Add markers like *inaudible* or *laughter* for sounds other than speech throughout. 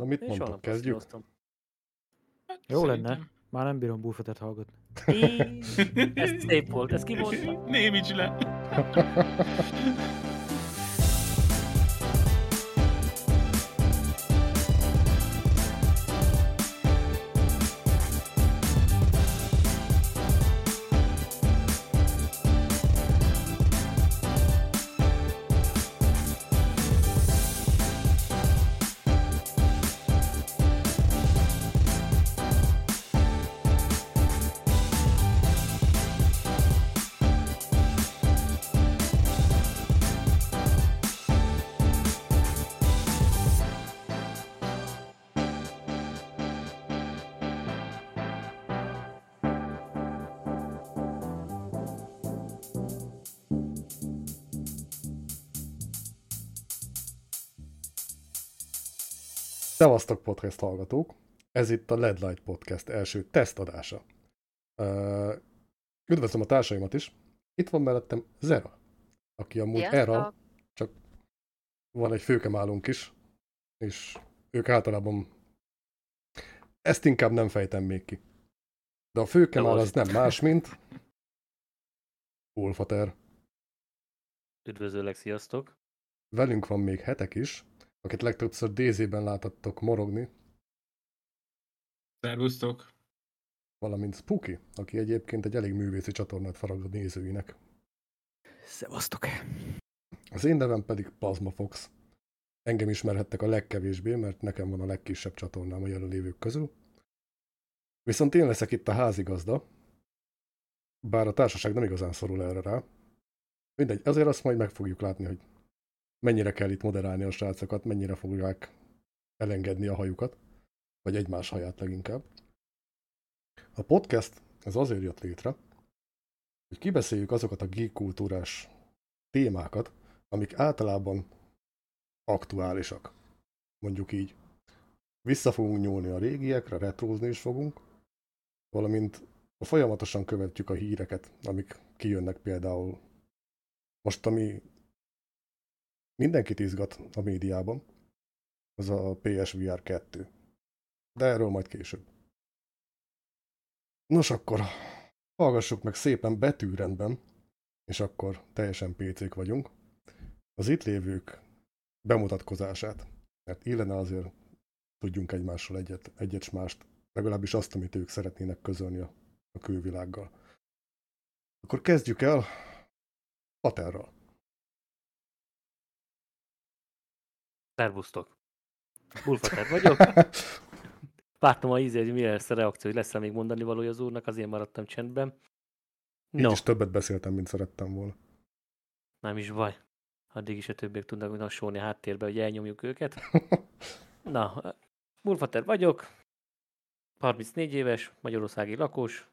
Na mit Én mondtok, kezdjük? Hát, Jó szerintem. lenne. Már nem bírom Buffettet hallgatni. Ez szép volt, ez ki volt? Némíts *laughs* le! Szevasztok podcast hallgatók! Ez itt a LED Light Podcast első tesztadása. Üdvözlöm a társaimat is. Itt van mellettem Zera, aki amúgy Sziasztok! erre csak van egy főkemálunk is, és ők általában ezt inkább nem fejtem még ki. De a főkemál az nem más, mint Ulfater. Üdvözöllek, sziasztok! Velünk van még hetek is, akit legtöbbször DZ-ben láthattok morogni, Szervusztok! valamint Spooky, aki egyébként egy elég művészi csatornát farag a nézőinek. Szevasztok! Az én nevem pedig Pazma Fox. Engem ismerhettek a legkevésbé, mert nekem van a legkisebb csatornám a jelenlévők közül. Viszont én leszek itt a házigazda, bár a társaság nem igazán szorul erre rá. Mindegy, azért azt majd meg fogjuk látni, hogy mennyire kell itt moderálni a srácokat, mennyire fogják elengedni a hajukat, vagy egymás haját leginkább. A podcast ez azért jött létre, hogy kibeszéljük azokat a geek kultúrás témákat, amik általában aktuálisak. Mondjuk így. Vissza fogunk nyúlni a régiekre, retrózni is fogunk, valamint folyamatosan követjük a híreket, amik kijönnek például most, ami mindenkit izgat a médiában, az a PSVR 2. De erről majd később. Nos akkor, hallgassuk meg szépen betűrendben, és akkor teljesen PC-k vagyunk, az itt lévők bemutatkozását. Mert illene azért tudjunk egymásról egyet, egyet mást, legalábbis azt, amit ők szeretnének közölni a, a külvilággal. Akkor kezdjük el Paterral. Szervusztok! Bulfater vagyok. *laughs* Vártam a ízé, hogy mi lesz a reakció, hogy lesz-e még mondani valója az úrnak, azért maradtam csendben. Így No, is többet beszéltem, mint szerettem volna. nem is baj. Addig is a többiek tudnak nassolni a háttérbe, hogy elnyomjuk őket. *laughs* Na, Bulfater vagyok, 34 éves, magyarországi lakos.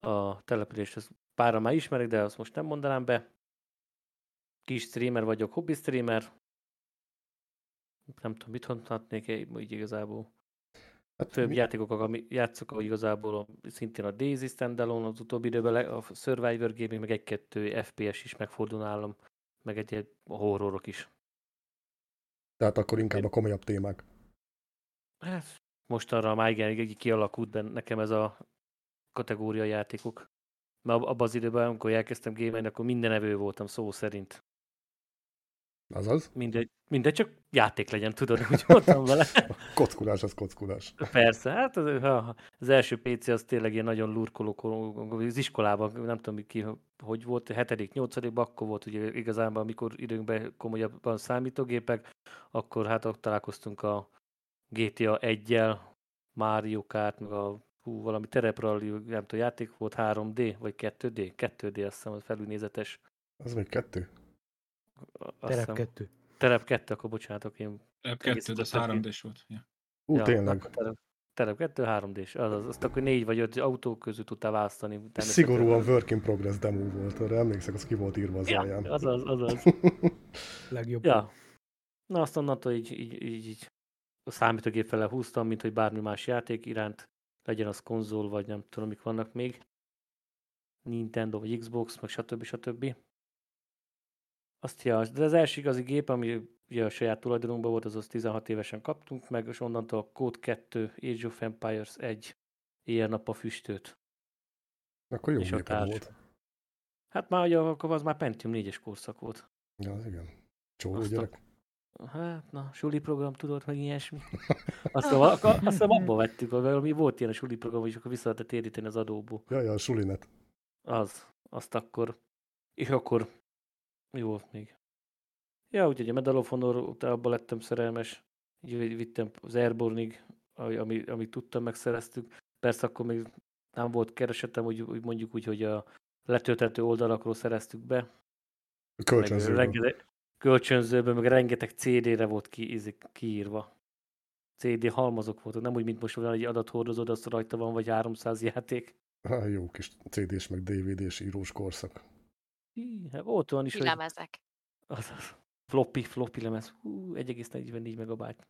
A települést az pára már ismerek, de azt most nem mondanám be. Kis streamer vagyok, hobby streamer. Nem tudom, mit mondhatnék így igazából. Hát, Főbb mi- játékok, ami játszok ahogy igazából a, szintén a Daisy Standalone az utóbbi időben, a Survivor Gaming, meg egy-kettő FPS is megfordul nálam, meg egy egy horrorok is. Tehát akkor inkább a komolyabb témák. Hát, most arra már igen, így kialakult benne nekem ez a kategória játékok. Mert ab- abban az időben, amikor elkezdtem gémelni, akkor minden evő voltam szó szerint. Azaz, Mindegy, mindegy csak játék legyen, tudod, *laughs* úgy voltam vele. *laughs* kockulás az kockulás. Persze, hát az, az első PC az tényleg ilyen nagyon lurkoló, az iskolában, nem tudom ki, hogy volt, hetedik, nyolcadikban, akkor volt ugye igazából, amikor időnkben komolyabban számítógépek, akkor hát ott találkoztunk a GTA 1-jel, Mario Kart, meg a hú, valami terepralli, nem tudom, játék volt 3D, vagy 2D? 2D, azt hiszem, felülnézetes. Az még kettő? Azt Terep hiszem, 2. terep 2, akkor bocsánatok, én Egész kettő, de az tudod, 3D-s volt. Ja. Ú, Ja, tényleg. akkor Terep, terep 2, 3D-s. Azaz, azt akkor négy vagy öt autó közül tudtál választani. Szigorúan work in progress demo volt, arra emlékszek, az ki volt írva az Ja, alján. azaz, azaz. *laughs* Legjobb. Ja. Na azt onnantól így, így, így, így a számítógép fele húztam, mint hogy bármi más játék iránt, legyen az konzol, vagy nem tudom, mik vannak még. Nintendo, vagy Xbox, meg stb. stb. Azt ja, de az első igazi gép, ami ugye a saját tulajdonunkban volt, azaz 16 évesen kaptunk meg, és onnantól a Code 2, Age of Empires 1, éjjel-nap a füstöt. Akkor jó És a volt. Hát már ugye akkor az már Pentium 4-es korszak volt. Ja, az igen. Csóró Azt a- gyerek. Hát, na, suli program tudod, meg ilyesmi. *laughs* Azt akkor- azt hiszem abba vettük, valami volt ilyen a suli program, és akkor vissza lehetett téríteni az adóból. Ja, ja, a sulinet. Az, azt akkor, és akkor mi volt még? Ja, úgyhogy a Medal of Honor, abban lettem szerelmes, így vittem az Airborne-ig, ami, ami, amit tudtam, megszereztük. Persze akkor még nem volt keresetem, úgy, úgy mondjuk úgy, hogy a letölthető oldalakról szereztük be, rengeteg, kölcsönzőben, meg rengeteg CD-re volt ki, izé, kiírva. CD halmazok voltak, nem úgy, mint most van egy adathordozó, de azt rajta van, vagy 300 játék. Há, jó kis CD-s meg DVD-s írós korszak. Hí, hát volt olyan is, hogy Lemezek. az, az, floppy, floppy lemez, hú, 1,44 megabyte.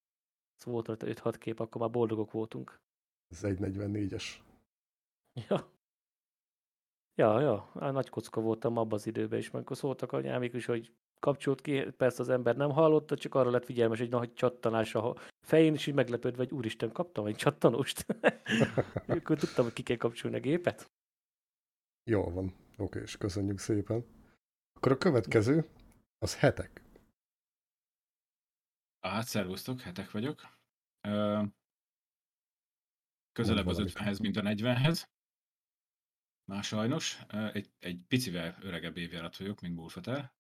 Ez volt rajta 5-6 kép, akkor már boldogok voltunk. Ez 1.44-es. Ja. Ja, ja, á, nagy kocka voltam abban az időben is, mert akkor szóltak anyámik is, hogy kapcsolt ki, persze az ember nem hallotta, csak arra lett figyelmes, egy nagy csattanás a fején, és így meglepődve, hogy úristen, kaptam egy csattanóst. *laughs* akkor tudtam, hogy ki kell kapcsolni a gépet. Jól van. Oké, és köszönjük szépen. Akkor a következő, az hetek. Hát, szervusztok, hetek vagyok. Ö, közelebb az valamit. 50-hez, mint a 40-hez. Már sajnos. Egy, egy picivel öregebb évjárat vagyok, mint Bullfeter.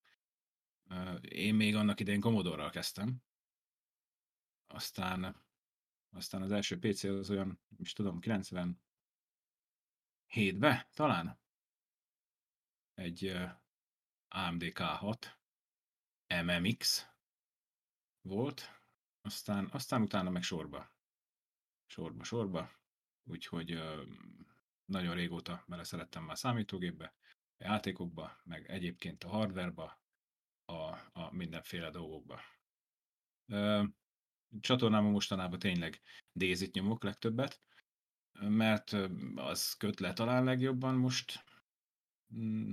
Ö, Én még annak idején Commodore-ral kezdtem. Aztán, aztán az első PC az olyan, nem is tudom, 97-be talán. Egy AMD K6 MMX volt, aztán, aztán utána meg sorba. Sorba, sorba. Úgyhogy nagyon régóta beleszerettem már számítógépbe, a játékokba, meg egyébként a hardwareba, a, a mindenféle dolgokba. Ö, csatornámon mostanában tényleg Daisy-t nyomok legtöbbet, mert az köt le talán legjobban most, Mm,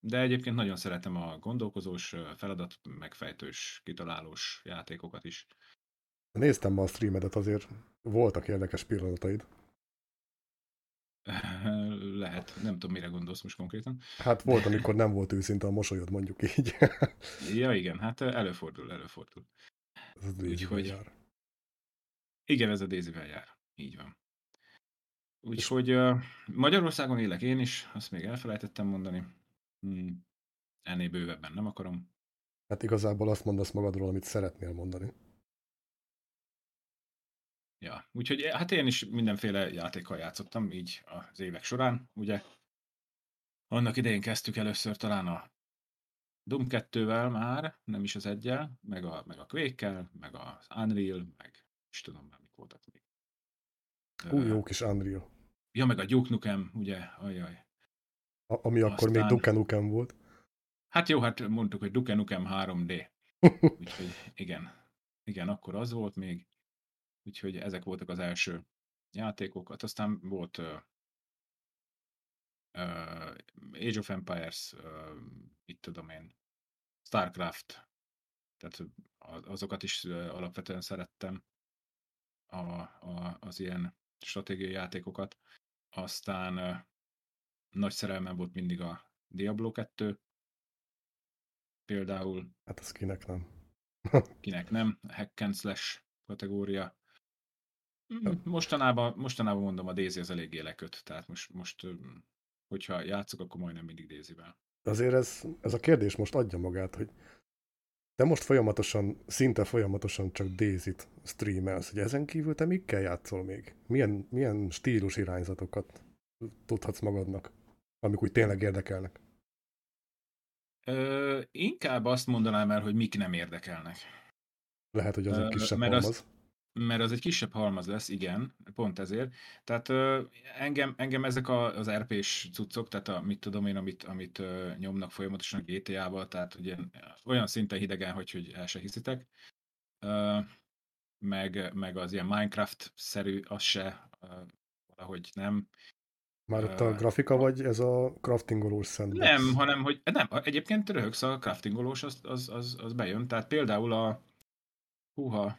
de egyébként nagyon szeretem a gondolkozós, feladat megfejtős, kitalálós játékokat is. Néztem ma a streamedet, azért voltak érdekes pillanataid. *laughs* Lehet, nem tudom, mire gondolsz most konkrétan. Hát volt, amikor nem volt őszinte a mosolyod, mondjuk így. *laughs* Ja, igen, hát előfordul, előfordul. Ez Daisy-vel Úgyhogy- jár. Igen, ez a Daisy-vel jár. Így van. Úgyhogy uh, Magyarországon élek én is, azt még elfelejtettem mondani. Hmm. Ennél bővebben nem akarom. Hát igazából azt mondasz magadról, amit szeretnél mondani. Ja, úgyhogy eh, hát én is mindenféle játékkal játszottam így az évek során, ugye. Annak idején kezdtük először talán a Doom 2-vel már, nem is az egyel, meg a, meg a Quake-kel, meg az Unreal, meg is tudom már mik voltak még. Hú, jó kis Unreal. Ja, meg a Duke Nukem, ugye, ajaj. Ami akkor még Aztán- Duke Nukem volt. Hát jó, hát mondtuk, hogy Duke Nukem 3D. *laughs* Úgyhogy igen, igen, akkor az volt még. Úgyhogy ezek voltak az első játékokat. Aztán volt uh, uh, Age of Empires, uh, itt tudom én, Starcraft, tehát azokat is alapvetően szerettem, a, a, az ilyen stratégiai játékokat. Aztán nagy szerelmem volt mindig a Diablo 2, például, Hát az kinek nem. *laughs* kinek nem, hack and slash kategória. Mm, Mostanában, mostanában mondom, a Daisy az eléggé leköt, tehát most, most hogyha játszok, akkor majdnem mindig Daisy-vel. Azért ez, ez a kérdés most adja magát, hogy te most folyamatosan, szinte folyamatosan csak Daisy-t streamelsz, hogy ezen kívül te mikkel játszol még? Milyen, milyen stílus irányzatokat tudhatsz magadnak, amik úgy tényleg érdekelnek? Ö, inkább azt mondanám el, hogy mik nem érdekelnek. Lehet, hogy az egy kisebb mert az- halmaz. Mert az egy kisebb halmaz lesz, igen, pont ezért. Tehát ö, engem, engem ezek a, az RP-s cuccok, tehát a, mit tudom én, amit, amit ö, nyomnak folyamatosan a GTA-val, tehát ugye olyan szinten hidegen, hogy, hogy el se hiszitek. Ö, meg, meg az ilyen Minecraft-szerű, az se ö, valahogy nem. Már ott a grafika, vagy ez a craftingolós sandbox? Nem, hanem, hogy nem, egyébként röhögsz a craftingolós, az, az, az, az bejön. Tehát például a, Húha,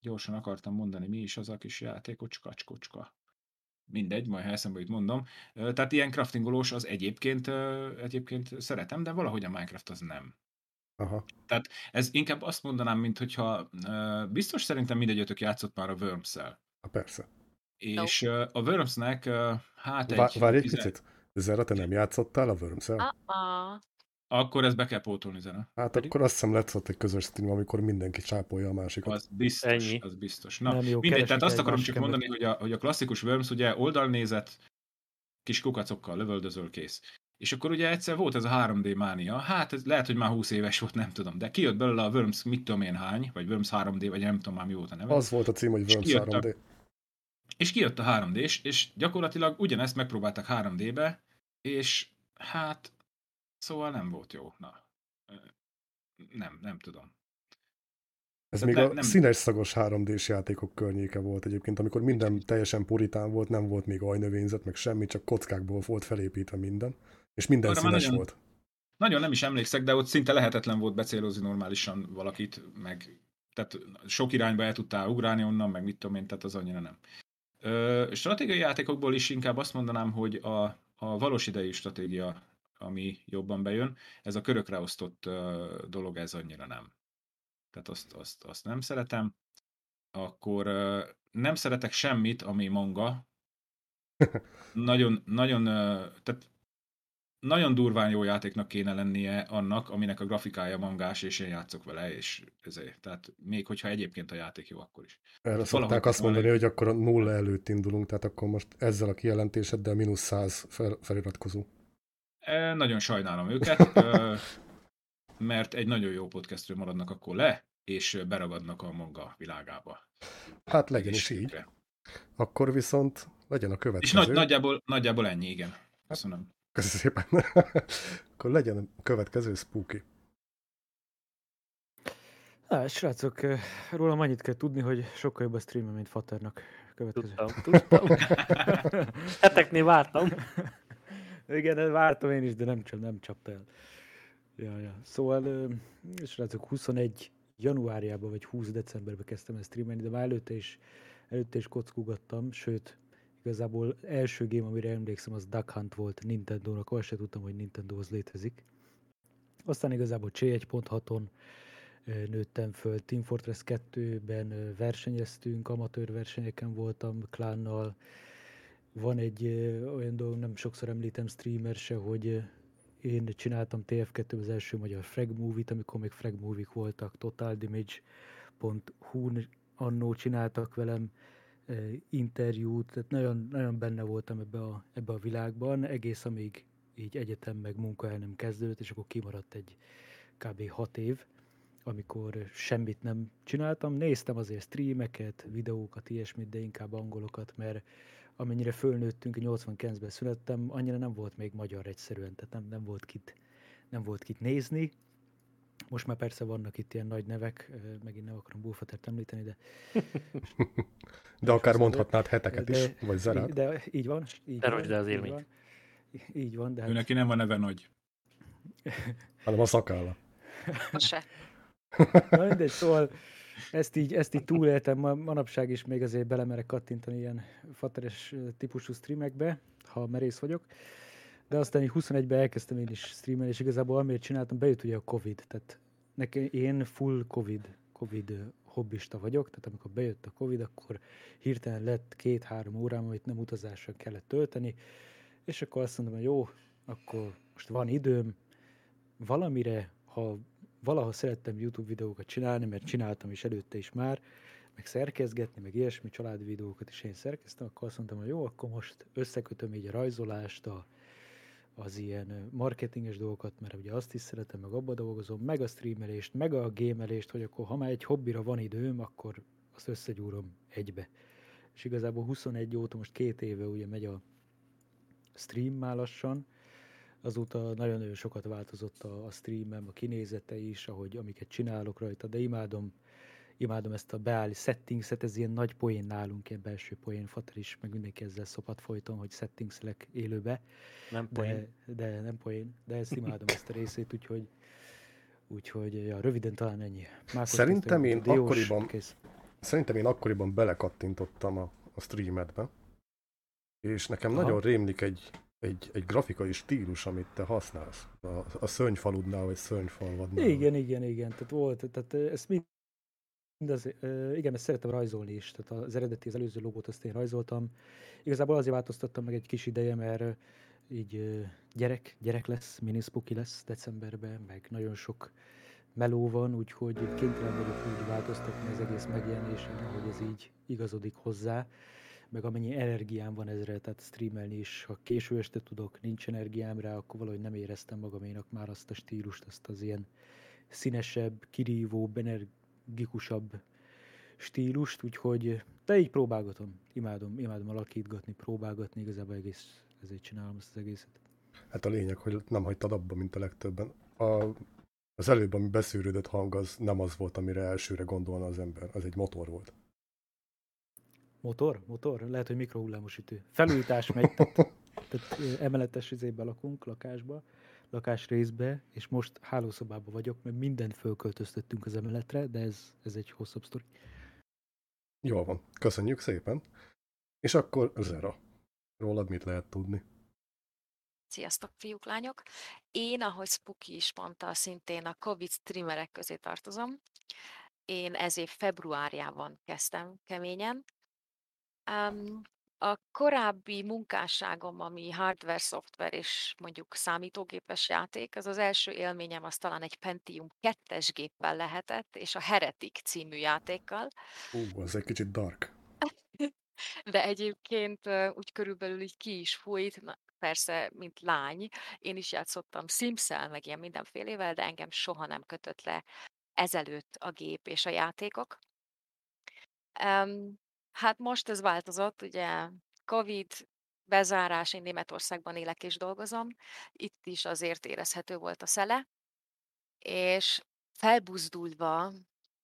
gyorsan akartam mondani, mi is az a kis játékocska, kocska. Mindegy, majd ha eszembe jut mondom. Tehát ilyen craftingolós az egyébként, egyébként szeretem, de valahogy a Minecraft az nem. Aha. Ez inkább azt mondanám, mint hogyha biztos szerintem mindegyötök játszott már a Worms-szel. Ha persze. És ö, a Wormsnek hát egy... Vá- Várj egy tize- picit. Zera, te nem játszottál a worms Uh-uh. Akkor ezt be kell pótolni, zene. Hát Pedig- akkor azt hiszem lett ott egy közös stream, amikor mindenki csápolja a másikat. Az biztos, Ennyi. az biztos. Na, Nem jó, mindegy, tehát azt akarom csak mondani, hogy a, hogy a klasszikus Worms ugye oldalnézet, kis kukacokkal lövöldözöl, kész. És akkor ugye egyszer volt ez a 3D mánia, hát ez lehet, hogy már 20 éves volt, nem tudom, de kijött belőle a Worms mit tudom én hány, vagy Worms 3D, vagy nem tudom már mi volt a neve. Az volt a cím, hogy Worms kijött a- 3D. És kijött a 3D-s, és gyakorlatilag ugyanezt megpróbáltak 3D-be, és hát szóval nem volt jó. Na, nem, nem tudom. Ez Tehát még le- a nem- színes szagos 3D-s játékok környéke volt egyébként, amikor minden teljesen puritán volt, nem volt még ajnövényzet, meg semmi, csak kockákból volt felépítve minden, és minden Arra színes nagyon- volt. Nagyon nem is emlékszek, de ott szinte lehetetlen volt becélozni normálisan valakit, meg tehát sok irányba el tudtál ugrálni onnan, meg mit tudom én, tehát az annyira nem. Ö, stratégiai játékokból is inkább azt mondanám, hogy a, a valós idejű stratégia, ami jobban bejön, ez a körökre osztott ö, dolog, ez annyira nem. Tehát azt, azt, azt nem szeretem. Akkor ö, nem szeretek semmit, ami manga. *laughs* Nagyon, nagyon, ö, tehát nagyon durván jó játéknak kéne lennie annak, aminek a grafikája mangás, és én játszok vele, és ezért. Tehát még hogyha egyébként a játék jó, akkor is. Erre Valahogy szokták azt mondani, egy- hogy akkor a nulla előtt indulunk, tehát akkor most ezzel a kijelentéseddel mínusz 100 fel, feliratkozó. E, nagyon sajnálom őket, *laughs* mert egy nagyon jó podcastről maradnak akkor le, és beragadnak a manga világába. Hát legyen is így. Akkor viszont legyen a És következő. nagy, nagyjából, nagyjából ennyi, igen. Köszönöm. Köszönöm szépen. *laughs* akkor legyen a következő spooky. Á, srácok, rólam annyit kell tudni, hogy sokkal jobb a streamem, mint Faternak. Következő. Tudtam, tudtam. *laughs* Heteknél vártam. Igen, de vártam én is, de nem, csap, nem csapta el. Ja, ja. Szóval, srácok, 21 januárjában vagy 20 decemberben kezdtem el streamelni, de már előtte is, előtte is kockugattam, sőt, igazából első game, amire emlékszem, az Duck Hunt volt Nintendo-nak, azt se tudtam, hogy Nintendo az létezik. Aztán igazából C1.6-on ö, nőttem föl, Team Fortress 2-ben ö, versenyeztünk, amatőr versenyeken voltam klánnal, van egy olyan dolog, nem sokszor említem streamer se, hogy én csináltam TF2 az első magyar frag movie-t, amikor még frag movie voltak, totaldamage.hu-n annó csináltak velem interjút, tehát nagyon, nagyon benne voltam ebbe a, ebbe a világban, egész amíg így egyetem meg munka nem kezdődött, és akkor kimaradt egy kb. 6 év, amikor semmit nem csináltam. Néztem azért streameket, videókat, ilyesmit, de inkább angolokat, mert amennyire fölnőttünk, 89-ben születtem, annyira nem volt még magyar egyszerűen, tehát nem, nem, volt kit, nem volt kit nézni. Most már persze vannak itt ilyen nagy nevek, megint nem akarom Bullfatert említeni, de... *laughs* De akár mondhatnád heteket de, is, vagy zerát. De így van. Így Ne van, el az így van. Így van, de Ő hát, neki nem a neve nagy. *laughs* hanem a szakálla. Se. *laughs* na mindegy, szóval ezt így, ezt így túléltem, ma, manapság is még azért belemerek kattintani ilyen fateres típusú streamekbe, ha merész vagyok. De aztán így 21-ben elkezdtem én is streamelni, és igazából amiért csináltam, bejött ugye a Covid, tehát nekem, én full Covid, Covid hobbista vagyok, tehát amikor bejött a Covid, akkor hirtelen lett két-három órám, amit nem utazással kellett tölteni, és akkor azt mondom, hogy jó, akkor most van időm, valamire, ha valaha szerettem YouTube videókat csinálni, mert csináltam is előtte is már, meg szerkezgetni, meg ilyesmi családi videókat is én szerkeztem, akkor azt mondtam, hogy jó, akkor most összekötöm így a rajzolást, a, az ilyen marketinges dolgokat, mert ugye azt is szeretem, meg abba dolgozom, meg a streamelést, meg a gémelést, hogy akkor ha már egy hobbira van időm, akkor azt összegyúrom egybe. És igazából 21 óta, most két éve ugye megy a stream már lassan, azóta nagyon-nagyon sokat változott a, a streamem, a kinézete is, ahogy amiket csinálok rajta, de imádom, imádom ezt a beállni settingset, ez ilyen nagy poén nálunk, ilyen belső poén, Fater is, meg mindenki ezzel szopat folyton, hogy settingselek élőbe, Nem de, poén. de nem poén, de ezt imádom ezt a részét, úgyhogy Úgyhogy ja, röviden talán ennyi. Mákos Szerintem én Diós, akkoriban- Kész. Szerintem én akkoriban belekattintottam a, a streamedbe, és nekem Aha. nagyon rémlik egy, egy, egy grafikai stílus, amit te használsz. A, a szörnyfaludnál, vagy szörnyfalvadnál. Igen, igen, igen. Tehát volt, tehát ezt mind, mindaz, igen, ezt szeretem rajzolni is. Tehát az eredeti, az előző logót azt én rajzoltam. Igazából azért változtattam meg egy kis ideje, mert így gyerek, gyerek lesz, miniszpuki lesz decemberben, meg nagyon sok meló van, úgyhogy kénytelen vagyok úgy változtatni az egész megjelenésen, hogy ez így igazodik hozzá, meg amennyi energiám van ezre, tehát streamelni is, ha késő este tudok, nincs energiám rá, akkor valahogy nem éreztem magaménak már azt a stílust, azt az ilyen színesebb, kirívóbb, energikusabb stílust, úgyhogy de így próbálgatom, imádom, imádom alakítgatni, próbálgatni, igazából egész, ezért csinálom ezt az egészet. Hát a lényeg, hogy nem hagytad abba, mint a legtöbben. A, az előbb, ami beszűrődött hang, az nem az volt, amire elsőre gondolna az ember. Az egy motor volt. Motor? Motor? Lehet, hogy mikrohullámos ütő. Felújítás megy, tehát, *laughs* tehát emeletes izébe lakunk, lakásba, lakásrészbe, és most hálószobában vagyok, mert mindent fölköltöztettünk az emeletre, de ez, ez egy hosszabb sztori. Jól van. Köszönjük szépen. És akkor Zera. Rólad mit lehet tudni? Sziasztok, fiúk, lányok! Én, ahogy Spooky is mondta, szintén a Covid streamerek közé tartozom. Én ez év februárjában kezdtem keményen. Um, a korábbi munkásságom, ami hardware, szoftver és mondjuk számítógépes játék, az az első élményem az talán egy Pentium 2-es géppel lehetett, és a Heretic című játékkal. Ú, az egy kicsit dark. De egyébként úgy körülbelül így ki is fújt, na, persze, mint lány. Én is játszottam Sims-el, meg ilyen mindenfélével, de engem soha nem kötött le ezelőtt a gép és a játékok. Um, hát most ez változott, ugye Covid, bezárás, én Németországban élek és dolgozom, itt is azért érezhető volt a szele, és felbuzdulva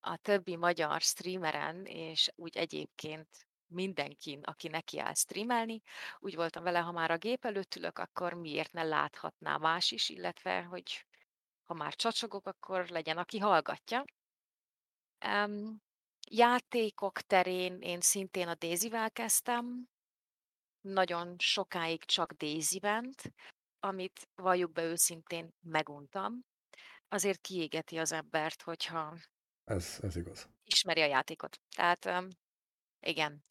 a többi magyar streameren, és úgy egyébként mindenkin, aki neki áll streamelni, úgy voltam vele, ha már a gép előtt ülök, akkor miért ne láthatná más is, illetve, hogy ha már csacsogok, akkor legyen, aki hallgatja. Um, játékok terén én szintén a Daisy-vel kezdtem, nagyon sokáig csak Daisy ment, amit valljuk be őszintén meguntam. Azért kiégeti az embert, hogyha Ez, ez igaz. ismeri a játékot. Tehát igen.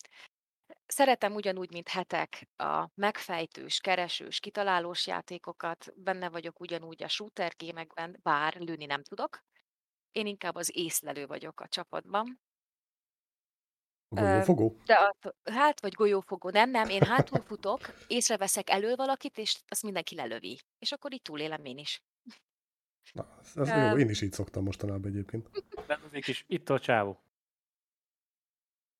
Szeretem ugyanúgy, mint hetek a megfejtős, keresős, kitalálós játékokat, benne vagyok ugyanúgy a shooter gémekben, bár lőni nem tudok. Én inkább az észlelő vagyok a csapatban. Golyófogó? De attól, hát, vagy golyófogó, nem, nem, én hátul futok, észreveszek elől valakit, és azt mindenki lelövi. És akkor így túlélem én is. Na, ez, jó, én is így szoktam mostanában egyébként. Bennozik is, itt a csávó.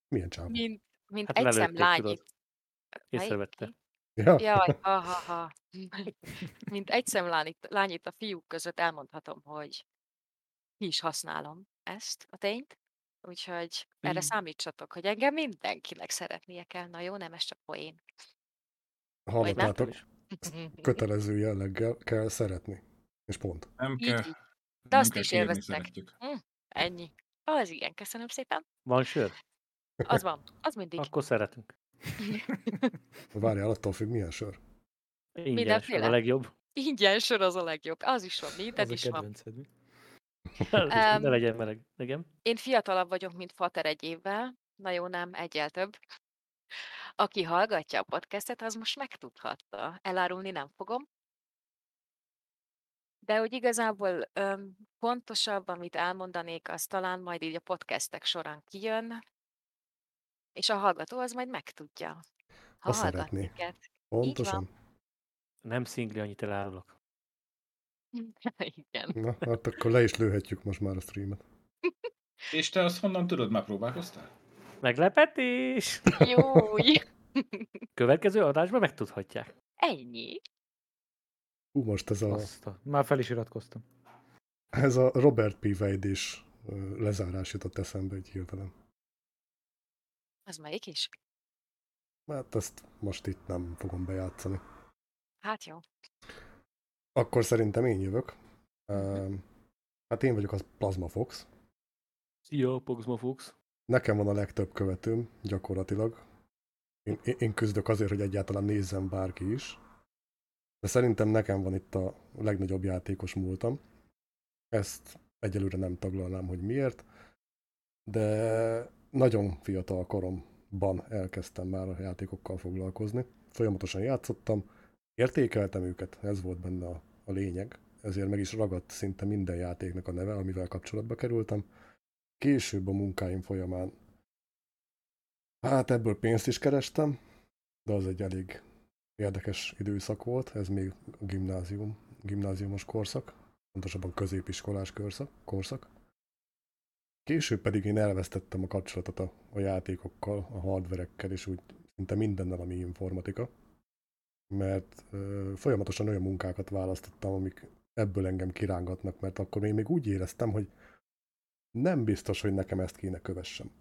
Milyen csáv? Mint, mint Hát egy szem lelőtték, lány tudod. itt. Észrevette. Ja? Jaj, ha, ha, ha. Mint egy lány itt, lány itt a fiúk között elmondhatom, hogy ki is használom ezt a tényt. Úgyhogy erre Mm. számítsatok, hogy engem mindenkinek szeretnie kell. Na jó, nem ez csak poén. Hallottátok? is. Kötelező jelleggel kell szeretni. És pont. Nem Így, kell. így. nem azt kell is kérni, élveztek. szeretjük. Ennyi. Az igen, köszönöm szépen. Van sör? Az van, az mindig. Akkor szeretünk. *laughs* Várjál, attól függ, milyen sör. Ingyenes, az Mindenféle. a legjobb. Ingyen sör az a legjobb. Az is van, minden Az a is van. kedvenced, mi? Ne legyen meleg. Igen. Én fiatalabb vagyok, mint Fater egy évvel. Na jó, nem, egyel több. Aki hallgatja a podcastet, az most megtudhatta. Elárulni nem fogom. De hogy igazából öm, pontosabb, amit elmondanék, az talán majd így a podcastek során kijön, és a hallgató az majd megtudja. Ha Ha szeretné. minket. Pontosan. Nem szingli, annyit elárulok. *laughs* Igen. Na, hát akkor le is lőhetjük most már a streamet. És te azt honnan tudod, már próbálkoztál? Meglepetés! Júj! *laughs* Következő adásban megtudhatják. Ennyi. Hú, most ez a, Azt a... Már fel is iratkoztam. ez a Robert P. Wade is lezárás jutott eszembe egy hirtelen. Az melyik is? Hát ezt most itt nem fogom bejátszani. Hát jó. Akkor szerintem én jövök. Um, Hát én vagyok az Plasma Fox. Szia, Poxma Fox. Nekem van a legtöbb követőm, gyakorlatilag. Én, én- én küzdök azért, hogy egyáltalán nézzem bárki is. De szerintem nekem van itt a legnagyobb játékos múltam. Ezt egyelőre nem taglalnám, hogy miért. De nagyon fiatal koromban elkezdtem már a játékokkal foglalkozni. Folyamatosan játszottam, értékeltem őket, ez volt benne a, a lényeg. Ezért meg is ragadt szinte minden játéknak a neve, amivel kapcsolatba kerültem. Később a munkáim folyamán Hát ebből pénzt is kerestem, de az egy elég érdekes időszak volt, ez még a gimnázium, gimnáziumos korszak, pontosabban középiskolás korszak. korszak. Később pedig én elvesztettem a kapcsolatot a, a játékokkal, a hardverekkel, és úgy szinte mindennel, ami informatika, mert folyamatosan olyan munkákat választottam, amik ebből engem kirángatnak, mert akkor én még úgy éreztem, hogy nem biztos, hogy nekem ezt kéne kövessem.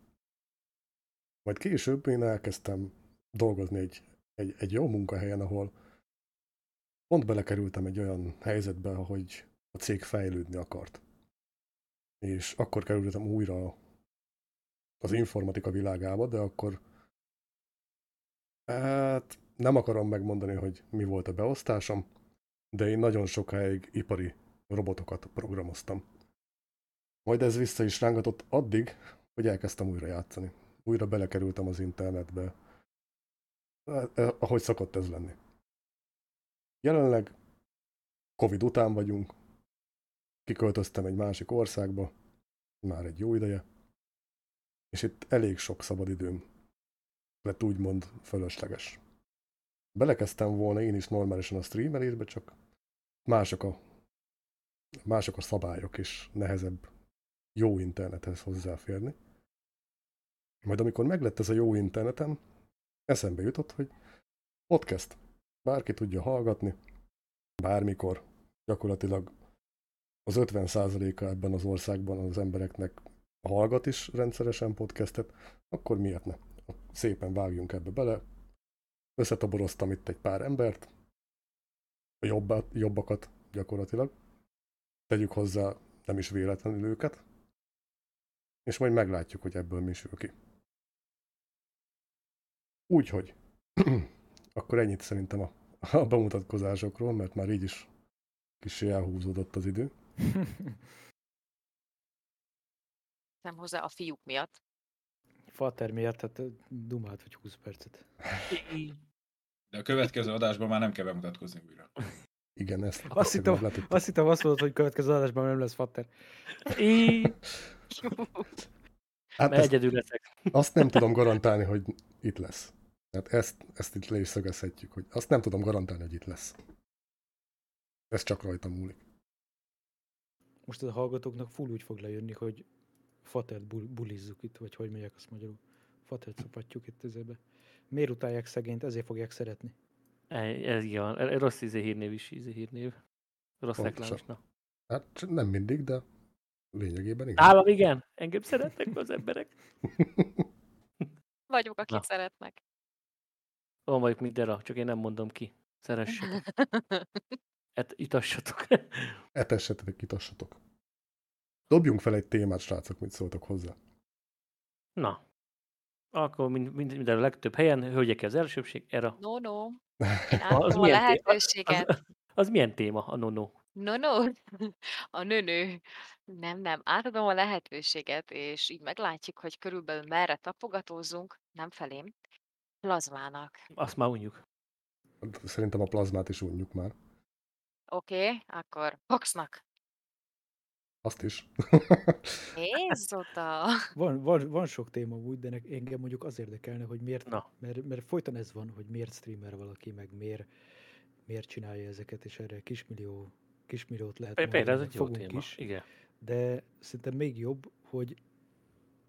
Majd később én elkezdtem dolgozni egy, egy, egy jó munkahelyen, ahol pont belekerültem egy olyan helyzetbe, hogy a cég fejlődni akart. És akkor kerültem újra az informatika világába, de akkor hát nem akarom megmondani, hogy mi volt a beosztásom, de én nagyon sokáig ipari robotokat programoztam. Majd ez vissza is rángatott addig, hogy elkezdtem újra játszani újra belekerültem az internetbe, Eh, eh, ahogy szokott ez lenni. Jelenleg Covid után vagyunk, kiköltöztem egy másik országba, már egy jó ideje, és itt elég sok szabadidőm lett úgymond fölösleges. Belekezdtem volna én is normálisan a streamelésbe, csak mások a, mások a szabályok, és nehezebb jó internethez hozzáférni. Majd amikor meglett ez a jó internetem, eszembe jutott, hogy podcast. Bárki tudja hallgatni, bármikor. Gyakorlatilag az 50%-a ebben az országban az embereknek hallgat is rendszeresen podcastet, akkor miért ne? Szépen vágjunk ebbe bele. Összetoboroztam itt egy pár embert, a jobbat, jobbakat gyakorlatilag. Tegyük hozzá nem is véletlenül őket, és majd meglátjuk, hogy ebből mi sül ki. Úgyhogy, *clears throat* akkor ennyit szerintem a, a bemutatkozásokról, mert már így is kicsi elhúzódott az idő. Nem hozzá a fiúk miatt. Fater miatt, hát ö, dumált vagy 20 percet. De a következő adásban már nem kell bemutatkozni újra. Igen, ezt Azt hittem, azt hittem azt mondod, hogy következő adásban nem lesz Fater. Í, *laughs* Hát mert ezt, egyedül leszek. azt nem tudom garantálni, hogy itt lesz. Tehát ezt, ezt itt le is szögezhetjük, hogy azt nem tudom garantálni, hogy itt lesz. Ez csak rajta múlik. Most a hallgatóknak full úgy fog lejönni, hogy Fatert bul- bulizzuk itt, vagy hogy megyek azt magyarul. Fatert szopatjuk itt ezébe. Miért utálják szegényt, ezért fogják szeretni. Ez, ez igen, e- rossz izé hírnév is, izé hírnév. Rossz reklámosnak. Hát nem mindig, de lényegében igen. Állam igen, engem szeretnek be az emberek. Vagyok, akik Na. szeretnek. Olyan vagyok, mint Dera, csak én nem mondom ki. Szeressetek. *laughs* Et, itassatok. Etessetek, itassatok. Dobjunk fel egy témát, srácok, mit szóltok hozzá. Na. Akkor mind, mind, minden a legtöbb helyen, hölgyeké az elsőbség, era. No, no. *laughs* Az milyen lehetőséget. Az, az milyen téma, a nono? No, no. A nőnő. Nem, nem. Átadom a lehetőséget, és így meglátjuk, hogy körülbelül merre tapogatózunk. Nem felém. Plazmának. Azt már unjuk. Szerintem a plazmát is unjuk már. Oké, okay, akkor Foxnak. Azt is. Oda! Van, van, van sok téma úgy, de nek- engem mondjuk az érdekelne, hogy miért, Na. mert, mert folyton ez van, hogy miért streamer valaki, meg miért, miért csinálja ezeket, és erre kismillió, kismilliót lehet Például ez mondani, egy jó téma. is, Igen. de szerintem még jobb, hogy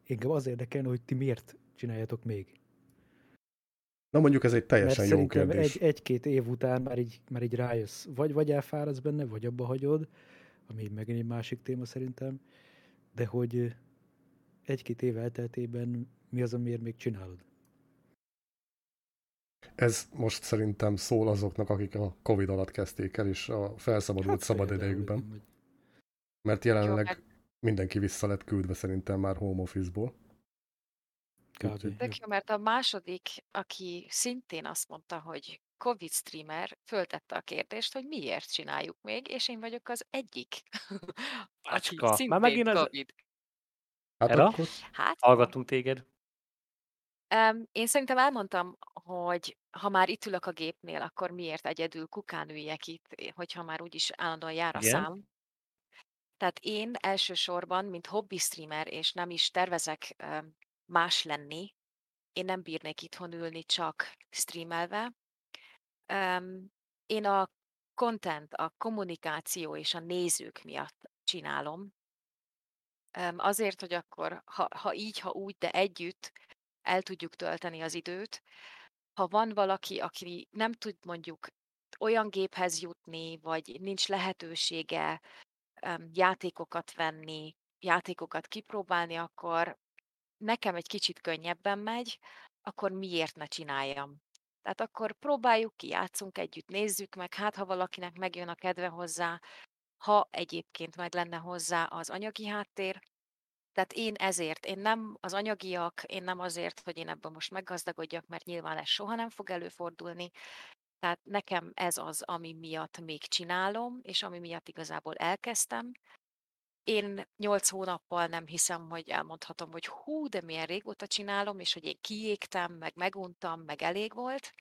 engem az érdekelne, hogy ti miért csináljátok még. Na mondjuk ez egy Mert teljesen jó szerintem kérdés. egy, egy-két év után már így, már így rájössz. Vagy, vagy elfáradsz benne, vagy abba hagyod, ami megint egy másik téma szerintem, de hogy egy-két év elteltében mi az, amiért még csinálod? Ez most szerintem szól azoknak, akik a Covid alatt kezdték el, és a felszabadult Hát szabad idejükben. Mert jelenleg mert mindenki vissza lett küldve szerintem már home office-ból. Tök jó, mert a második, aki szintén azt mondta, hogy Covid streamer, föltette a kérdést, hogy miért csináljuk még, és én vagyok az egyik, *laughs* aki Bácska, már megint az- Covid. Hát Era? Hát, Hallgatunk téged. Em, én szerintem elmondtam, hogy ha már itt ülök a gépnél, akkor miért egyedül kukán üljek itt, hogyha már úgyis állandóan jár a Igen. szám. Tehát én elsősorban, mint hobby streamer, és nem is tervezek em, más lenni, én nem bírnék itthon ülni csak streamelve. Em, Én a content, a kommunikáció és a nézők miatt csinálom. Em, Azért, hogy akkor, ha, ha így, ha úgy, de együtt el tudjuk tölteni az időt. Ha van valaki, aki nem tud mondjuk olyan géphez jutni, vagy nincs lehetősége em, játékokat venni, játékokat kipróbálni, akkor nekem egy kicsit könnyebben megy, akkor miért ne csináljam? Tehát akkor próbáljuk ki, játszunk együtt, nézzük meg, hát ha valakinek megjön a kedve hozzá, ha egyébként meg lenne hozzá az anyagi háttér. Tehát én ezért, én nem az anyagiak, én nem azért, hogy én ebből most meggazdagodjak, mert nyilván ez soha nem fog előfordulni. Tehát nekem ez az, ami miatt még csinálom, és ami miatt igazából elkezdtem. Én nyolc hónappal nem hiszem, hogy elmondhatom, hogy hú, de milyen régóta csinálom, és hogy én kiégtem, meg meguntam, meg elég volt.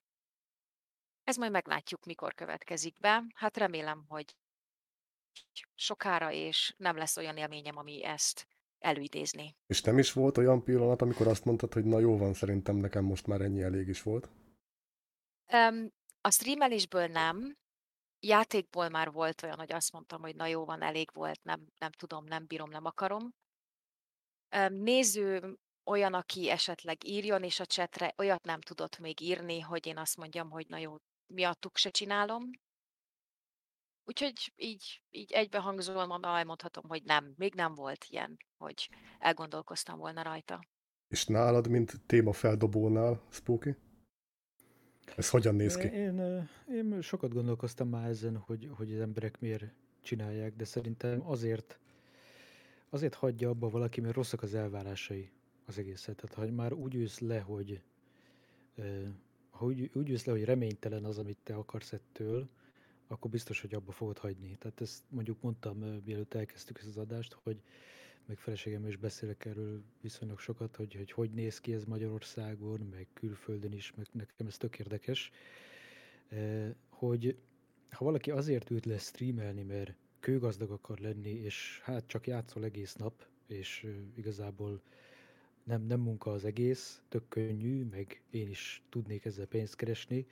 Ez majd meglátjuk, mikor következik be. Hát remélem, hogy sokára, és nem lesz olyan élményem, ami ezt előidézni. És nem is volt olyan pillanat, amikor azt mondtad, hogy na jó van, szerintem nekem most már ennyi elég is volt. Um, a streamelésből nem, játékból már volt olyan, hogy azt mondtam, hogy na jó van, elég volt, nem, nem tudom, nem bírom, nem akarom. Néző olyan, aki esetleg írjon és a csetre, olyat nem tudott még írni, hogy én azt mondjam, hogy na jó, miattuk se csinálom. Úgyhogy így, így egybehangzóan elmondhatom, hogy nem, még nem volt ilyen, hogy elgondolkoztam volna rajta. És nálad, mint témafeldobónál, Spooky? Ez hogyan néz ki? Én, én sokat gondolkoztam már ezen, hogy, hogy az emberek miért csinálják, de szerintem azért, azért hagyja abba valaki, mert rosszak az elvárásai az egészet. Tehát ha már úgy ülsz le, hogy ha úgy, úgy ülsz le, hogy reménytelen az, amit te akarsz ettől, akkor biztos, hogy abba fogod hagyni. Tehát ezt mondjuk mondtam, mielőtt elkezdtük ezt az adást, hogy meg feleségem is beszélek erről viszonylag sokat, hogy, hogy hogy néz ki ez Magyarországon, meg külföldön is, meg nekem ez tök érdekes, hogy ha valaki azért ült le streamelni, mert kőgazdag akar lenni, és hát csak játszol egész nap, és igazából nem, nem munka az egész, tök könnyű, meg én is tudnék ezzel pénzt keresni,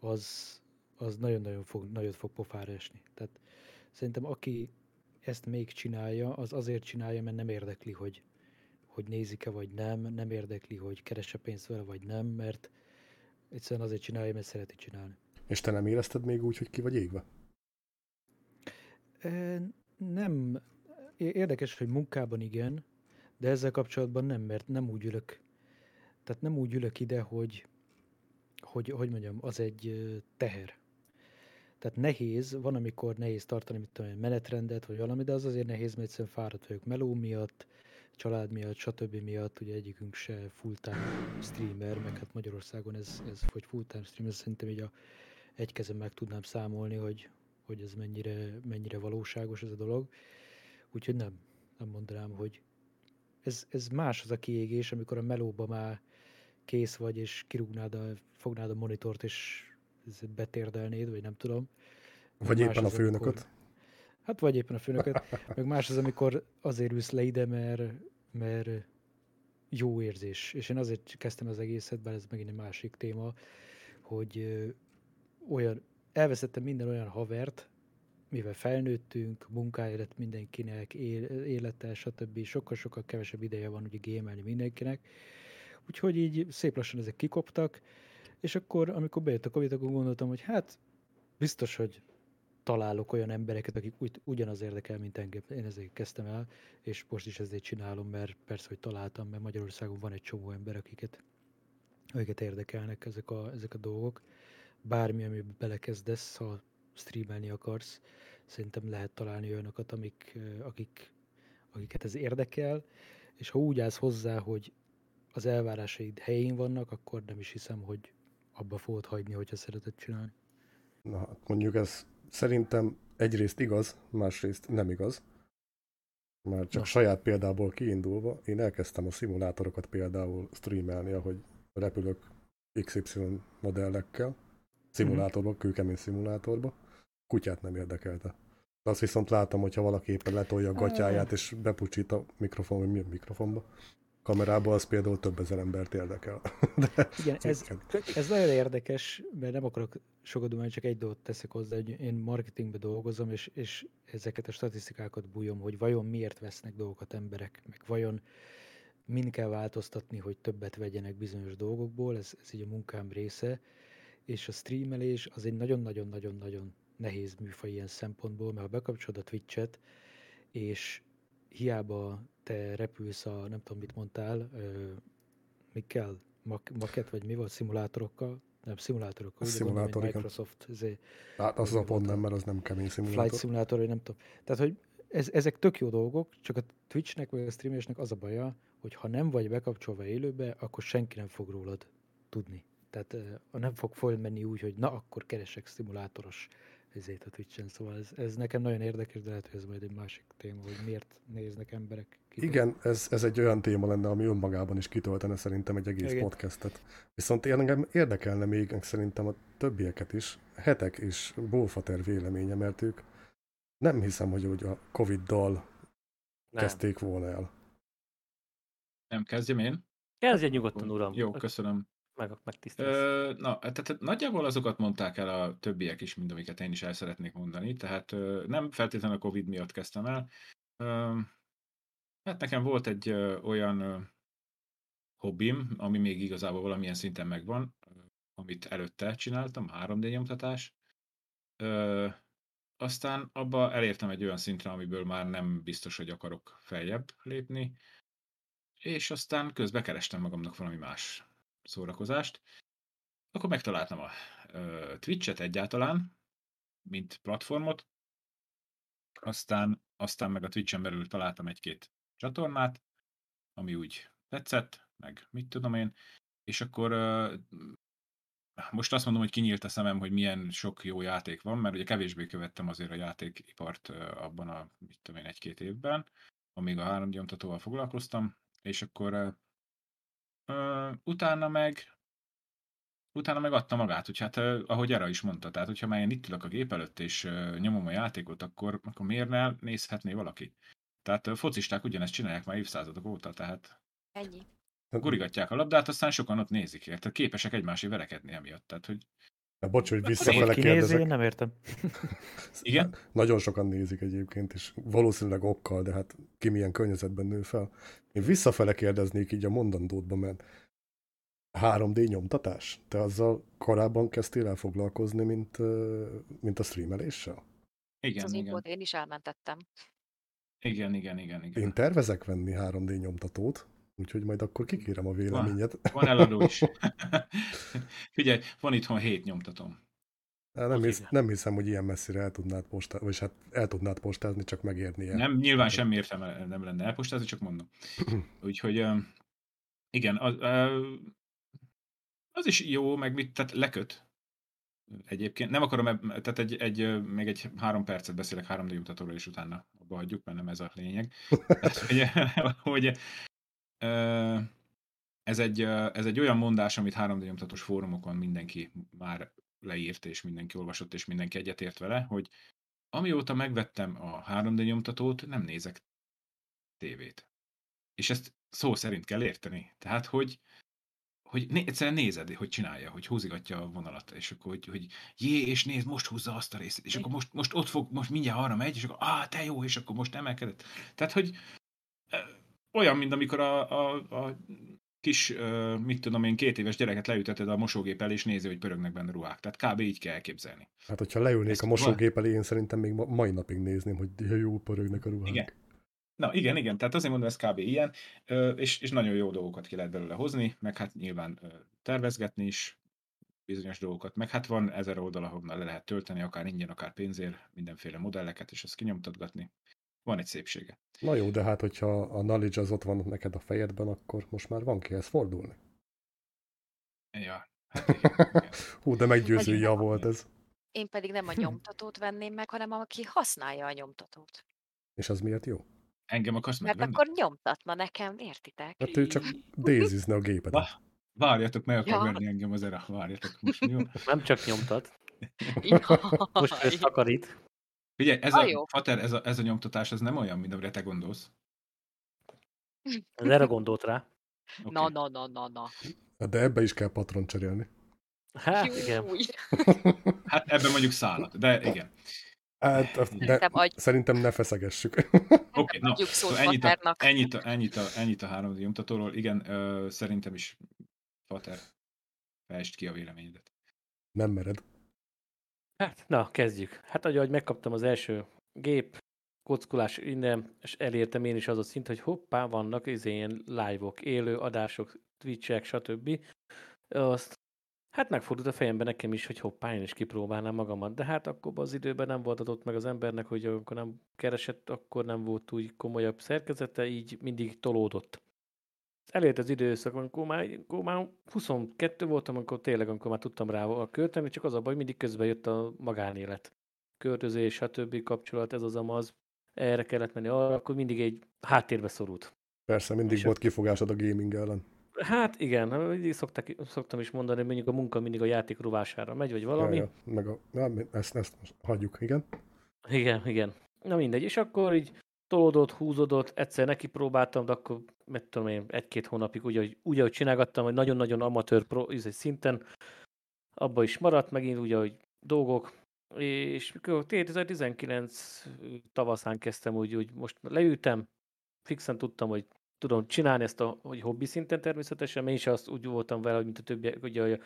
az, az nagyon-nagyon fog, nagyot fog pofára esni. Tehát szerintem aki ezt még csinálja, az azért csinálja, mert nem érdekli, hogy, hogy nézik-e vagy nem, nem érdekli, hogy keresse pénzt vele vagy nem, mert egyszerűen azért csinálja, mert szereti csinálni. És te nem érezted még úgy, hogy ki vagy égve? Ö, Nem, érdekes, hogy munkában igen, de ezzel kapcsolatban nem, mert nem úgy ülök, tehát nem úgy ülök ide, hogy, hogy, hogy mondjam, az egy teher. Tehát nehéz, van, amikor nehéz tartani, mit tudom, menetrendet, vagy valami, de az azért nehéz, mert egyszerűen fáradt vagyok meló miatt, család miatt, stb. miatt, ugye egyikünk se full-time streamer, meg hát Magyarországon ez, ez hogy full-time streamer, szerintem így a egy kezem meg tudnám számolni, hogy, hogy ez mennyire, mennyire valóságos ez a dolog. Úgyhogy nem, nem mondanám, hogy ez, ez más az a kiégés, amikor a melóba már kész vagy, és kirúgnád a, fognád a monitort, és betérdelnéd, vagy nem tudom. Vagy éppen a az, amikor- főnököt? Hát vagy éppen a főnököt, *laughs* meg más az, amikor azért ülsz le ide, mert, mert jó érzés. És én azért kezdtem az egészet, bár ez megint egy másik téma, hogy olyan, elveszettem minden olyan havert, mivel felnőttünk, munkája lett mindenkinek, él, élete, stb. Sokkal-sokkal kevesebb ideje van ugye gémelni mindenkinek. Úgyhogy így szép lassan ezek kikoptak, és akkor, amikor bejött a Covid, akkor gondoltam, hogy hát biztos, hogy találok olyan embereket, akik úgy, ugyanaz érdekel, mint engem. Én ezért kezdtem el, és most is ezért csinálom, mert persze, hogy találtam, mert Magyarországon van egy csomó ember, akiket, akiket érdekelnek ezek a, ezek a dolgok. Bármi, amiben belekezdesz, ha streamelni akarsz, szerintem lehet találni olyanokat, amik, akik, akiket ez érdekel, és ha úgy állsz hozzá, hogy az elvárásaid helyén vannak, akkor nem is hiszem, hogy abba fogod hagyni, hogyha szereted csinálni. Na, hát mondjuk ez szerintem egyrészt igaz, másrészt nem igaz. Már csak Na. saját példából kiindulva, én elkezdtem a szimulátorokat például streamelni, ahogy repülök XY modellekkel, szimulátorba, kőkemény szimulátorba. Kutyát nem érdekelte. De azt viszont láttam, hogyha valaki éppen letolja a gatyáját, és bepucsít a mikrofon, vagy mi a mikrofonba, kamerába, az például több ezer embert érdekel. *laughs* De Igen, ez, ez nagyon érdekes, mert nem akarok sokat dumálni, csak egy dolgot teszek hozzá, hogy én marketingben dolgozom, és, és ezeket a statisztikákat bújom, hogy vajon miért vesznek dolgokat emberek, meg vajon min kell változtatni, hogy többet vegyenek bizonyos dolgokból, ez, ez így a munkám része, és a streamelés az egy nagyon-nagyon-nagyon-nagyon nehéz műfaj ilyen szempontból, mert ha bekapcsolod a Twitch-et, és hiába te repülsz a, nem tudom mit mondtál, ö, mikkel, mak, maket, vagy mi volt, szimulátorokkal, nem, szimulátorokkal, úgy gondolom, Szimulátor. Microsoft, ezért, Hát az a Volt pont nem, mert az nem kemény Flight szimulátor. Vagy nem tudom. Tehát, hogy ez, ezek tök jó dolgok, csak a Twitchnek vagy a streamesnek az a baja, hogy ha nem vagy bekapcsolva élőbe, akkor senki nem fog rólad tudni. Tehát nem fog fölmenni úgy, hogy na, akkor keresek szimulátoros ezért a Twitch-en. Szóval ez, ez nekem nagyon érdekes, de lehet, hogy ez majd egy másik téma, hogy miért néznek emberek. ki- Igen, ez, ez egy olyan téma lenne, ami önmagában is kitöltene szerintem egy egész Igen. Podcastet. Viszont én engem érdekelne még szerintem a többieket is, hetek és Bolfater véleménye, mert ők nem hiszem, hogy úgy a Covid-dal Nem. kezdték volna el. Nem kezdjem én? Kezdjen nyugodtan, uram. Jó, köszönöm. Meg, megtisztelsz. Na, tehát nagyjából azokat mondták el a többiek is, mint amiket én is el szeretnék mondani, tehát nem feltétlenül a Covid miatt kezdtem el. Hát nekem volt egy olyan hobbim, ami még igazából valamilyen szinten megvan, amit előtte csináltam, 3D nyomtatás. Ö, aztán abba elértem egy olyan szintre, amiből már nem biztos, hogy akarok feljebb lépni, és aztán közben kerestem magamnak valami más szórakozást. Akkor megtaláltam a Twitch-et egyáltalán, mint platformot, aztán, aztán meg a Twitch-en belül találtam egy-két csatornát, ami úgy tetszett, meg mit tudom én, és akkor most azt mondom, hogy kinyílt a szemem, hogy milyen sok jó játék van, mert ugye kevésbé követtem azért a játékipart abban a, mit tudom én, egy-két évben, amíg a 3 nyomtatóval foglalkoztam, és akkor ö, utána meg utána meg adta magát, hogy hát ahogy Era is mondta, tehát hogyha már én itt ülök a gép előtt és nyomom a játékot, akkor, akkor miért ne nézhetné valaki? Tehát focisták ugyanezt csinálják már évszázadok óta, tehát Ennyi. gurigatják a labdát, aztán sokan ott nézik, érted? Képesek egymásé verekedni emiatt, tehát hogy Na, bocs, hogy visszafele kinézi, én kérdezek. nem értem. *laughs* igen, Nagyon sokan nézik egyébként, és valószínűleg okkal, de hát ki milyen környezetben nő fel. Én visszafele kérdeznék így a mondandódba, mert 3D nyomtatás? Te azzal korábban kezdtél el foglalkozni, mint, mint a streameléssel? igen, az igen, én is elmentettem. igen, igen, igen, igen. Én tervezek venni 3D nyomtatót, úgyhogy majd akkor kikérem a véleményet. Van eladó *laughs* is. *laughs* Figyelj, van itthon hét nyomtatom. Nem, Az hisz, nem hiszem, hogy ilyen messzire el tudnád postázni, vagy hát el tudnád postázni, csak megérnie. Nem, nyilván semmi értelme nem lenne elpostázni, csak mondom. *clears throat* Úgyhogy igen, az, az is jó, meg mit, tehát leköt. Egyébként nem akarom, eb- tehát egy, egy, még egy három percet beszélek 3D mutatóról, és utána abba hagyjuk, mert nem ez a lényeg. *laughs* Tehát, hogy, hogy ez egy, ez egy olyan mondás, amit 3D nyomtatós fórumokon mindenki már leírt, és mindenki olvasott, és mindenki egyetért vele, hogy amióta megvettem a 3D nyomtatót, nem nézek tévét. És ezt szó szerint kell érteni. Tehát, hogy, hogy né, egyszerűen nézed, hogy csinálja, hogy húzigatja a vonalat, és akkor, hogy, hogy jé, és nézd, most húzza azt a részét, és akkor most, most ott fog, most mindjárt arra megy, és akkor á, te jó, és akkor most emelkedett. Tehát, hogy olyan, mint amikor a, a, a kis, mit tudom én, két éves gyereket leüteted a mosógép elé, és nézi, hogy pörögnek benne ruhák. Tehát kb. így kell elképzelni. Hát, hogyha leülnék Ezt a mosógép elé, én szerintem még ma, mai napig nézném, hogy jó pörögnek a ruhák. Igen. Na igen, igen, tehát azért mondom, ez kb. ilyen, és, és nagyon jó dolgokat ki lehet belőle hozni, meg hát nyilván tervezgetni is, bizonyos dolgokat. Meg hát van ezer oldal, ahonnan le lehet tölteni, akár ingyen, akár pénzért, mindenféle modelleket, és azt kinyomtatgatni. Van egy szépsége. Na jó, de hát, hogyha a knowledge az ott van neked a fejedben, akkor most már van kihez fordulni. Ja, hát *laughs* igen, igen. Hú, de meggyőző ja volt ez. Én pedig nem a *clears throat* nyomtatót venném meg, hanem aki használja a nyomtatót. És az miért jó? Engem akarsz Mert megvenni? akkor nyomtatna nekem, értitek? Hát ő csak *laughs* dézizne a gépedet. Va- Várjatok, meg akar Ja. venni engem az era. Várjatok, most jó. Nem csak nyomtat, *laughs* most Jaj. ez takarít. Figyelj, ez a, jó. Fater, ez a, ez a nyomtatás, ez nem olyan, mint amire te gondolsz. Ez erre gondolt rá. Okay. Na, na, na, na, na. De ebbe is kell patron cserélni. Hát igen. *laughs* Hát ebben mondjuk szállat, de igen. Hát, de Szerintem szerintem ne feszegessük. Oké, okay, na, szóval ennyit, a, ennyit, a, ennyit, a, ennyit a három nyomtatóról. Igen, ö, szerintem is Fater, fejtsd ki a véleményedet. Nem mered. Hát, na, kezdjük. Hát, ahogy megkaptam az első gép, kockulás innen, és elértem én is az a szint, hogy hoppá, vannak izé ilyen live-ok, élő adások, twitch stb. Azt, hát megfordult a fejemben nekem is, hogy hoppá, én is kipróbálnám magamat. De hát akkor az időben nem volt adott meg az embernek, hogy amikor nem keresett, akkor nem volt úgy komolyabb szerkezete, így mindig tolódott. Elért az időszak, amikor már, amikor már 22 voltam, amikor tényleg, amikor már tudtam rá költeni, csak az a baj, mindig közben jött a magánélet. Költözés, stb. kapcsolat, ez az amaz, erre kellett menni, arra, akkor mindig egy háttérbe szorult. Persze, mindig És volt kifogásod a gaming ellen. Hát igen, mindig szoktak, szoktam is mondani, hogy mondjuk a munka mindig a játék rovására megy, vagy valami. Ja, ja. Meg a, ja, ezt, ezt most hagyjuk, igen. Igen, igen. Na mindegy, és akkor így tolódott, húzódott, egyszer neki próbáltam, de akkor, mit tudom én, egy-két hónapig úgy, ahogy, úgy, ahogy csinálgattam, hogy nagyon-nagyon amatőr pro, izé, szinten, abba is maradt megint úgy, ahogy dolgok, és mikor 2019 tavaszán kezdtem úgy, hogy most leültem, fixen tudtam, hogy tudom csinálni ezt a hogy hobbi szinten természetesen, én is azt úgy voltam vele, hogy mint a többiek, ugye, hogy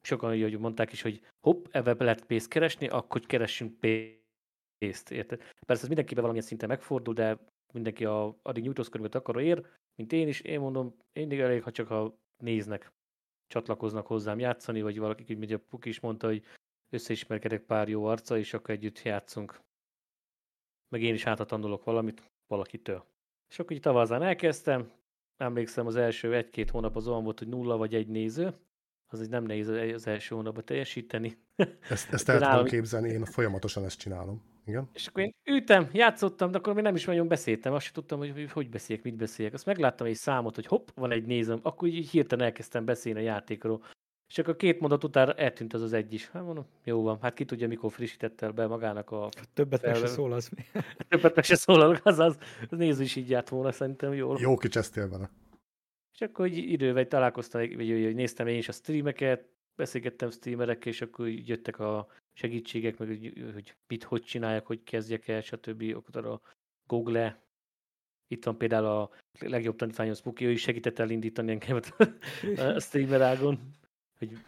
sokan ugye, hogy mondták is, hogy hopp, ebbe be lehet pénzt keresni, akkor keressünk pénzt, érted? Persze ez mindenkiben valamilyen szinten megfordul, de mindenki a, addig nyújtózkodót akaró ér, mint én is, én mondom, mindig elég, ha csak ha néznek, csatlakoznak hozzám játszani, vagy valaki, így ugye a Puki is mondta, hogy összeismerkedek pár jó arca, és akkor együtt játszunk. Meg én is hátra tanulok valamit valakitől. És akkor így tavazán elkezdtem, emlékszem az első egy-két hónap az olyan volt, hogy nulla vagy egy néző, az így nem nehéz az első hónapban teljesíteni. Ezt, *laughs* ezt el tudom nálam- képzelni, én folyamatosan ezt csinálom. Igen. És akkor én ültem, játszottam, de akkor még nem is nagyon beszéltem, azt sem tudtam, hogy hogy, beszéljek, mit beszéljek. Azt megláttam egy számot, hogy hopp, van egy nézőm, akkor így hirtelen elkezdtem beszélni a játékról. És akkor két mondat után eltűnt az az egy is. Hát mondom, jó van, hát ki tudja, mikor frissítette be magának a Többet meg se Felvevő. szól az. mi? *laughs* többet meg se szólalok, azaz, az néző is így járt volna szerintem jól. Jó kicsesztél vele. És akkor így idővel találkoztam, vagy hogy hogy néztem én is a streameket, beszélgettem streamerekkel, és akkor így jöttek a segítségek, meg hogy, hogy mit, hogy csinálják, hogy kezdjek el, stb. Akkor a Google. Itt van például a legjobb tanítványom Spooky, ő is segített elindítani engem a *laughs* streamer ágon, hogy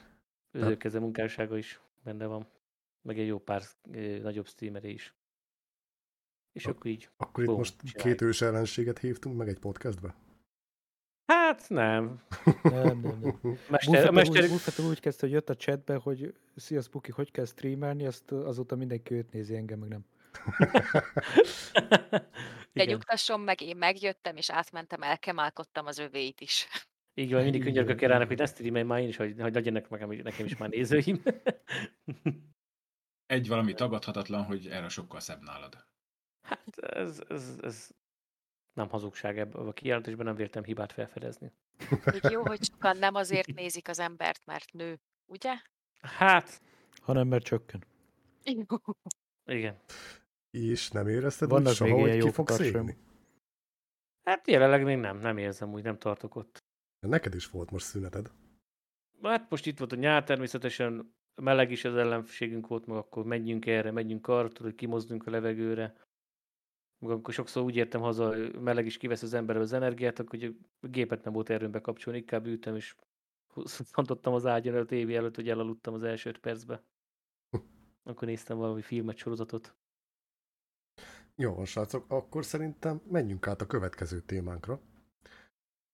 az ő keze munkássága is benne van, meg egy jó pár nagyobb streameré is. És akkor így, Akkor itt most csináljuk. két ős ellenséget hívtunk meg egy podcastbe. Hát nem. Nem, nem, nem. *laughs* Mester, Buffett, mester, úgy, Buffett úgy kezdte, hogy jött a chatbe, hogy szia Spuki, hogy kell streamelni, azt azóta mindenki őt nézi, engem meg nem. De nyugtasson meg, én megjöttem, és átmentem, elkemálkodtam az övéit is. Így van, mindig könyörgök rának, hogy ne streamelj már én is, hogy, hogy legyenek nekem, nekem is már nézőim. Egy valami tagadhatatlan, hogy erre sokkal szebb nálad. hát ez, ez, ez nem hazugság ebben a kijelentésben, nem véltem hibát felfedezni. Még jó, hogy *laughs* sokan nem azért nézik az embert, mert nő, ugye? Hát, Hanem mert csökken. igen. És nem érezted Vannak úgy soha, hogy ki jó fogsz égni? Hát jelenleg még nem, nem érzem úgy, nem tartok ott. Neked is volt most szüneted. Hát most itt volt a nyár, természetesen meleg is az ellenségünk volt, meg akkor menjünk erre, menjünk arra, tudod, hogy kimozdunk a levegőre amikor sokszor úgy értem haza, meleg is kivesz az emberből az energiát, akkor ugye a gépet nem volt erőm bekapcsolni, inkább ültem, és szantottam az ágyon előtt, évi előtt, hogy elaludtam az első öt percbe. Hm. Akkor néztem valami filmet, sorozatot. Jó van, srácok, akkor szerintem menjünk át a következő témánkra.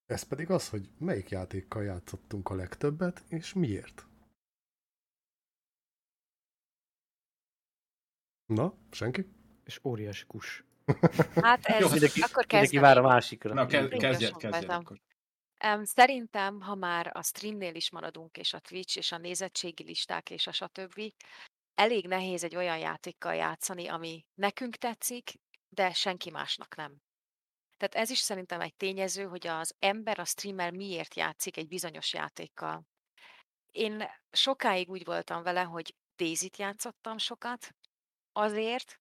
Ez pedig az, hogy melyik játékkal játszottunk a legtöbbet, és miért. Na, senki? És óriási kus. Hát ez, Jó, Mindenki, akkor mindenki vár a másikra. Na, kezdjed, kezdjed akkor. Em, Szerintem, ha már a streamnél is maradunk, és a Twitch, és a nézettségi listák, és a stb., elég nehéz egy olyan játékkal játszani, ami nekünk tetszik, de senki másnak nem. Tehát ez is szerintem egy tényező, hogy az ember, a streamer miért játszik egy bizonyos játékkal. Én sokáig úgy voltam vele, hogy Daisy-t játszottam sokat, azért,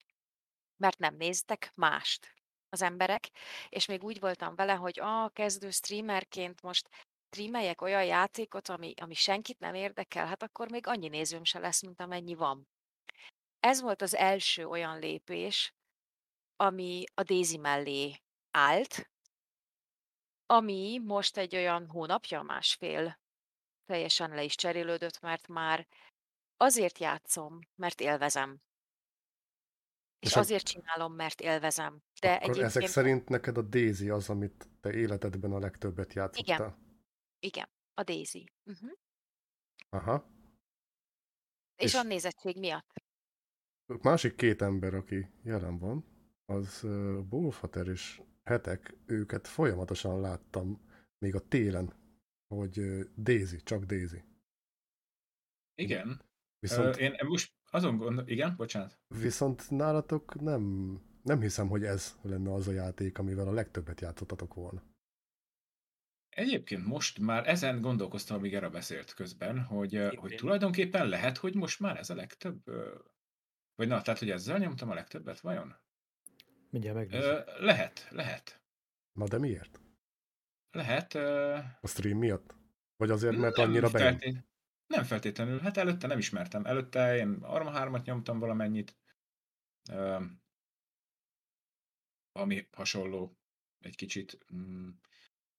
mert nem néztek mást az emberek, és még úgy voltam vele, hogy a kezdő streamerként most streameljek olyan játékot, ami, ami senkit nem érdekel, hát akkor még annyi nézőm se lesz, mint amennyi van. Ez volt az első olyan lépés, ami a Daisy mellé állt, ami most egy olyan hónapja, másfél teljesen le is cserélődött, mert már azért játszom, mert élvezem. És És azért csinálom, mert élvezem. De Akkor ezek egyébként szerint neked a Daisy az, amit te életedben a legtöbbet játszottál. igen, a Daisy. Uh-huh. Aha. És, És- a nézettség miatt. Másik két ember, aki jelen van, az uh, Bullfater és Hetek, őket folyamatosan láttam még a télen, hogy uh, Daisy, csak Daisy. Igen. Viszont, Én most azon gondol... Igen, bocsánat. viszont nálatok nem, nem hiszem, hogy ez lenne az a játék, amivel a legtöbbet játszottatok volna. Egyébként most már ezen gondolkoztam, amíg erre beszélt közben, hogy, Itt hogy tulajdonképpen lehet, hogy most már ez a legtöbb... Vagy na, tehát, hogy ezzel nyomtam a legtöbbet, vajon? Mindjárt megnézzük. Ö, lehet, lehet. Na de miért? Lehet. Ö, A stream miatt? Vagy azért, mert nem annyira bejön? feltét- Nem feltétlenül. Hát előtte nem ismertem. Előtte én Arma 3-at nyomtam valamennyit. Ami hasonló egy kicsit. Mm,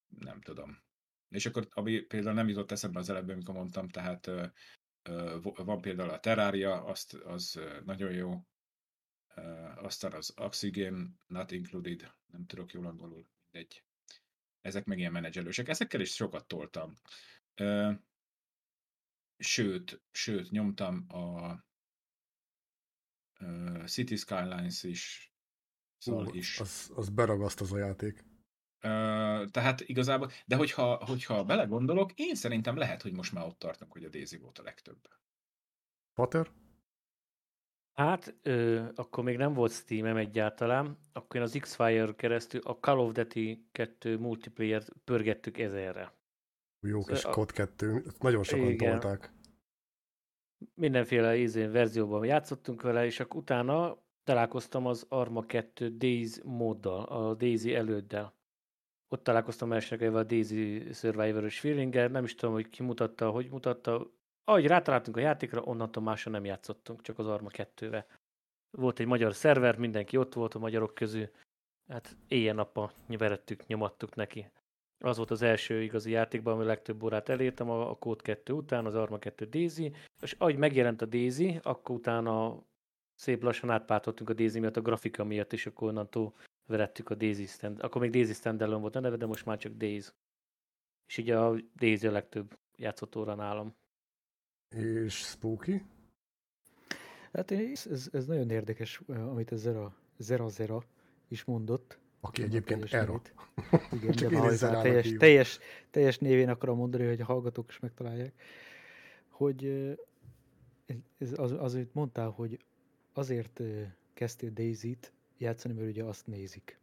nem tudom. És akkor, ami például nem jutott eszembe az előbb, amikor mondtam, tehát van például a Terraria, azt, az nagyon jó. Aztán az Oxygen, Not Included, nem tudok jól angolul, mindegy. Ezek meg ilyen menedzselősek. Ezekkel is sokat toltam. Sőt, sőt, nyomtam a City Skylines is, szóval Ú, is. az, az beragaszt az a játék. Ö, tehát igazából, de hogyha, hogyha belegondolok, én szerintem lehet, hogy most már ott tartunk, hogy a Daisy volt a legtöbb. Pater? Hát, ö, akkor még nem volt Steam-em egyáltalán, akkor én az X-Fire keresztül a Call of Duty 2 multiplayer pörgettük ezerre. Jó Szóval kis a- COD 2, nagyon sokan Igen. tolták. Mindenféle izén verzióban játszottunk vele, és akkor utána találkoztam az Arma 2 Days móddal, a Daisy előddel. Ott találkoztam elsőnek a Daisy Survivor-ös feelinggel, nem is tudom, hogy ki mutatta, hogy mutatta. Ahogy rátaláltunk a játékra, onnantól másra nem játszottunk, csak az Arma 2-vel. Volt egy magyar szerver, mindenki ott volt a magyarok közül. Hát éjjel-nappal verettük, nyomattuk neki. Az volt az első igazi játékban, ami a legtöbb órát elértem a, a Code 2 után, az Arma 2 Daisy, és ahogy megjelent a Daisy, akkor utána szép lassan átpártoltunk a Daisy miatt, a grafika miatt, és akkor onnantól verettük a Daisy stand. Akkor még Daisy standalone volt a neve, de most már csak Daisy. És így a Daisy a legtöbb játszott óra nálam. És Spooky? Hát ez, ez nagyon érdekes, eh, amit ez Zera, Zera Zera is mondott. Aki Nem egyébként nevét. Igen, *laughs* Csak Zerának teljes, teljes, teljes névén akarom mondani, hogy a hallgatók is megtalálják, hogy ez az, az, amit mondtál, hogy azért kezdtél Daisy-t játszani, mert ugye azt nézik.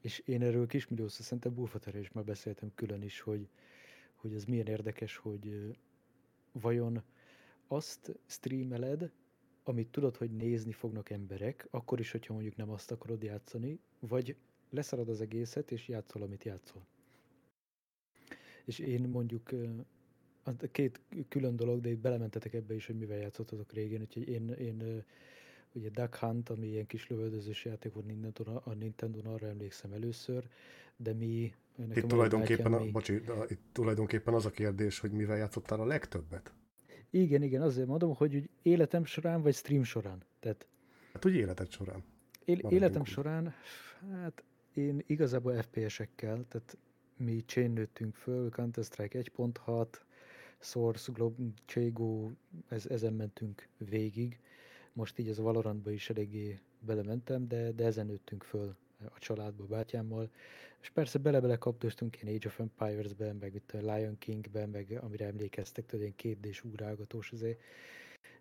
És én erről kismilliószor szerintem Bullfaterrel is már beszéltem külön is, hogy, hogy ez milyen érdekes, hogy vajon azt streameled, amit tudod, hogy nézni fognak emberek, akkor is, hogyha mondjuk nem azt akarod játszani, vagy leszarad az egészet, és játszol, amit játszol. És én mondjuk a két külön dolog, de itt belementetek ebbe is, hogy mivel játszottatok régen, úgyhogy én, én ugye Duck Hunt, ami ilyen kis lövöldözős játék volt Nintendo, a Nintendo arra emlékszem először, de mi... nekem Itt tulajdonképpen, a, mi- bocsi, de itt tulajdonképpen az a kérdés, hogy mivel játszottál a legtöbbet. Igen, igen, azért mondom, hogy úgy életem során, vagy stream során. Tehát Hát úgy életed során. él, életem úgy. során, hát én igazából FPS-ekkel, tehát mi chain nőttünk föl, Counter-Strike 1.6, Source, Glob, Chago, ez, ezen mentünk végig, most így az Valorantba is eléggé belementem, de, de ezen nőttünk föl a családba, bátyámmal. És persze bele-bele kaptoztunk ilyen Age of Empires-ben, meg itt a Lion King-ben, meg amire emlékeztek, tudod, ilyen kétdés úrálgatós azért,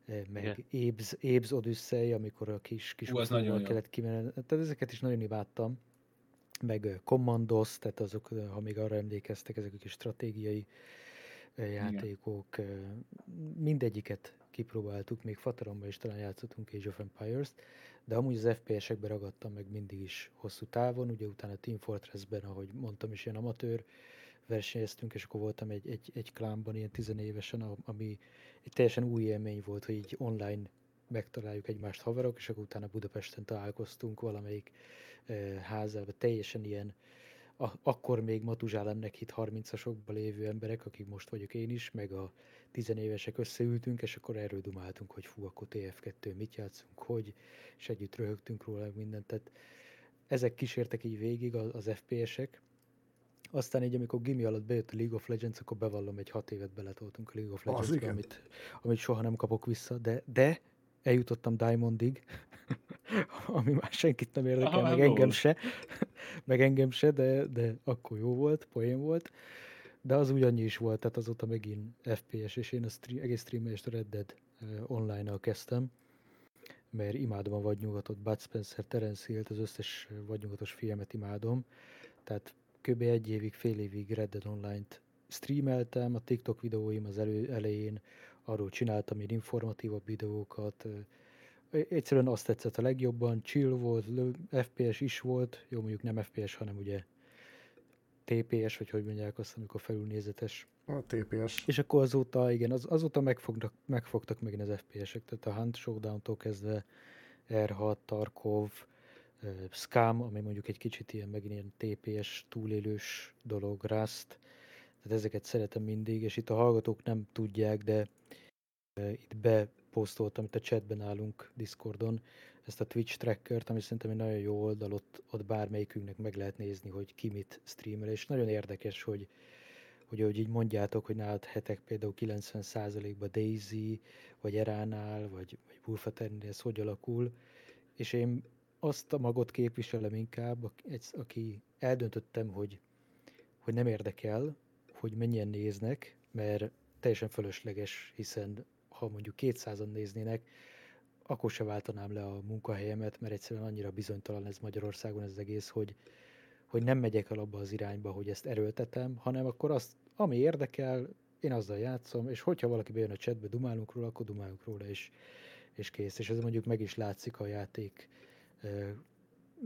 meg Abe's, Abe's Odyssey, amikor a kis, kis Ú, az nagyon kellett kimenni. Tehát ezeket is nagyon imádtam. Meg Commandos, tehát azok, ha még arra emlékeztek, ezek a kis stratégiai játékok. Mindegyiket kipróbáltuk, még Fataromban is talán játszottunk Age of Empires-t, de amúgy az FPS-ekbe ragadtam meg mindig is hosszú távon, ugye utána Team Fortress-ben, ahogy mondtam is, ilyen amatőr versenyeztünk, és akkor voltam egy, egy, egy klánban ilyen tizenévesen, ami egy teljesen új élmény volt, hogy így online megtaláljuk egymást haverok, és akkor utána Budapesten találkoztunk valamelyik eh, házában, teljesen ilyen a, akkor még Matuzsálemnek hit 30-asokban lévő emberek, akik most vagyok én is, meg a tizenévesek összeültünk, és akkor erről dumáltunk, hogy fú, akkor TF2 mit játszunk, hogy, és együtt röhögtünk róla mindent. Tehát ezek kísértek így végig az, az FPS-ek. Aztán így, amikor gimi alatt bejött a League of Legends, akkor bevallom, egy hat évet beletoltunk a League of legends amit, amit soha nem kapok vissza, de, de eljutottam Diamondig, *laughs* ami már senkit nem érdekel, Aha, meg engem se, *laughs* meg engem se, de, de akkor jó volt, poén volt. De az ugyannyi is volt, tehát azóta megint FPS, és én a stream, egész streamest Red Dead online-nal kezdtem, mert imádom a vadnyugatot, Bud Spencer, Terence Hill, az összes vadnyugatos filmet imádom, tehát kb. egy évig, fél évig Red Dead Online-t streameltem, a TikTok videóim az elő, elején arról csináltam én informatívabb videókat, egyszerűen azt tetszett a legjobban, chill volt, FPS is volt, jó mondjuk nem FPS, hanem ugye TPS, vagy hogy mondják azt, amikor felülnézetes. A TPS. És akkor azóta, igen, az, azóta megfognak, megfogtak megint az FPS-ek, tehát a Hunt Showdown-tól kezdve R6, Tarkov, Scam, ami mondjuk egy kicsit ilyen megint ilyen TPS túlélős dolog, Rust, tehát ezeket szeretem mindig, és itt a hallgatók nem tudják, de itt beposztoltam, itt a chatben állunk Discordon, ezt a Twitch trackert, ami szerintem egy nagyon jó oldal, ott, ott bármelyikünknek meg lehet nézni, hogy ki mit streamel, és nagyon érdekes, hogy, hogy ahogy így mondjátok, hogy nálad hetek például 90%-ban Daisy, vagy Eránál, vagy, vagy Bulfaternél ez hogy alakul, és én azt a magot képviselem inkább, aki eldöntöttem, hogy, hogy nem érdekel, hogy mennyien néznek, mert teljesen fölösleges, hiszen ha mondjuk 200-an néznének, akkor se váltanám le a munkahelyemet, mert egyszerűen annyira bizonytalan ez Magyarországon ez az egész, hogy, hogy nem megyek el abba az irányba, hogy ezt erőltetem, hanem akkor azt, ami érdekel, én azzal játszom, és hogyha valaki bejön a chatbe, dumálunk róla, akkor dumálunk róla, és, és kész. És ez mondjuk meg is látszik a játék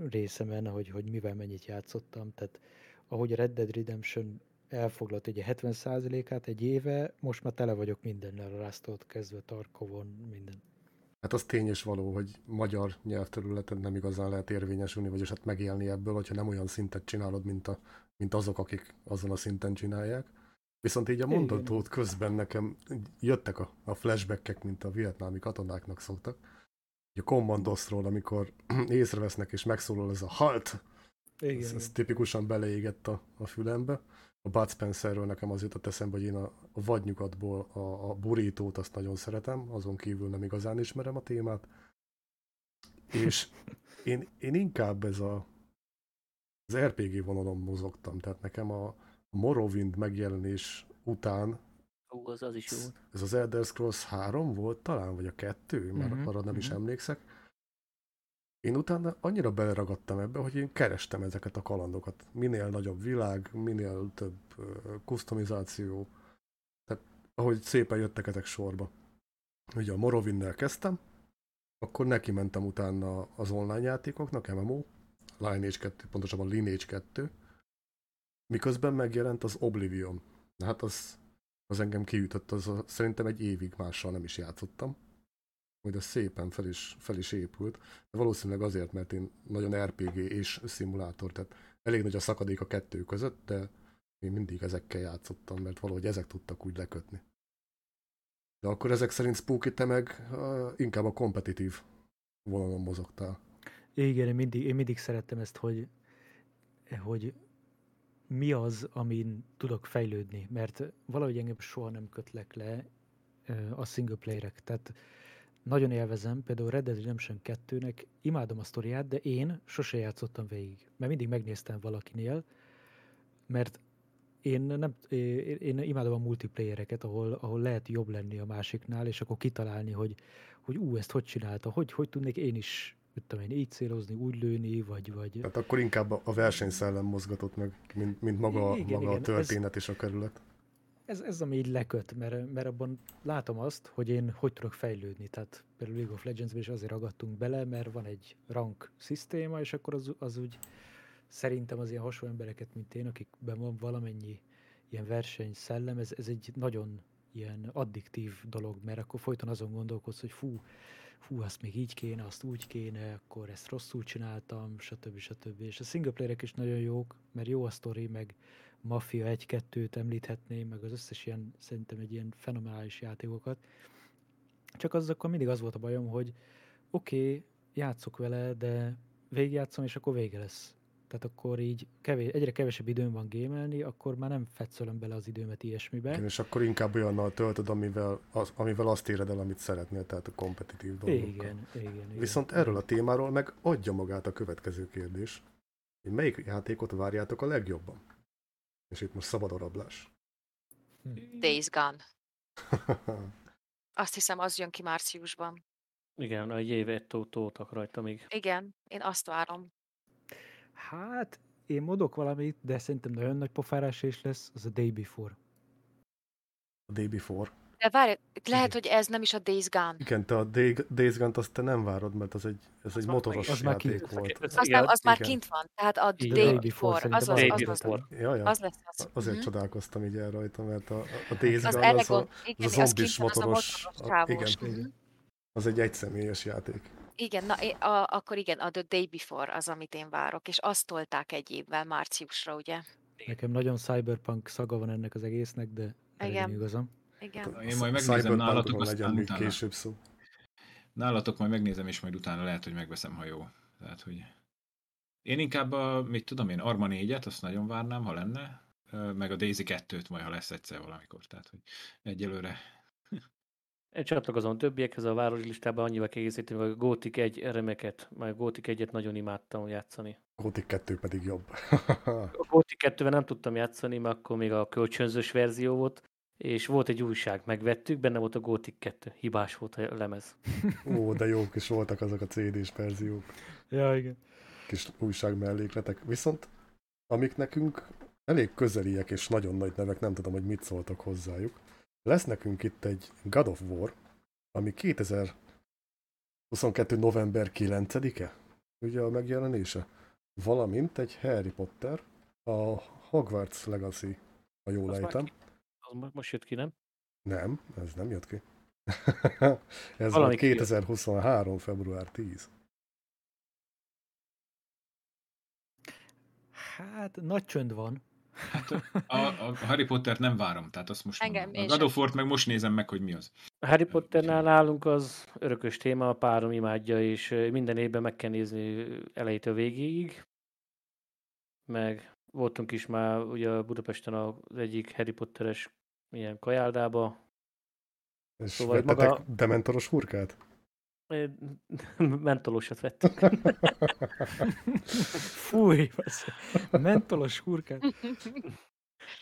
részemen, hogy, hogy mivel mennyit játszottam. Tehát ahogy a Red Dead Redemption elfoglalt egy 70%-át egy éve, most már tele vagyok mindennel, Rastot kezdve Tarkovon, minden. Hát az tény és való, hogy magyar nyelvterületen nem igazán lehet érvényesülni, vagyis hát megélni ebből, hogyha nem olyan szintet csinálod, mint, a, mint azok, akik azon a szinten csinálják. Viszont így a mondatót közben nekem jöttek a, a flashbackek, mint a vietnámi katonáknak szoktak. A kommandosról, amikor *clears throat* észrevesznek és megszólal ez a halt, igen, ez, ez tipikusan beleégett a, a fülembe a Bud Spencerről nekem az jutott eszembe, hogy én a, a vadnyugatból a, a burítót azt nagyon szeretem, azon kívül nem igazán ismerem a témát. És *laughs* én, én inkább ez a az RPG vonalon mozogtam, tehát nekem a, a Morrowind megjelenés után Ó, az az is jó. Ez az Elder Scrolls 3 volt talán, vagy a 2, már uh-huh, arra nem uh-huh. is mhm. emlékszek én utána annyira beleragadtam ebbe, hogy én kerestem ezeket a kalandokat. Minél nagyobb világ, minél több kustomizáció. Tehát ahogy szépen jöttek ezek sorba. Ugye a Morrowind-nel kezdtem, akkor neki mentem utána az online játékoknak, MMO, Lineage 2, pontosabban Lineage 2, miközben megjelent az Oblivion. Hát az, az engem kiütött, az a, szerintem egy évig mással nem is játszottam majd ez szépen fel is, fel is épült. De valószínűleg azért, mert én nagyon RPG és szimulátor, tehát elég nagy a szakadék a kettő között, de én mindig ezekkel játszottam, mert valahogy ezek tudtak úgy lekötni. De akkor ezek szerint Spooky, te meg uh, inkább a kompetitív vonalon mozogtál. Igen, én mindig, én mindig szerettem ezt, hogy, hogy mi az, amin tudok fejlődni, mert valahogy engem soha nem kötlek le a single playerek. Tehát nagyon élvezem, például Red Dead Redemption 2-nek imádom a sztoriát, de én sose játszottam végig. Mert mindig megnéztem valakinél, mert én, nem, én, imádom a multiplayereket, ahol, ahol lehet jobb lenni a másiknál, és akkor kitalálni, hogy, hogy ú, ezt hogy csinálta, hogy, hogy tudnék én is tudom én, így célozni, úgy lőni, vagy... vagy... Tehát akkor inkább a versenyszellem mozgatott meg, mint, mint maga, igen, maga igen, a történet ez, és a kerület. Ez, ez ami így leköt, mert, mert abban látom azt, hogy én hogy tudok fejlődni. Tehát például League of Legends-ben is azért ragadtunk bele, mert van egy rank szisztéma, és akkor az, az úgy szerintem az ilyen hasonló embereket, mint én, akikben van valamennyi ilyen verseny szellem, ez, ez egy nagyon ilyen addiktív dolog, mert akkor folyton azon gondolkodsz, hogy fú, fú, azt még így kéne, azt úgy kéne, akkor ezt rosszul csináltam, stb. stb. És a singleplayerek is nagyon jók, mert jó a sztori, meg Mafia 1-2-t említhetném, meg az összes ilyen, szerintem egy ilyen fenomenális játékokat. Csak az akkor mindig az volt a bajom, hogy oké, okay, játszok vele, de végigjátszom, és akkor vége lesz. Tehát akkor így kevés, egyre kevesebb időm van gémelni, akkor már nem fetszölöm bele az időmet ilyesmibe. Igen, és akkor inkább olyannal töltöd, amivel, az, amivel azt éred el, amit szeretnél, tehát a kompetitív dolgokkal. Igen, igen, igen. Viszont erről a témáról meg adja magát a következő kérdés. Melyik játékot várjátok a legjobban? És itt most szabad a rablás. Hm. Days Gone. *laughs* Azt hiszem, az jön ki márciusban. Igen, egy évet toltak rajta még. Igen, én azt várom. Hát, én modok valamit, de szerintem nagyon nagy pofárás is lesz, az a Day Before. A Day Before. De várj, lehet, hogy ez nem is a Days Gone. Igen, te a Day, Days Gone-t azt te nem várod, mert az egy, ez egy motoros az játék már volt. Az, nem, az már kint van, tehát a Igen. Day Before, az, az, az, az, az, ja, ja. az lesz az. Azért mm-hmm. csodálkoztam így el rajta, mert a, a Days Gone az, az, a, igen, az a zombis motoros, az, a motoros a, igen, az egy egyszemélyes játék. Igen, na, a, akkor igen, a The Day Before az, amit én várok, és azt tolták egy évvel, márciusra, ugye? Nekem nagyon cyberpunk szaga van ennek az egésznek, de igen. igazam. Igen. Én majd megnézem nálatok, aztán utána... később szó. Nálatok majd megnézem, és majd utána lehet, hogy megveszem, ha jó. Tehát, hogy... Én inkább a, mit tudom én, Arma 4-et, azt nagyon várnám, ha lenne, meg a Daisy 2-t majd, ha lesz egyszer valamikor. Tehát, hogy egyelőre én csatlakozom többiekhez a város listában, annyival kiegészíteni, hogy a Gothic 1 remeket, majd Gothic 1-et nagyon imádtam játszani. Gothic 2 pedig jobb. a Gothic 2 nem tudtam játszani, mert akkor még a kölcsönzős verzió volt, és volt egy újság, megvettük, benne volt a Gothic 2, hibás volt a lemez. *laughs* Ó, de jók is voltak azok a CD-s verziók. Ja, igen. Kis újság mellékletek. Viszont amik nekünk elég közeliek és nagyon nagy nevek, nem tudom, hogy mit szóltak hozzájuk. Lesz nekünk itt egy God of War, ami 2022. november 9-e, ugye a megjelenése, valamint egy Harry Potter, a Hogwarts Legacy, ha jól ejtem. Az most jött ki, nem? Nem, ez nem jött ki. *laughs* ez Valami volt 2023. Jött. február 10. Hát nagy csönd van. Hát a, a Harry Potter nem várom, tehát azt most Engem mondom. A God of War-t meg most nézem meg, hogy mi az. A Harry Potternál nálunk az örökös téma, a párom imádja, és minden évben meg kell nézni elejétől végéig. Meg voltunk is már ugye Budapesten az egyik Harry Potteres ilyen kajáldába. És szóval maga... dementoros hurkát? *laughs* Mentolósat vettük. *laughs* Fúj, mentolos hurkát.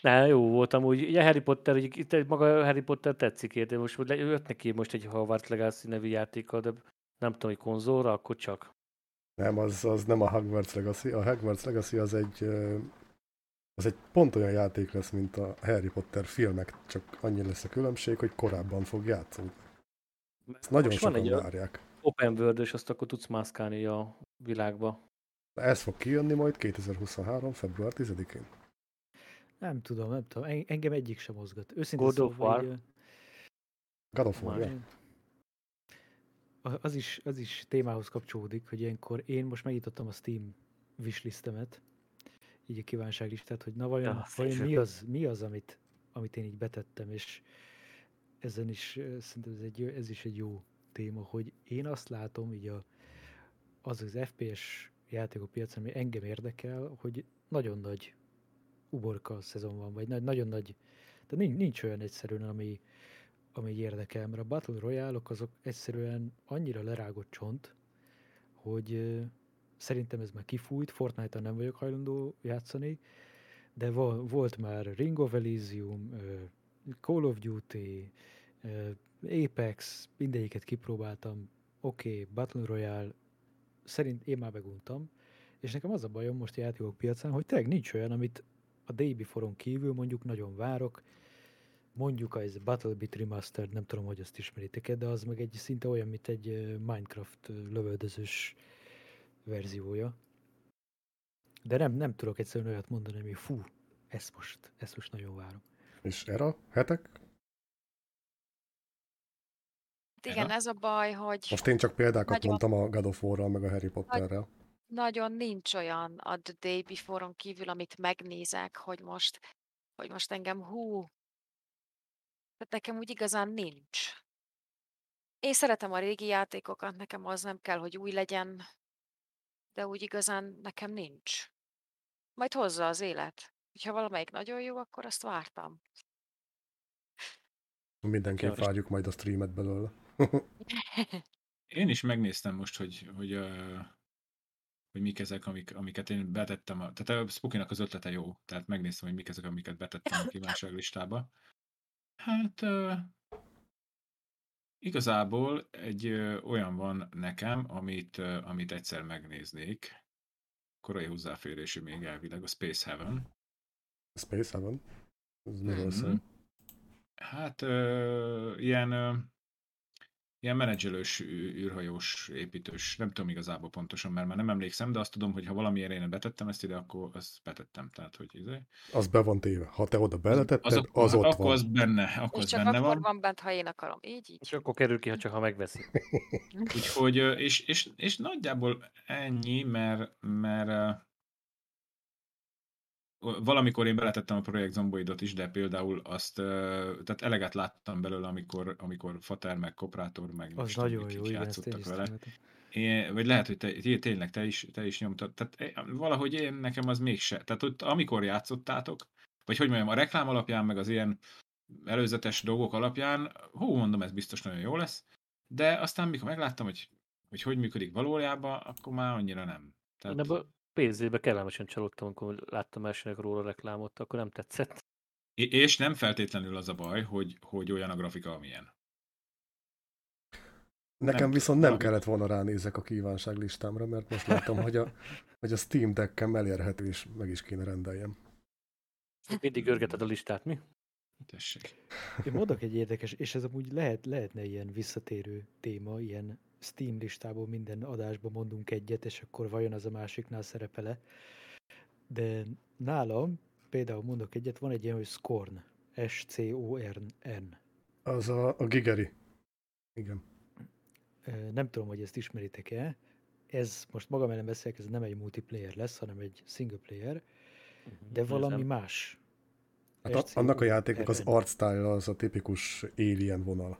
Ne, jó voltam úgy. Ugye Harry Potter, itt maga Harry Potter tetszik érte. Most jött neki most egy Hogwarts Legacy nevű játéka, de nem tudom, hogy konzolra, akkor csak. Nem, az, az nem a Hogwarts Legacy. A Hogwarts Legacy az egy, az egy pont olyan játék lesz, mint a Harry Potter filmek, csak annyi lesz a különbség, hogy korábban fog játszani. Ezt nagyon Most sokan van egy várják. Open world azt akkor tudsz mászkálni a világba. Ez fog kijönni majd 2023. február 10-én. Nem tudom, nem tudom. Engem egyik sem mozgat. Őszintén God of War. Így, God of War, ja. Az is, az is témához kapcsolódik, hogy ilyenkor én most megnyitottam a Steam wishlistemet, így a kívánságlistát, hogy na vajon, ja, vajon mi, az, mi az, amit, amit én így betettem, és ezen is szerintem ez, egy, ez is egy jó téma, hogy én azt látom, így a, az az FPS játékok piacon, ami engem érdekel, hogy nagyon nagy uborka szezon van, vagy nagyon nagy, de nincs, nincs olyan egyszerűen, ami, ami érdekel, mert a Battle royale azok egyszerűen annyira lerágott csont, hogy szerintem ez már kifújt, Fortnite-tal nem vagyok hajlandó játszani, de vo- volt már Ring of Elysium, Call of Duty, Apex, mindegyiket kipróbáltam, oké, okay, Battle Royale, szerint én már meguntam, és nekem az a bajom most a játékok piacán, hogy tényleg nincs olyan, amit a Day Before-on kívül mondjuk nagyon várok, mondjuk az Battle Beat Remastered, nem tudom, hogy azt ismeritek-e, de az meg egy szinte olyan, mint egy Minecraft lövöldözős verziója. De nem, nem tudok egyszerűen olyat mondani, hogy fú, ezt most, ezt most nagyon várom. És erre hetek? Igen, Eva? ez a baj, hogy Most én csak példákat Nagyon. mondtam a God of War-ral, meg a Harry Potterrel. nagyon nincs olyan a The Day Before-on kívül, amit megnézek, hogy most, hogy most engem hú, tehát nekem úgy igazán nincs. Én szeretem a régi játékokat, nekem az nem kell, hogy új legyen, de úgy igazán nekem nincs. Majd hozza az élet. Ha valamelyik nagyon jó, akkor azt vártam. Mindenképp Kíváncsi. várjuk majd a streamet belőle. *laughs* Én is megnéztem most, hogy, hogy, uh, hogy mik ezek, amik, amiket én betettem. A, tehát a Spooky-nak az ötlete jó, tehát megnéztem, hogy mik ezek, amiket betettem a *laughs* kívánságlistába. Hát uh, igazából egy uh, olyan van nekem, amit, uh, amit egyszer megnéznék. Korai hozzáférésű még elvileg, a Space Heaven. Space Heaven? Ez miről Mhm. szól? Hát ö, ilyen, ö, ilyen menedzselős, űrhajós, építős, nem tudom igazából pontosan, mert már nem emlékszem, de azt tudom, hogy ha valamiért én betettem ezt ide, akkor azt betettem. Tehát, hogy izé. Az be van téve. Ha te oda beletetted, az, akkor, az ott akkor van. az benne, akkor És az csak benne akkor van. van bent, ha én akarom. Így, így. És akkor kerül ki, ha csak ha megveszi. Úgyhogy, és, és, és nagyjából ennyi, mert, mert valamikor én beletettem a projekt Zomboidot is, de például azt, tehát eleget láttam belőle, amikor, amikor Fater, meg Koprátor, meg Az nagyon jó, igen, játszottak vele. Én, vagy lehet, hogy te, té- tényleg te is, te is nyomtad. Tehát eh, valahogy én, nekem az mégse. Tehát ott, amikor játszottátok, vagy hogy mondjam, a reklám alapján, meg az ilyen előzetes dolgok alapján, hú, mondom, ez biztos nagyon jó lesz, de aztán mikor megláttam, hogy hogy, hogy működik valójában, akkor már annyira nem. Tehát, Én ebben a pénzébe kellemesen csalódtam, amikor láttam elsőnek róla a reklámot, akkor nem tetszett. és nem feltétlenül az a baj, hogy, hogy olyan a grafika, amilyen. Nekem Nem viszont nem kellett volna ránézek a kívánságlistámra, mert most látom, hogy a, hogy a Steam Deck-kem elérhető, és meg is kéne rendeljem. Mindig görgeted a listát, mi? Tessék. Én mondok egy érdekes, és ez amúgy lehet, lehetne ilyen visszatérő téma, ilyen Steam listából minden adásban mondunk egyet, és akkor vajon az a másiknál szerepele. De nálam, például mondok egyet, van egy ilyen, hogy Scorn. S-C-O-R-N. Az a, a Gigeri. Igen. Nem tudom, hogy ezt ismeritek-e. Ez most magam ellen beszélek, ez nem egy multiplayer lesz, hanem egy single player, de valami Nézem. más. Hát a, annak a játéknak az art style az a tipikus alien vonal.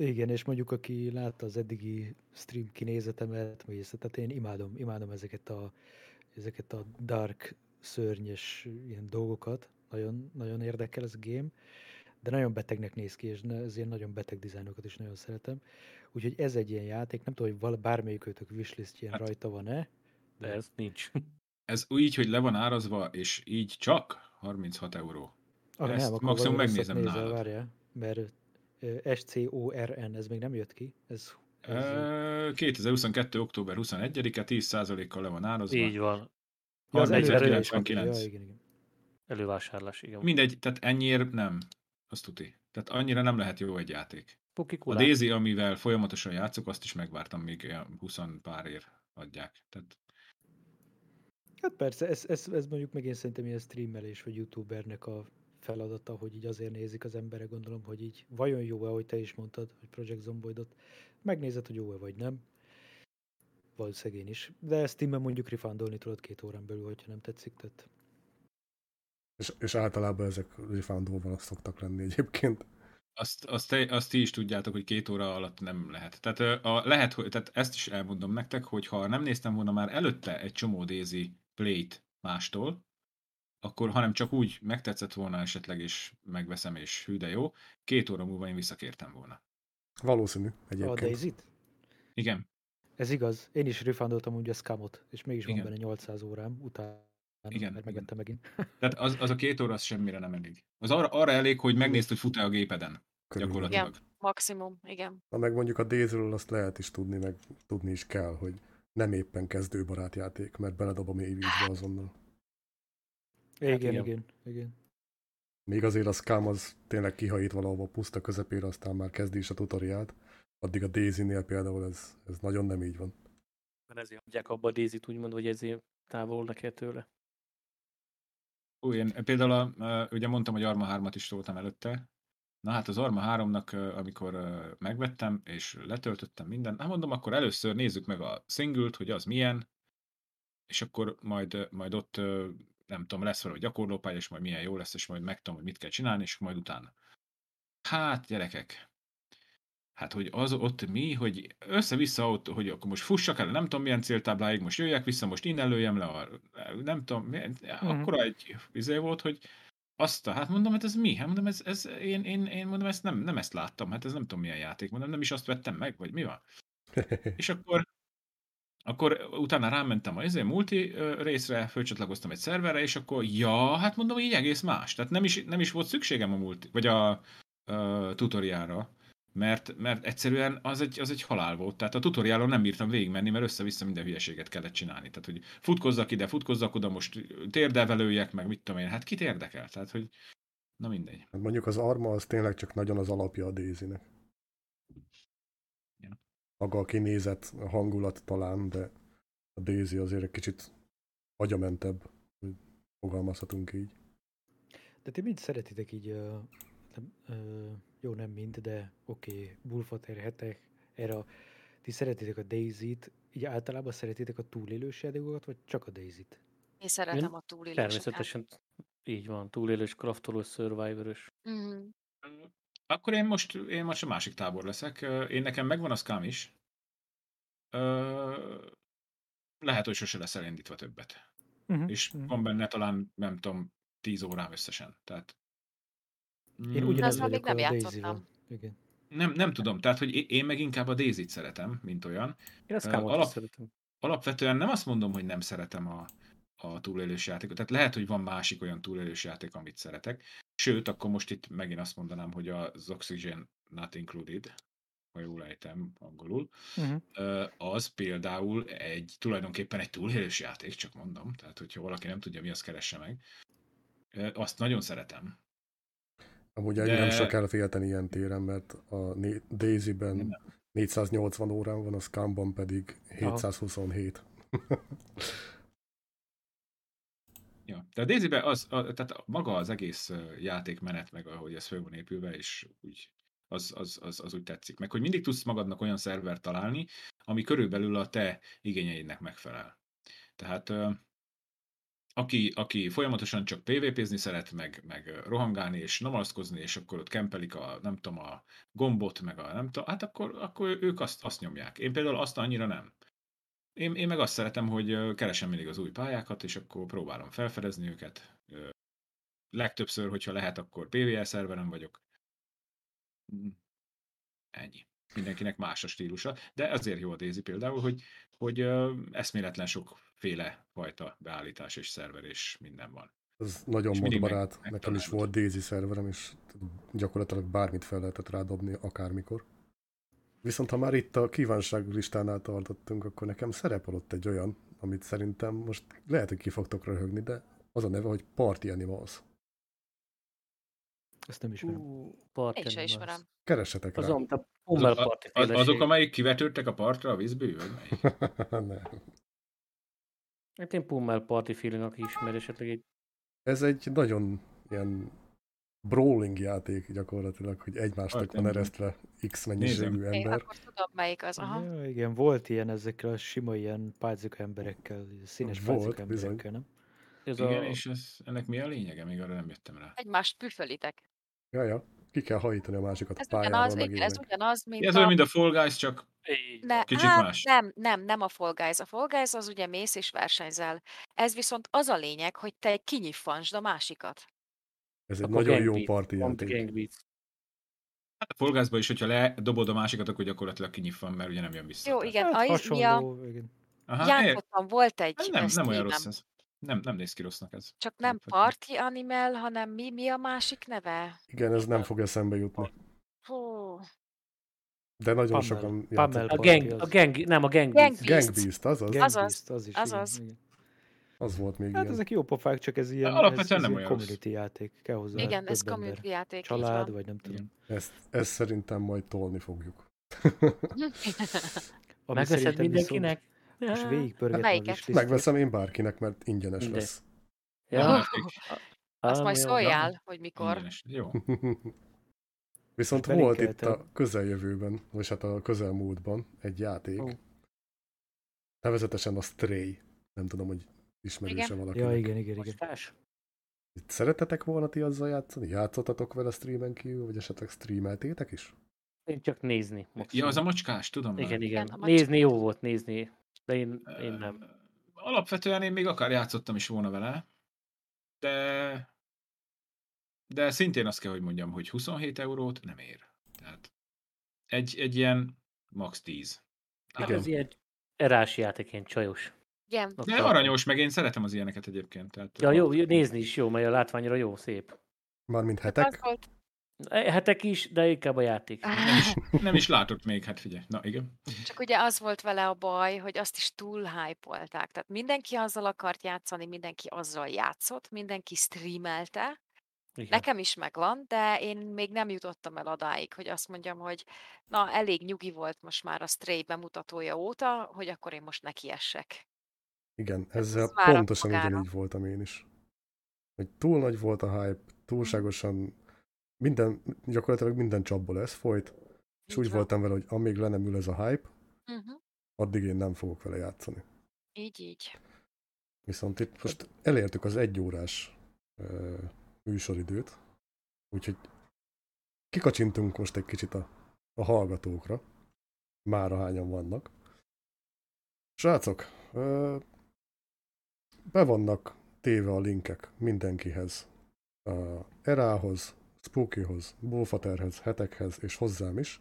Igen, és mondjuk aki látta az eddigi stream kinézetemet, vagy ezt, tehát én imádom, imádom ezeket a, ezeket a dark, szörnyes ilyen dolgokat, nagyon, nagyon érdekel ez a game, de nagyon betegnek néz ki, és ne- az ilyen nagyon beteg dizájnokat is nagyon szeretem. Úgyhogy ez egy ilyen játék, nem tudom, hogy val- bármelyikőtök wishlistjén Hát- rajta van-e, De ez nincs. Ez úgy, hogy le van árazva, és így csak 36 euró. Ah, Ezt nem, akkor maximum megnézem nézel, nálad. Várjál, mert SCORN, ez még nem jött ki. Ez, ez, ö, Ö, 2022. október 21-e 10%-kal le van árazva. Így van. ja, az 30 előre előre is kapja, 99. ja, igen, igen. Elővásárlás, igen. Mindegy, tehát ennyiért nem. Azt tuti. Tehát annyira nem lehet jó egy játék. Puki A. Daisy, amivel folyamatosan játszok, azt is megvártam, még ilyen 20 pár ér adják. Tehát Hát persze, ez, ez, ez mondjuk meg én szerintem ilyen streamelés vagy youtubernek a feladata, hogy így azért nézik az emberek, gondolom, hogy így vajon jó-e, ahogy te is mondtad, hogy Project Zomboidot, megnézed, hogy jó-e vagy nem. Valószínűleg én is. De Steam-en mondjuk refundolni tudod két órán belül, hogyha nem tetszik, tehát És, és általában ezek refundolva szoktak lenni egyébként. azt, azt, te, azt ti is tudjátok, hogy két óra alatt nem lehet. Tehát, a, lehet, hogy, tehát ezt is elmondom nektek, hogy ha nem néztem volna már előtte egy csomó Daisy Play-t mástól, akkor hanem csak úgy megtetszett volna esetleg, és megveszem, és hű de jó, két óra múlva én visszakértem volna. Valószínű A egyébként. Daisy-t? Igen, Ez igaz. Én is refundoltam úgy a scamot, és mégis van Igen. benne 800 órám utána, Igen, mert megvettem megint. tehát az, az a két óra az semmire nem elég. Az arra, arra elég, hogy megnézd, hogy fut-e a gépeden, Körülbelül. gyakorlatilag. Maximum, igen. Na meg mondjuk a Daisy-ről azt lehet is tudni, meg tudni is kell, hogy nem éppen kezdőbarát játék, mert beledob a mély vízbe azonnal. Igen, igen. igen, igen. Még azért a scam az tényleg kihajít valahova puszta közepére, aztán már kezdi is a tutoriát. Addig a Daisy-nél például ez, ez nagyon nem így van. Mert ezért hagyják abba a Daisy-t úgymond, vagy ezért távolodnak el tőle. Ó, én például a, ugye mondtam, hogy Arma 3-at is toltam előtte. Na hát az Arma 3-nak, ö, amikor megvettem, és letöltöttem mindent, hát mondom, akkor először nézzük meg a singlet, hogy az milyen, és akkor majd, majd ott, nem tudom, lesz valami gyakorlópálya, és majd milyen jó lesz, és majd megtudom, hogy mit kell csinálni, és majd utána. Hát, gyerekek, Hát, hogy az ott mi, hogy össze-vissza ott, hogy akkor most fussak el, nem tudom milyen céltábláig, most jöjjek vissza, most innen lőjem le, a, nem tudom, milyen, akkora egy izé volt, hogy azt, a- hát mondom, hát ez mi? Hát mondom, ez, ez én, én, én, mondom, ezt nem, nem ezt láttam, hát ez nem tudom milyen játék, mondom, nem is azt vettem meg, vagy mi van? *laughs* És akkor, akkor utána rámentem a izé, multi részre, fölcsatlakoztam egy szerverre, és akkor, ja, hát mondom, így egész más. Tehát nem is, nem is volt szükségem a multi, vagy a, a tutoriára, mert, mert egyszerűen az egy, az egy halál volt. Tehát a tutoriálon nem bírtam végigmenni, mert össze-vissza minden hülyeséget kellett csinálni. Tehát, hogy futkozzak ide, futkozzak oda, most térdelvelőjek, meg mit tudom én, hát kit érdekel? Tehát, hogy na mindegy. Mondjuk az Arma az tényleg csak nagyon az alapja a Daisy-nek. Maga a kinézet, a hangulat talán, de a Daisy azért egy kicsit agyamentebb, hogy fogalmazhatunk így. De ti mind szeretitek így, uh, nem, uh, jó nem mind, de oké, okay, Bullfater hetek, erre a- ti szeretitek a Daisy-t, így általában szeretitek a túlélős játékokat, vagy csak a Daisy-t? Én szeretem a túléléseket. Természetesen így van, túlélős, kraftolós, survivorös. Mhm. Akkor én most, én most a másik tábor leszek. Én nekem megvan a scam is. Ö, lehet, hogy sose lesz elindítva többet. Uh-huh. És van benne talán, nem tudom, 10 órám összesen. Tehát Én Mm, Azt még vagyok nem a játszottam. Igen. nem, nem tudom, tehát hogy én- meg inkább a Daisy-t szeretem, mint olyan. Én Camot alap- szeretem. Alapvetően nem azt mondom, hogy nem szeretem a, a túlélős játékot. Tehát lehet, hogy van másik olyan túlélős játék, amit szeretek. Sőt, akkor most itt megint azt mondanám, hogy az Oxygen Not Included, ha jól ejtem angolul, Uh-huh. Az például egy tulajdonképpen egy túlélős játék, csak mondom, tehát hogyha valaki nem tudja, mi az keresse meg. Azt nagyon szeretem. Amúgy De- engem sem kell félteni ilyen téren, mert a Daisy-ben Nem. 480 órán van, a Scamban pedig 727. *laughs* Ja. De a daisy az, a, tehát maga az egész játékmenet, meg ahogy ez föl van épülve, és úgy, az, az, az, az úgy tetszik. Meg hogy mindig tudsz magadnak olyan szervert találni, ami körülbelül a te igényeidnek megfelel. Tehát aki, aki folyamatosan csak PvP-zni szeret, meg, meg rohangálni és namalszkozni, és akkor ott kempelik a, nem tudom, a gombot, meg a nem tudom, hát akkor, akkor ők azt, azt nyomják. Én például azt annyira nem. Én, én meg azt szeretem, hogy keresem mindig az új pályákat, és akkor próbálom felfedezni őket. Legtöbbször, hogyha lehet, akkor PvE szerveren vagyok. Mm, Ennyi. Mindenkinek más a stílusa, de azért jó a Daisy például, hogy, hogy eszméletlen sokféle fajta beállítás és szerver és minden van. Ez nagyon modbarát. Nekem is volt Daisy szerverem, és gyakorlatilag bármit fel lehetett rádobni akármikor. Viszont ha már itt a kívánságlistánál tartottunk, akkor nekem szerepel ott egy olyan, amit szerintem most lehet, hogy ki fogtok röhögni, de az a neve, hogy Party Animals. Ezt nem ismerem. Ú, Party Én se Animals. ismerem. Keressetek Az rá. olyan, mint a az, azok, amelyik kivetődtek a partra a vízből, vagy melyik? *laughs* Nem. Hát én Pummel Party feeling, aki ismer esetleg egy Ez egy nagyon ilyen brawling játék gyakorlatilag, hogy egymásnak Party van Animals. eresztve X mennyiségű Nézem. Én ember. akkor tudom, melyik az. Aha. Ja, igen, volt ilyen ezekkel a sima ilyen pályázók emberekkel, színes Volt, pályázók bizony. emberekkel, nem? ez Igen, a, és ez, ennek mi a lényege? Még arra nem jöttem rá. Egymást püfölitek. Ja, ja. ki kell hajítani a másikat a Ez pályáról, ugyanaz, meg igen, ez ilyenek. ugyanaz, mint Ez a... olyan, mint a Fall Guys, csak Ne, van. Kicsit hát más. nem, nem, nem a Fall Guys. A Fall Guys az ugye mész és versenyzel. Ez viszont az a lényeg, hogy te kinyiffansd a másikat. Ez egy nagyon jó parti játék. Hát a Guys-ba is, hogyha ledobod a másikat, akkor gyakorlatilag kinyitvan, mert ugye nem jön vissza. Jó, igen, Hát a, hasonló, igen. Aha, játszottam, volt egy nem, nem olyan rossz ez. Nem, nem néz ki rossznak ez. csak nem. Party Animal, hanem mi, mi a másik neve? Igen, ez nem fog eszembe jutni. Hú, De nagyon Pummel. sokan Pummel játszottak. A gang, a gang, nem a Gang. Beats. Gang Beast, azaz? Gang Azaz, Beast, az is, azaz. Igen. Az volt még Hát ilyen. ezek jó pofák, csak ez ilyen, alapvetően ez nem olyan community játék. Kell hozzá igen, ez ember. community játék, Család, vagy nem tudom. Ezt, ezt szerintem majd tolni fogjuk. Ami Megveszed mindenkinek? Viszont, és Ja. végigpörgetem a. Megveszem én bárkinek, mert ingyenes Mindegy. lesz. Ja. Azt majd szóljál, hogy mikor. Ingyenes. Jó. *laughs* Viszont Most volt itt a közeljövőben, vagy hát a közelmúltban egy játék. Ó. Nevezetesen a Stray. Nem tudom, hogy ismerőse Igen. valaki. Ja, igen, igen, igen. Mostás? Szeretetek volna ti azzal játszani? Játszottatok vele streamen kívül, vagy esetleg streameltétek is? Én csak nézni. Ja, az a macskás, tudom. már. Igen, Igen, igen. a macska. Nézni jó volt, nézni. De én, én nem. Alapvetően én még akár játszottam is volna vele, de de szintén azt kell, hogy mondjam, hogy 27 eurót nem ér. Tehát egy, egy ilyen max 10. Hát Igen. ez ilyen erás játék, ilyen csajos. Igen, De aranyos, meg én szeretem az ilyeneket egyébként. Tehát Ja, jó, jó, nézni is jó, mert a látványra jó, szép. Mármint az hetek? E, Hetek is, de inkább a játék. *laughs* nem, is, nem is látott még, hát figyelj. Na igen. Csak ugye az volt vele a baj, hogy azt is túl hype Tehát mindenki azzal akart játszani, mindenki azzal játszott, mindenki streamelte. Igen. Nekem is megvan, de én még nem jutottam el odáig, hogy azt mondjam, hogy na, elég nyugi volt most már a Stray bemutatója óta, hogy akkor én most nekiessek. Igen, ezzel ez pontosan magára. ugyanígy voltam én is. Hogy túl nagy volt a hype, túlságosan minden, gyakorlatilag minden csapból ez folyt, és Így úgy van. voltam vele, hogy amíg le nem ül ez a hype, Uh-huh. addig én nem fogok vele játszani. Így, így. Viszont itt most elértük az egy órás ö, műsoridőt, úgyhogy kikacsintunk most egy kicsit a, a hallgatókra, már hányan vannak. Srácok, ö, be vannak téve a linkek mindenkihez. A Erához, Spookyhoz, Bullfaterhez, Hetekhez és hozzám is.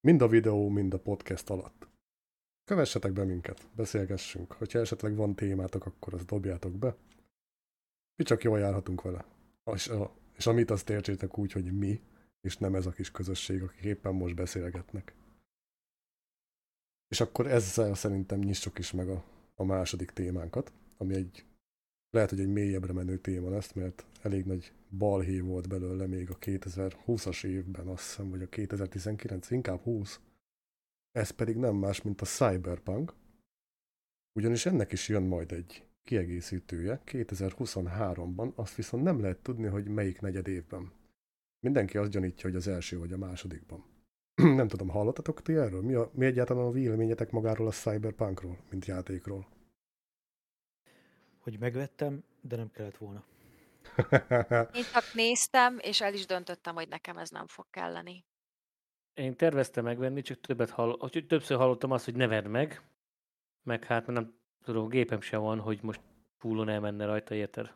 Mind a videó, mind a podcast alatt. Kövessetek be minket, beszélgessünk. Hogyha esetleg van témátok, akkor azt dobjátok be. Mi csak jól járhatunk vele. És, a, és amit azt értsétek úgy, hogy mi, és nem ez a kis közösség, akik éppen most beszélgetnek. És akkor ezzel szerintem nyissuk is meg a, a második témánkat, ami egy lehet, hogy egy mélyebbre menő téma lesz, mert elég nagy balhé volt belőle még a 2020-as évben, azt hiszem, vagy a 2019, inkább 20. Ez pedig nem más, mint a Cyberpunk, ugyanis ennek is jön majd egy kiegészítője 2023-ban, azt viszont nem lehet tudni, hogy melyik negyed évben. Mindenki azt gyanítja, hogy az első vagy a másodikban. *clears throat* nem tudom, hallottatok ti erről? Mi, a, mi egyáltalán a véleményetek magáról a Cyberpunkról, mint játékról? Hogy megvettem, de nem kellett volna. *laughs* Én csak néztem, és el is döntöttem, hogy nekem ez nem fog kelleni. Én terveztem megvenni, csak többet hall... hogy többször hallottam azt, hogy ne vedd meg, meg hát mert nem tudom, gépem sem van, hogy most fullon elmenne rajta, érted?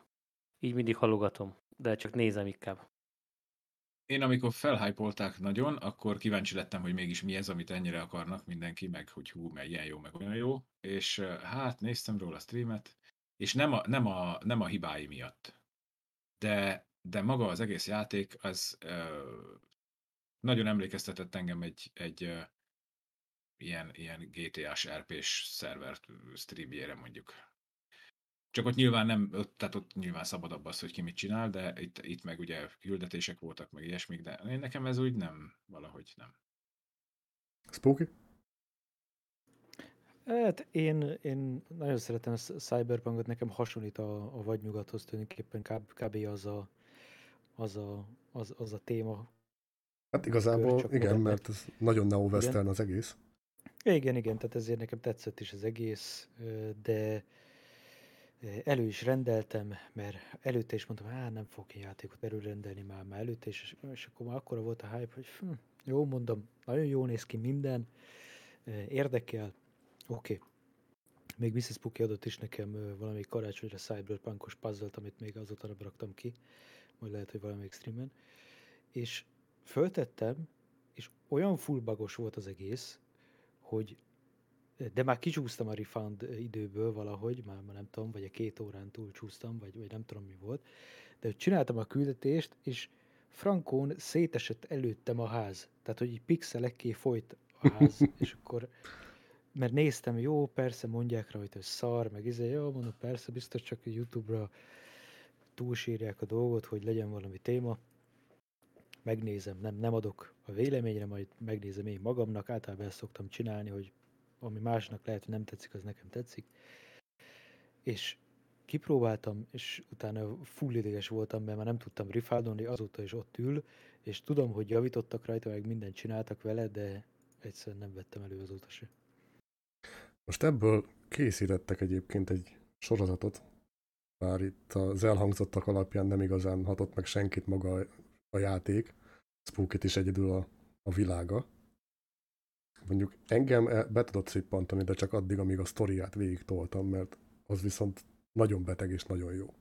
Így mindig halogatom, de csak nézem inkább. Én amikor felhypolták nagyon, akkor kíváncsi lettem, hogy mégis mi ez, amit ennyire akarnak mindenki, meg hogy hú, meg ilyen jó, meg olyan jó. És hát néztem róla a streamet, és nem a, nem a, nem a hibái miatt. De, de maga az egész játék, az ö, nagyon emlékeztetett engem egy, egy ö, ilyen, ilyen GTA-s RP-s szerver streamjére mondjuk. Csak ott nyilván nem, ott, tehát ott nyilván szabadabb az, hogy ki mit csinál, de itt, itt meg ugye küldetések voltak, meg ilyesmik, de én nekem ez úgy nem, valahogy nem. Spooky? Hát én, én nagyon szeretem a Cyberpunkot, nekem hasonlít a, a vadnyugathoz tulajdonképpen kb, kb. az a, az a, az, az a téma. Hát igazából csak igen, modern. mert ez nagyon neo-western az egész. Igen, igen, tehát ezért nekem tetszett is az egész, de elő is rendeltem, mert előtte is mondtam, hát nem fogok én játékot előrendelni már, már előtte is, és, akkor már akkora volt a hype, hogy hm, jó, mondom, nagyon jó néz ki minden, érdekel, oké. Okay. Még Mrs. Puki adott is nekem valami karácsonyra cyberpunkos puzzle amit még azóta nem raktam ki, majd lehet, hogy valamelyik streamen. És föltettem, és olyan fullbagos volt az egész, hogy de már kicsúsztam a refund időből valahogy, már, már nem tudom, vagy a két órán túl csúsztam, vagy, vagy nem tudom mi volt, de csináltam a küldetést, és frankón szétesett előttem a ház. Tehát, hogy így pixelekké folyt a ház, *laughs* és akkor mert néztem, jó, persze mondják rá, hogy szar, meg izé, jó, mondom, persze, biztos csak YouTube-ra túlsírják a dolgot, hogy legyen valami téma. Megnézem, nem, nem adok a véleményre, majd megnézem én magamnak, általában ezt szoktam csinálni, hogy ami másnak lehet, hogy nem tetszik, az nekem tetszik. És kipróbáltam, és utána full ideges voltam, mert már nem tudtam rifádolni, azóta is ott ül, és tudom, hogy javítottak rajta, meg mindent csináltak vele, de egyszerűen nem vettem elő azóta se. Most ebből készítettek egyébként egy sorozatot, bár itt az elhangzottak alapján nem igazán hatott meg senkit maga a játék, Spookit is egyedül a, a világa. Mondjuk engem e- be tudott szippantani, de csak addig, amíg a sztoriát végig toltam, mert az viszont nagyon beteg és nagyon jó.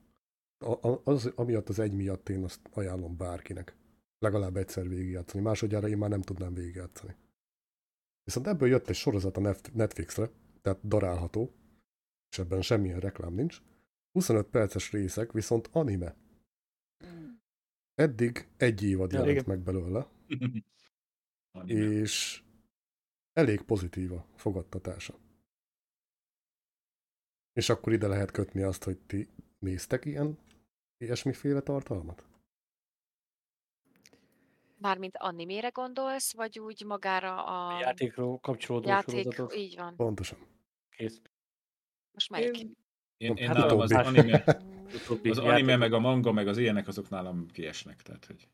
A, az, amiatt az egy miatt én azt ajánlom bárkinek. Legalább egyszer végigjátszani. Másodjára én már nem tudnám végigjátszani. Viszont ebből jött egy sorozat a Netflixre, tehát darálható, és ebben semmilyen reklám nincs. 25 perces részek, viszont anime. Eddig egy évad ja, jelent igen. meg belőle, *laughs* és elég pozitív a fogadtatása. És akkor ide lehet kötni azt, hogy ti néztek ilyen ilyesmiféle tartalmat? Mármint animére gondolsz, vagy úgy magára a... a játékról kapcsolódó játék, sorozatok? Így van. Pontosan. Kész. Most melyik? Én, én, én hát nálam az anime, *laughs* az anime meg a manga, meg az ilyenek, azok nálam kiesnek. Tehát, hogy...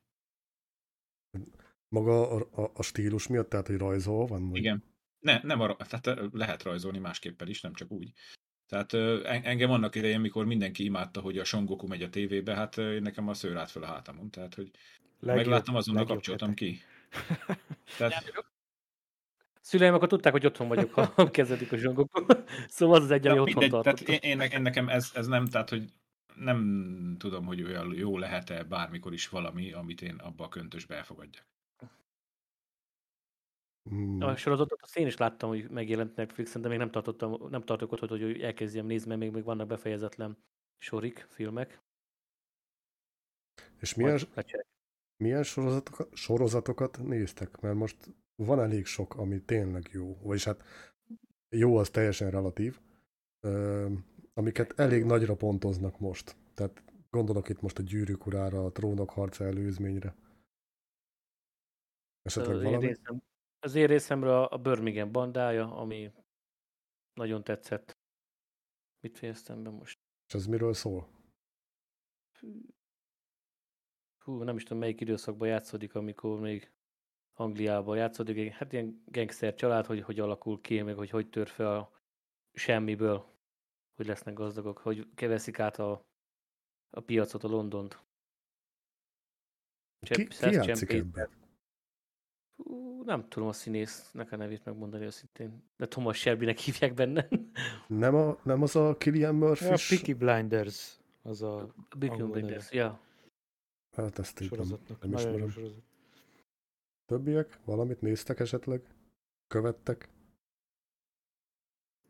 Maga a, a, a stílus miatt, tehát hogy rajzol van? Vagy? Igen. Ne, nem a, tehát lehet rajzolni másképpen is, nem csak úgy. Tehát engem annak idején, mikor mindenki imádta, hogy a Songoku megy a tévébe, hát nekem a szőr át fel a hátamon. Tehát, hogy legjobb, megláttam, azonnal kapcsoltam ki. *laughs* Tehát... Szüleim akkor tudták, hogy otthon vagyok, ha *laughs* kezdődik a zsongok. *laughs* szóval az az egy, ami ja, otthon mindegy, tehát én, én, nekem ez, ez nem, tehát hogy nem tudom, hogy olyan jó lehet-e bármikor is valami, amit én abba a köntösbe elfogadjak. Hmm. A sorozatot azt én is láttam, hogy megjelent Netflixen, de még nem, tartottam, nem tartok ott, hogy elkezdjem nézni, mert még, még vannak befejezetlen sorik, filmek. És milyen, milyen sorozatokat, sorozatokat néztek? Mert most van elég sok, ami tényleg jó. Vagyis hát jó az teljesen relatív, amiket elég nagyra pontoznak most. Tehát gondolok itt most a gyűrűk urára, a trónok harca előzményre. Esetleg valami? Én az én részemről a Birmingham bandája, ami nagyon tetszett. Mit fejeztem be most? És ez miről szól? Hú, nem is tudom, melyik időszakban játszódik, amikor még Angliában játszódik. Hát ilyen gangster család, hogy hogy alakul ki, meg hogy hogy tör fel a semmiből, hogy lesznek gazdagok, hogy keveszik át a, a piacot, a Londont. Ki, ki játszik ebben? Nem tudom a színésznek a nevét megmondani őszintén, de Thomas Shelbynek hívják benne. Nem, a, nem az a Killian Murphy? Ja, a Peaky Blinders. Az a Peaky Blinders, ja. Hát ezt így nem, nem ismerem. Többiek? Valamit néztek esetleg? Követtek?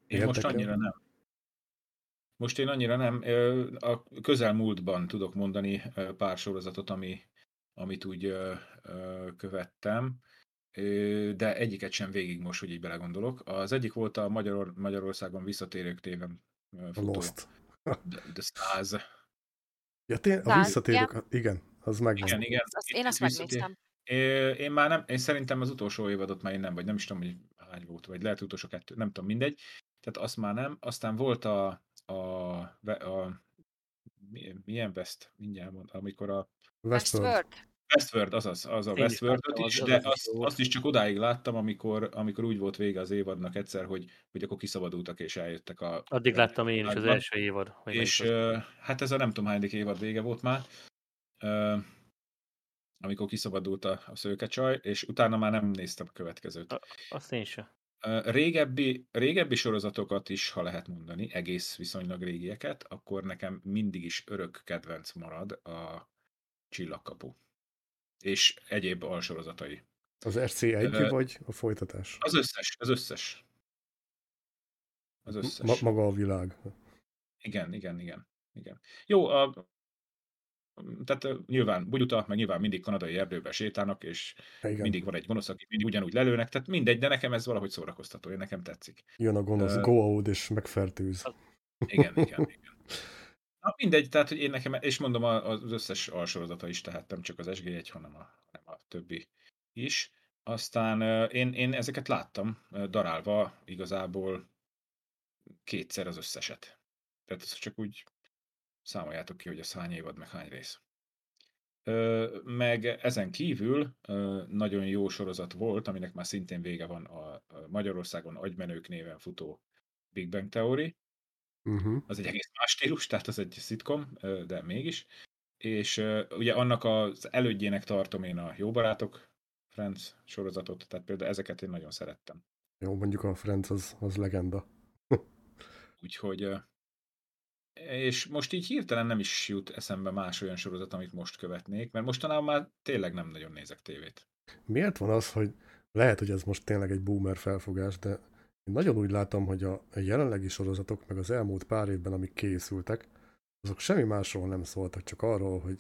Én Érdekel? most annyira nem. Most én annyira nem. A közelmúltban tudok mondani pár sorozatot, ami, amit úgy követtem de egyiket sem végig most, hogy így belegondolok. Az egyik volt a Magyar, Magyarországon visszatérők téven futó. Lost. The, the Stars. Ja, tény, a visszatérők, ja. igen, az megvan. Igen, igen. Azt, én azt megnéztem. Én már nem, én szerintem az utolsó évadot már én nem, vagy nem is tudom, hogy hány volt, vagy lehet utolsó kettő, nem tudom, mindegy. Tehát azt már nem. Aztán volt a, a, a, a milyen West, mindjárt mond, amikor a Westworld. Westworld, az az, a westworld is, de azt, azt is csak odáig láttam, amikor, amikor úgy volt vége az évadnak egyszer, hogy, hogy akkor kiszabadultak és eljöttek a... Addig láttam én is az első évad. És az. hát ez a nem tudom hányadik évad vége volt már, amikor kiszabadult a, a szőkecsaj, és utána már nem néztem a következőt. A- Azt én sem. Régebbi, régebbi sorozatokat is, ha lehet mondani, egész viszonylag régieket, akkor nekem mindig is örök kedvenc marad a Csillagkapu. És egyéb alsorozatai. Az RC1 Ö, vagy a folytatás? Az összes, az összes. Az Ma, összes. maga a világ. Igen, igen, igen. igen. Jó, a, tehát nyilván bugyuta, meg nyilván mindig kanadai erdőben sétálnak, és Igen. mindig van egy gonosz, aki mindig ugyanúgy lelőnek, tehát mindegy, de nekem ez valahogy szórakoztató, én nekem tetszik. Jön a gonosz Ö, go out és megfertőz. Igen, igen, igen. *laughs* Na mindegy, tehát hogy én nekem, és mondom a- az összes alsorozata is, tehát nem csak az SG1, hanem a, hanem a többi is. Aztán én, én ezeket láttam, darálva igazából kétszer az összeset. Tehát ezt csak úgy számoljátok ki, hogy az hány évad, meg hány rész. Meg ezen kívül nagyon jó sorozat volt, aminek már szintén vége van a, a Magyarországon agymenők néven futó Big Bang Theory, Uh-huh. az egy egész más stílus, tehát az egy szitkom, de mégis. És ugye annak az elődjének tartom én a Jó Barátok Friends sorozatot, tehát például ezeket én nagyon szerettem. Jó, mondjuk a Friends az, az legenda. *laughs* Úgyhogy és most így hirtelen nem is jut eszembe más olyan sorozat, amit most követnék, mert mostanában már tényleg nem nagyon nézek tévét. Miért van az, hogy lehet, hogy ez most tényleg egy boomer felfogás, de nagyon úgy látom, hogy a, jelenlegi sorozatok, meg az elmúlt pár évben, amik készültek, azok semmi másról nem szóltak, csak arról, hogy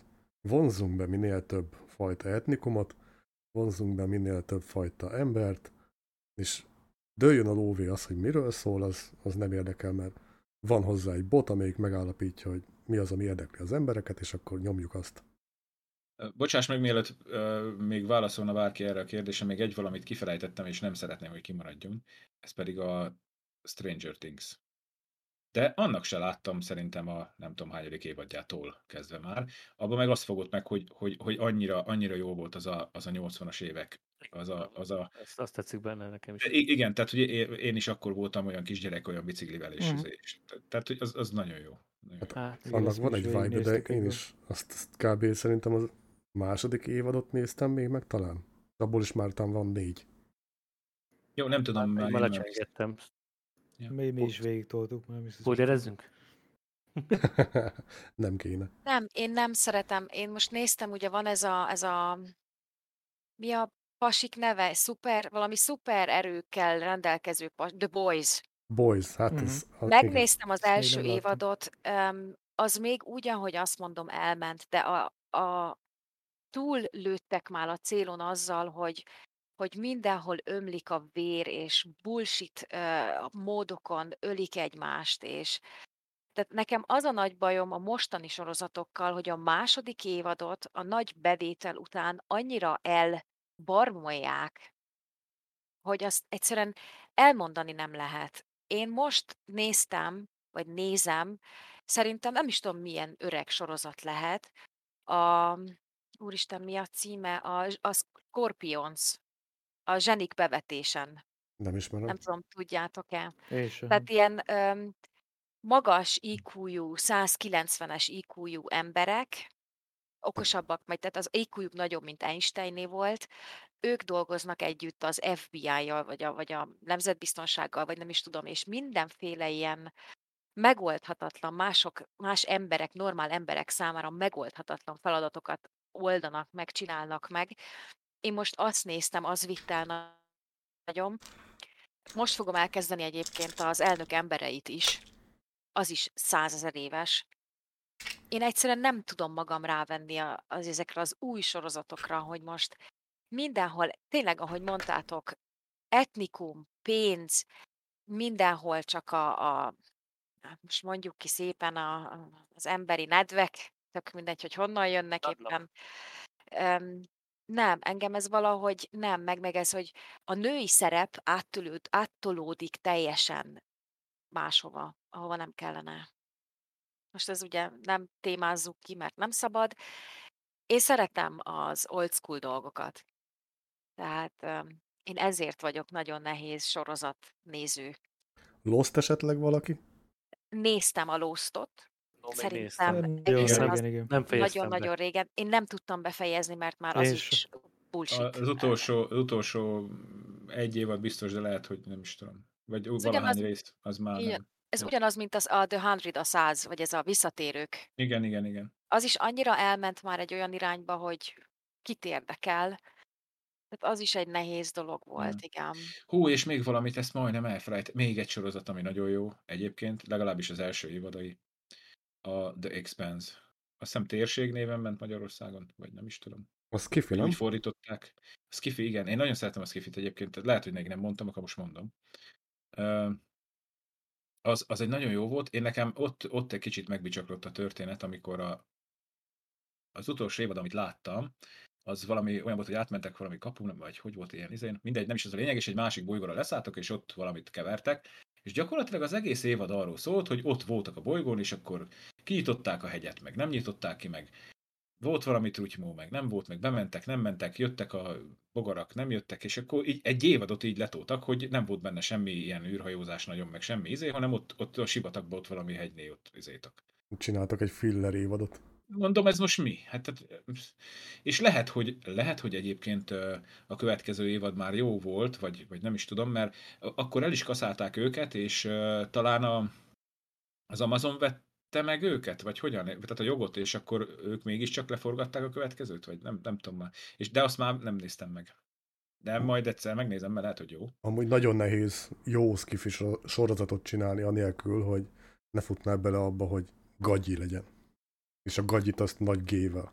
vonzunk be minél több fajta etnikumot, vonzunk be minél több fajta embert, és dőljön a lóvé az, hogy miről szól, az, az nem érdekel, mert van hozzá egy bot, amelyik megállapítja, hogy mi az, ami érdekli az embereket, és akkor nyomjuk azt. Bocsáss meg, mielőtt ö, még válaszolna bárki erre a kérdésre, még egy valamit kifelejtettem, és nem szeretném, hogy kimaradjon. Ez pedig a Stranger Things. De annak se láttam szerintem a nem tudom hányadik évadjától kezdve már. Abban meg azt fogott meg, hogy, hogy, hogy annyira, annyira jó volt az a, az a 80-as évek. Az a, az a, Azt, azt tetszik benne nekem is. i- igen, tehát hogy én is akkor voltam olyan kisgyerek, olyan biciklivel, és, mm. és tehát hogy az, az nagyon jó. Nagyon jó. Hát, Igen, Annak ezt van egy vibe de én is azt, azt kb. szerintem az második évadot néztem még meg talán. Abból is már van négy. Jó, nem tudom, már már lecsengettem. Mi, mi is végig toltuk. Már biztos. Spoilerezzünk? *laughs* nem kéne. Nem, én nem szeretem. Én most néztem, ugye van ez a, ez a mi a pasik neve? Szuper, valami szuper erőkkel rendelkező pas, The Boys. Boys, hát Mhm. ez... A, Megnéztem az első évadot, um, az még úgy, ahogy azt mondom, elment, de a, a túl lőttek már a célon azzal, hogy hogy mindenhol ömlik a vér, és bullshit uh, módokon ölik egymást, és tehát nekem az a nagy bajom a mostani sorozatokkal, hogy a második évadot a nagy bevétel után annyira elbarmolják, hogy azt egyszerűen elmondani nem lehet. Én most néztem, vagy nézem, szerintem nem is tudom milyen öreg sorozat lehet, a, úristen, mi a címe? A, a Scorpions, a zsenik bevetésen. Nem ismerem. Nem tudom, tudjátok-e? Sem. Tehát ilyen öm, magas IQ-jú, 190-es IQ-jú emberek, okosabbak, vagy tehát az IQ-juk nagyobb, mint Einsteiné volt, ők dolgoznak együtt az FBI-jal, vagy a, vagy a nemzetbiztonsággal, vagy nem is tudom, és mindenféle ilyen megoldhatatlan, mások, más emberek, normál emberek számára megoldhatatlan feladatokat oldanak meg, csinálnak meg. Én most azt néztem, az na- nagyon. Most fogom elkezdeni egyébként az elnök embereit is. Az is százezer éves. Én egyszerűen nem tudom magam rávenni az ezekre az új sorozatokra, hogy most mindenhol, tényleg, ahogy mondtátok, etnikum, pénz, mindenhol csak a, a hát most mondjuk ki szépen a- az emberi nedvek, tök mindegy, hogy honnan jönnek éppen. Öm, nem, engem ez valahogy nem, meg, meg ez, hogy a női szerep áttolód, áttolódik teljesen máshova, ahova nem kellene. Most ez ugye nem témázzuk ki, mert nem szabad. Én szeretem az old school dolgokat. Tehát öm, én ezért vagyok nagyon nehéz sorozat néző. Lost esetleg valaki? Néztem a Lostot, Szerintem egészen az nagyon-nagyon régen. Én nem tudtam befejezni, mert már az is bullshit. Az utolsó, az utolsó egy évad biztos, de lehet, hogy nem is tudom. Vagy Ez valahány ugyanaz- rész, az már Igen. nem. Ez ugyanaz, mint az a The Hundred, a száz, vagy ez a visszatérők. Igen, igen, igen. Az is annyira elment már egy olyan irányba, hogy kit érdekel. Tehát az is egy nehéz dolog volt, Mm. igen. Hú, és még valamit, ezt majdnem elfelejt. Még egy sorozat, ami nagyon jó egyébként, legalábbis az első évadai. A The Expanse. Azt hiszem térség néven ment Magyarországon, vagy nem is tudom. Az kifi, Vagy nem? úgy fordították. A Skiffy, igen. Én nagyon szeretem a Skiffit egyébként. tehát Lehet, hogy még nem mondtam, akkor most mondom. Az, az egy nagyon jó volt. Én nekem ott, ott egy kicsit megbicsaklott a történet, amikor a, az utolsó évad, amit láttam, az valami olyan volt, hogy átmentek valami kapun, vagy hogy volt ilyen izén, mindegy, nem is az a lényeg, és egy másik bolygóra leszálltak, és ott valamit kevertek, és gyakorlatilag az egész évad arról szólt, hogy ott voltak a bolygón, és akkor kinyitották a hegyet, meg nem nyitották ki, meg volt valami trutymó, meg nem volt, meg bementek, nem mentek, jöttek a bogarak, nem jöttek, és akkor így egy évadot így letoltak, hogy nem volt benne semmi ilyen űrhajózás nagyon, meg semmi izé, hanem ott, ott a sivatagban ott valami hegynél ott izétak. Csináltak egy filler évadot. Mondom, ez most mi? Hát, tehát, és lehet, hogy, lehet, hogy egyébként a következő évad már jó volt, vagy, vagy nem is tudom, mert akkor el is kaszálták őket, és talán a, az Amazon vette meg őket, vagy hogyan? Tehát a jogot, és akkor ők mégiscsak leforgatták a következőt, vagy nem, nem tudom már. És de azt már nem néztem meg. De majd egyszer megnézem, mert lehet, hogy jó. Amúgy nagyon nehéz jó skifi sor- sorozatot csinálni, anélkül, hogy ne futnál bele abba, hogy gagyi legyen. És a gagyit azt nagy gével.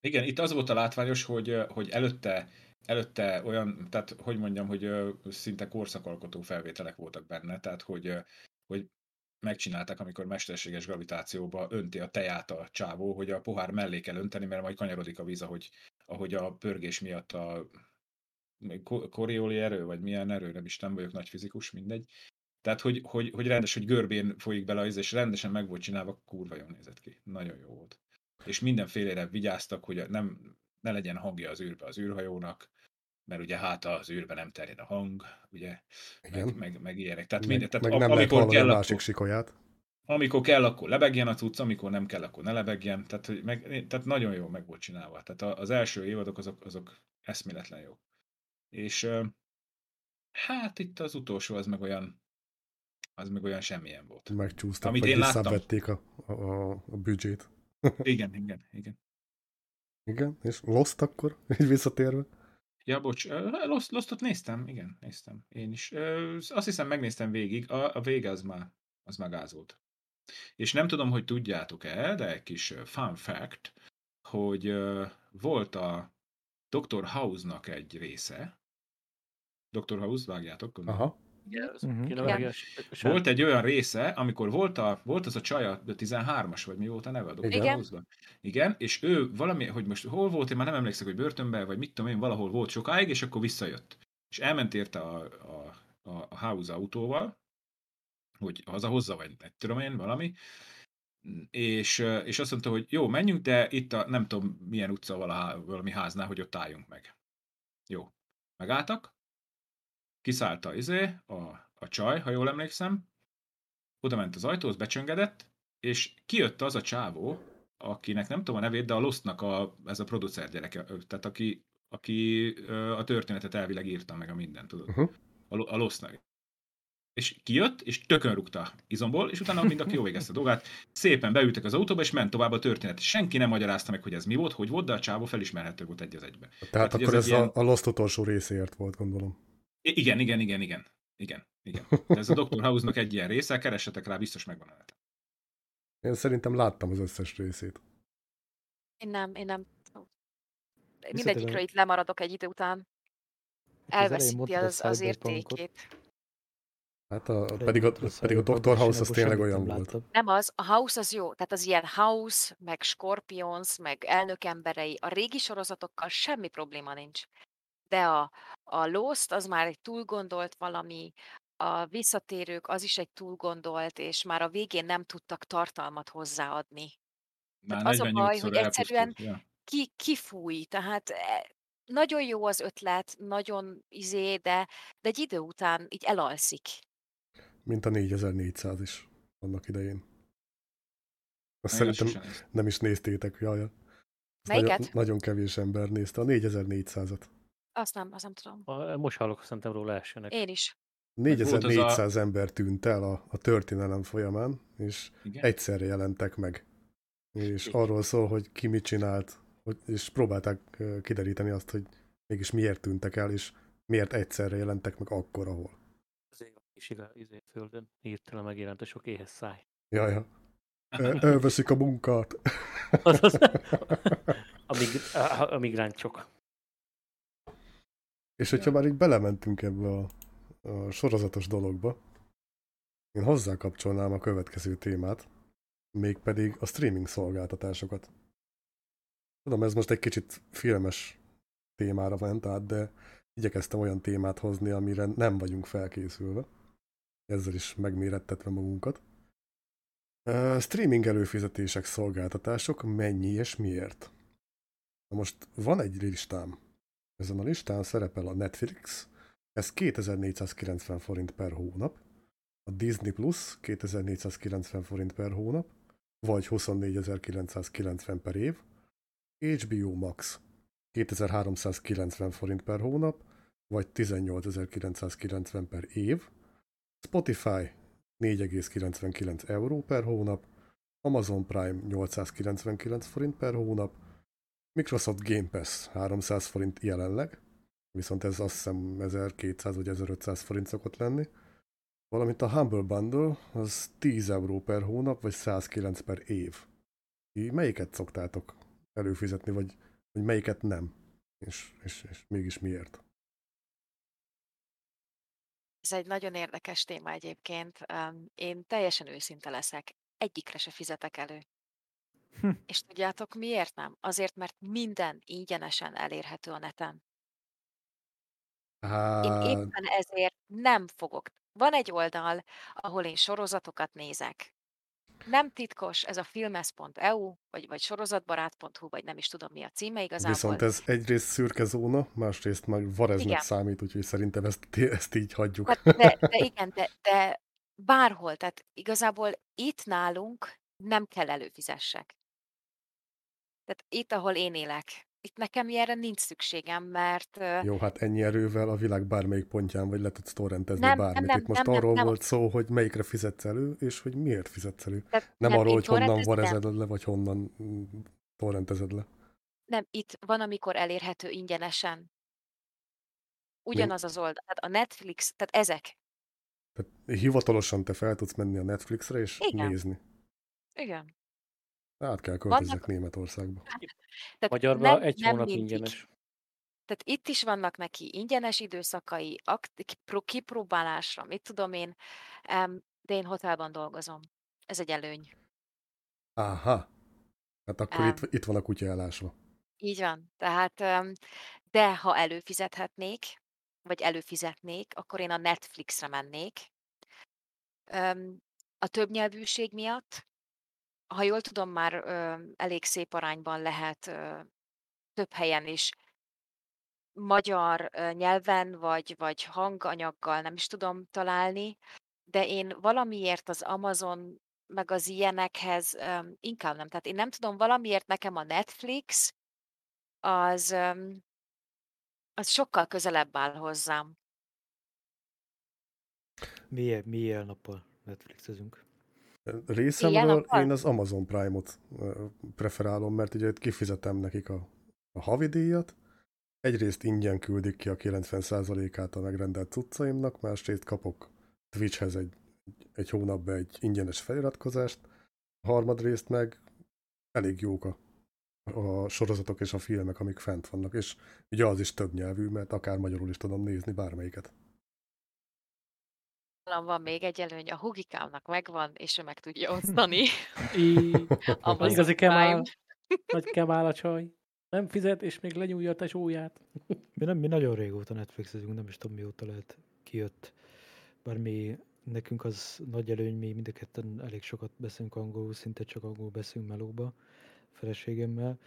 Igen, itt az volt a látványos, hogy, hogy előtte, előtte olyan, tehát hogy mondjam, hogy szinte korszakalkotó felvételek voltak benne, tehát hogy, hogy megcsinálták, amikor mesterséges gravitációba önti a teját a csávó, hogy a pohár mellé kell önteni, mert majd kanyarodik a víz, ahogy, ahogy a pörgés miatt a ko- Coriolis erő, vagy milyen erő, nem is nem vagyok nagy fizikus, mindegy. Tehát, hogy, hogy, hogy rendes, hogy görbén folyik bele a víz, és rendesen meg volt csinálva, kurva jól nézett ki. Nagyon jó volt. És mindenfélére vigyáztak, hogy nem, ne legyen hangja az űrbe az űrhajónak, mert ugye hát az űrbe nem terjed a hang, ugye, Igen. meg, meg, meg ilyenek. Tehát, meg, minden, tehát meg a- nem lehet amikor a kell, másik akkor, sikolyát. amikor kell, akkor lebegjen a cucc, amikor nem kell, akkor ne lebegjen. Tehát, hogy meg, tehát nagyon jó meg volt csinálva. Tehát a- az első évadok azok, azok eszméletlen jó. És hát itt az utolsó az meg olyan, az meg olyan semmilyen volt. Megcsúsztak, Amit vagy én visszavették a, a, a, a büdzsét. Igen, igen, igen. Igen, és Lost akkor, így visszatérve. Ja, bocs, ö, Lost, Lostot néztem, igen, néztem. Én is. Azt hiszem megnéztem végig, a, a vége az már, az már gáz volt. És nem tudom, hogy tudjátok-e, de egy kis fun fact, hogy volt a Dr. House-nak egy része. Dr. House, vágjátok? Aha. Mhm. S- Volt egy olyan része, amikor volt, a, volt az a csaj, a 13-as, vagy mi volt a neve a. Igen. Igen, és ő valami, hogy most hol volt, én már nem emlékszek, hogy börtönben, vagy mit tudom én, valahol volt sokáig, és akkor visszajött. És elment érte a, a, a, a House autóval, hogy hazahozza, vagy nem tudom én, valami, és, és azt mondta, hogy jó, menjünk, de itt a nem tudom milyen utca valahá, valami háznál, hogy ott álljunk meg. Jó. Megálltak, kiszállt a, izé, a, a csaj, ha jól emlékszem, oda ment az ajtóhoz, becsöngedett, és kijött az a csávó, akinek nem tudom a nevét, de a Lostnak a, ez a producer gyereke, tehát aki, aki a történetet elvileg írta meg a mindent, tudod? Uh-huh. A, a Lostnak. És kijött, és tökön rúgta izomból, és utána mind aki jó végezte a dolgát, szépen beültek az autóba, és ment tovább a történet. Senki nem magyarázta meg, hogy ez mi volt, hogy volt, de a csávó felismerhető volt egy az egybe. Tehát hogy akkor ez ez, a, ilyen- a Lost utolsó részéért volt, gondolom. Igen, igen, igen, igen. Igen, igen. De ez a Dr. House-nak egy ilyen része, keressetek rá, biztos megvan a nete. Én szerintem láttam az összes részét. Én nem, én nem. Mindegyikről itt lemaradok egy idő után. Az Elveszíti a az, az Cyberpunkot. értékét. Hát a, pedig, a, pedig a Dr. House az tényleg olyan volt. Nem az, a House az jó. Tehát az ilyen House, meg Scorpions, meg elnök emberei, a régi sorozatokkal semmi probléma nincs. De a, a Lost az már egy túl gondolt valami, a visszatérők az is egy túl gondolt, és már a végén nem tudtak tartalmat hozzáadni. Már az a baj, 48-szor hogy egyszerűen. Ja. ki, kifúj, tehát e, nagyon jó az ötlet, nagyon izé, de, de egy idő után így elalszik. Mint a 4400 is annak idején. Azt Én szerintem nem is néztétek, jaj. Azt Melyiket? Nagyon, nagyon kevés ember nézte. A 4400-at. Azt nem, azt nem tudom. A- Most hallok szerintem róla elsőnek. Én is. 4400 ember tűnt el a, a történelem folyamán, és Igen? egyszerre jelentek meg. És Igen. arról szól, hogy ki mit csinált, hogy, és próbálták kideríteni azt, hogy mégis miért tűntek el, és miért egyszerre jelentek meg akkor, ahol. Azért a kis izé földön hirtelen megjelent a sok éhes száj. Jaj, ja. El- *laughs* elveszik a munkát. Azaz, *laughs* a, mig- a, a migráncsok. És hogyha már így belementünk ebbe a, a sorozatos dologba, én hozzákapcsolnám a következő témát, mégpedig a streaming szolgáltatásokat. Tudom, ez most egy kicsit filmes témára ment át, de igyekeztem olyan témát hozni, amire nem vagyunk felkészülve. Ezzel is megmérettetve magunkat. Uh, streaming előfizetések, szolgáltatások, mennyi és miért? Na most van egy listám, ezen a listán szerepel a Netflix, ez 2490 forint per hónap, a Disney Plus 2490 forint per hónap, vagy 24990 per év, HBO Max 2390 forint per hónap, vagy 18990 per év, Spotify 4,99 euró per hónap, Amazon Prime 899 forint per hónap, Microsoft Game Pass 300 forint jelenleg, viszont ez azt hiszem 1200 vagy 1500 forint szokott lenni, valamint a Humble Bundle az 10 euró per hónap, vagy 109 per év. Ti melyiket szoktátok előfizetni, vagy, vagy melyiket nem? És, és, és mégis miért? Ez egy nagyon érdekes téma egyébként. Én teljesen őszinte leszek. Egyikre se fizetek elő. Hm. És tudjátok miért nem? Azért, mert minden ingyenesen elérhető a neten. Én Hát, éppen ezért nem fogok. Van egy oldal, ahol én sorozatokat nézek. Nem titkos, ez a filmes.eu, vagy, vagy sorozatbarát.hu, vagy nem is tudom mi a címe igazából. viszont ez egyrészt szürke zóna, másrészt meg vareznek Igen. számít, úgyhogy szerintem ezt, ezt így hagyjuk. Hát de, de igen, de, de bárhol, tehát igazából itt nálunk nem kell előfizessek. Tehát itt, ahol én élek, itt nekem ilyenre nincs szükségem, mert Jó, hát ennyi erővel a világ bármelyik pontján vagy le tudsz torrentezni Nem, nem, bármit. nem, Itt most nem, nem, arról nem. volt szó, hogy melyikre fizetsz elő, és hogy miért fizetsz elő. tehát Nem, arról, én hogy honnan nem. varezed le, vagy honnan mm, torrentezed le. Nem, itt van, amikor elérhető ingyenesen. Ugyanaz az oldal. Tehát a Netflix, tehát ezek. Tehát hivatalosan te fel tudsz menni a Netflixre, és Igen. nézni. Igen. Át kell költözzek Vannak- Németországba. Tehát Magyarban nem, egy nem hónap mindig. ingyenes. Tehát itt is vannak neki ingyenes időszakai, kipróbálásra, mit tudom én, de én hotelban dolgozom. Ez egy előny. Aha. Hát akkor Ám. itt, itt van a kutya elásva. Így van. Tehát, de ha előfizethetnék, vagy előfizetnék, akkor én a Netflixre mennék. A többnyelvűség miatt, ha jól tudom, már ö, elég szép arányban lehet ö, több helyen is magyar ö, nyelven, vagy, vagy hanganyaggal, nem is tudom találni, de én valamiért az Amazon meg az ilyenekhez öm, inkább nem. Tehát én nem tudom, valamiért nekem a Netflix az, öm, az sokkal közelebb áll hozzám. Mi, él- mi éjjel-nappal Netflixezünk. Részemről én az Amazon Prime-ot preferálom, mert ugye kifizetem nekik a, a havidíjat, egyrészt ingyen küldik ki a 90%-át a megrendelt cuccaimnak, másrészt kapok Twitchhez egy, egy hónapban egy ingyenes feliratkozást, a harmadrészt meg elég jók a, a sorozatok és a filmek, amik fent vannak, és ugye az is több nyelvű, mert akár magyarul is tudom nézni bármelyiket. Nálam van még egy előny, a hugikámnak megvan, és ő meg tudja osztani. Amazon *laughs* igazi kemál, nagy kemál a csaj. Nem fizet, és még lenyúlja a tesóját. *laughs* Mi, nem, mi nagyon régóta Netflixezünk, nem is tudom mióta lehet kijött. Bár mi, nekünk az nagy előny, mi mind a ketten elég sokat beszélünk angolul, szinte csak angolul beszélünk melóba. feleségemmel,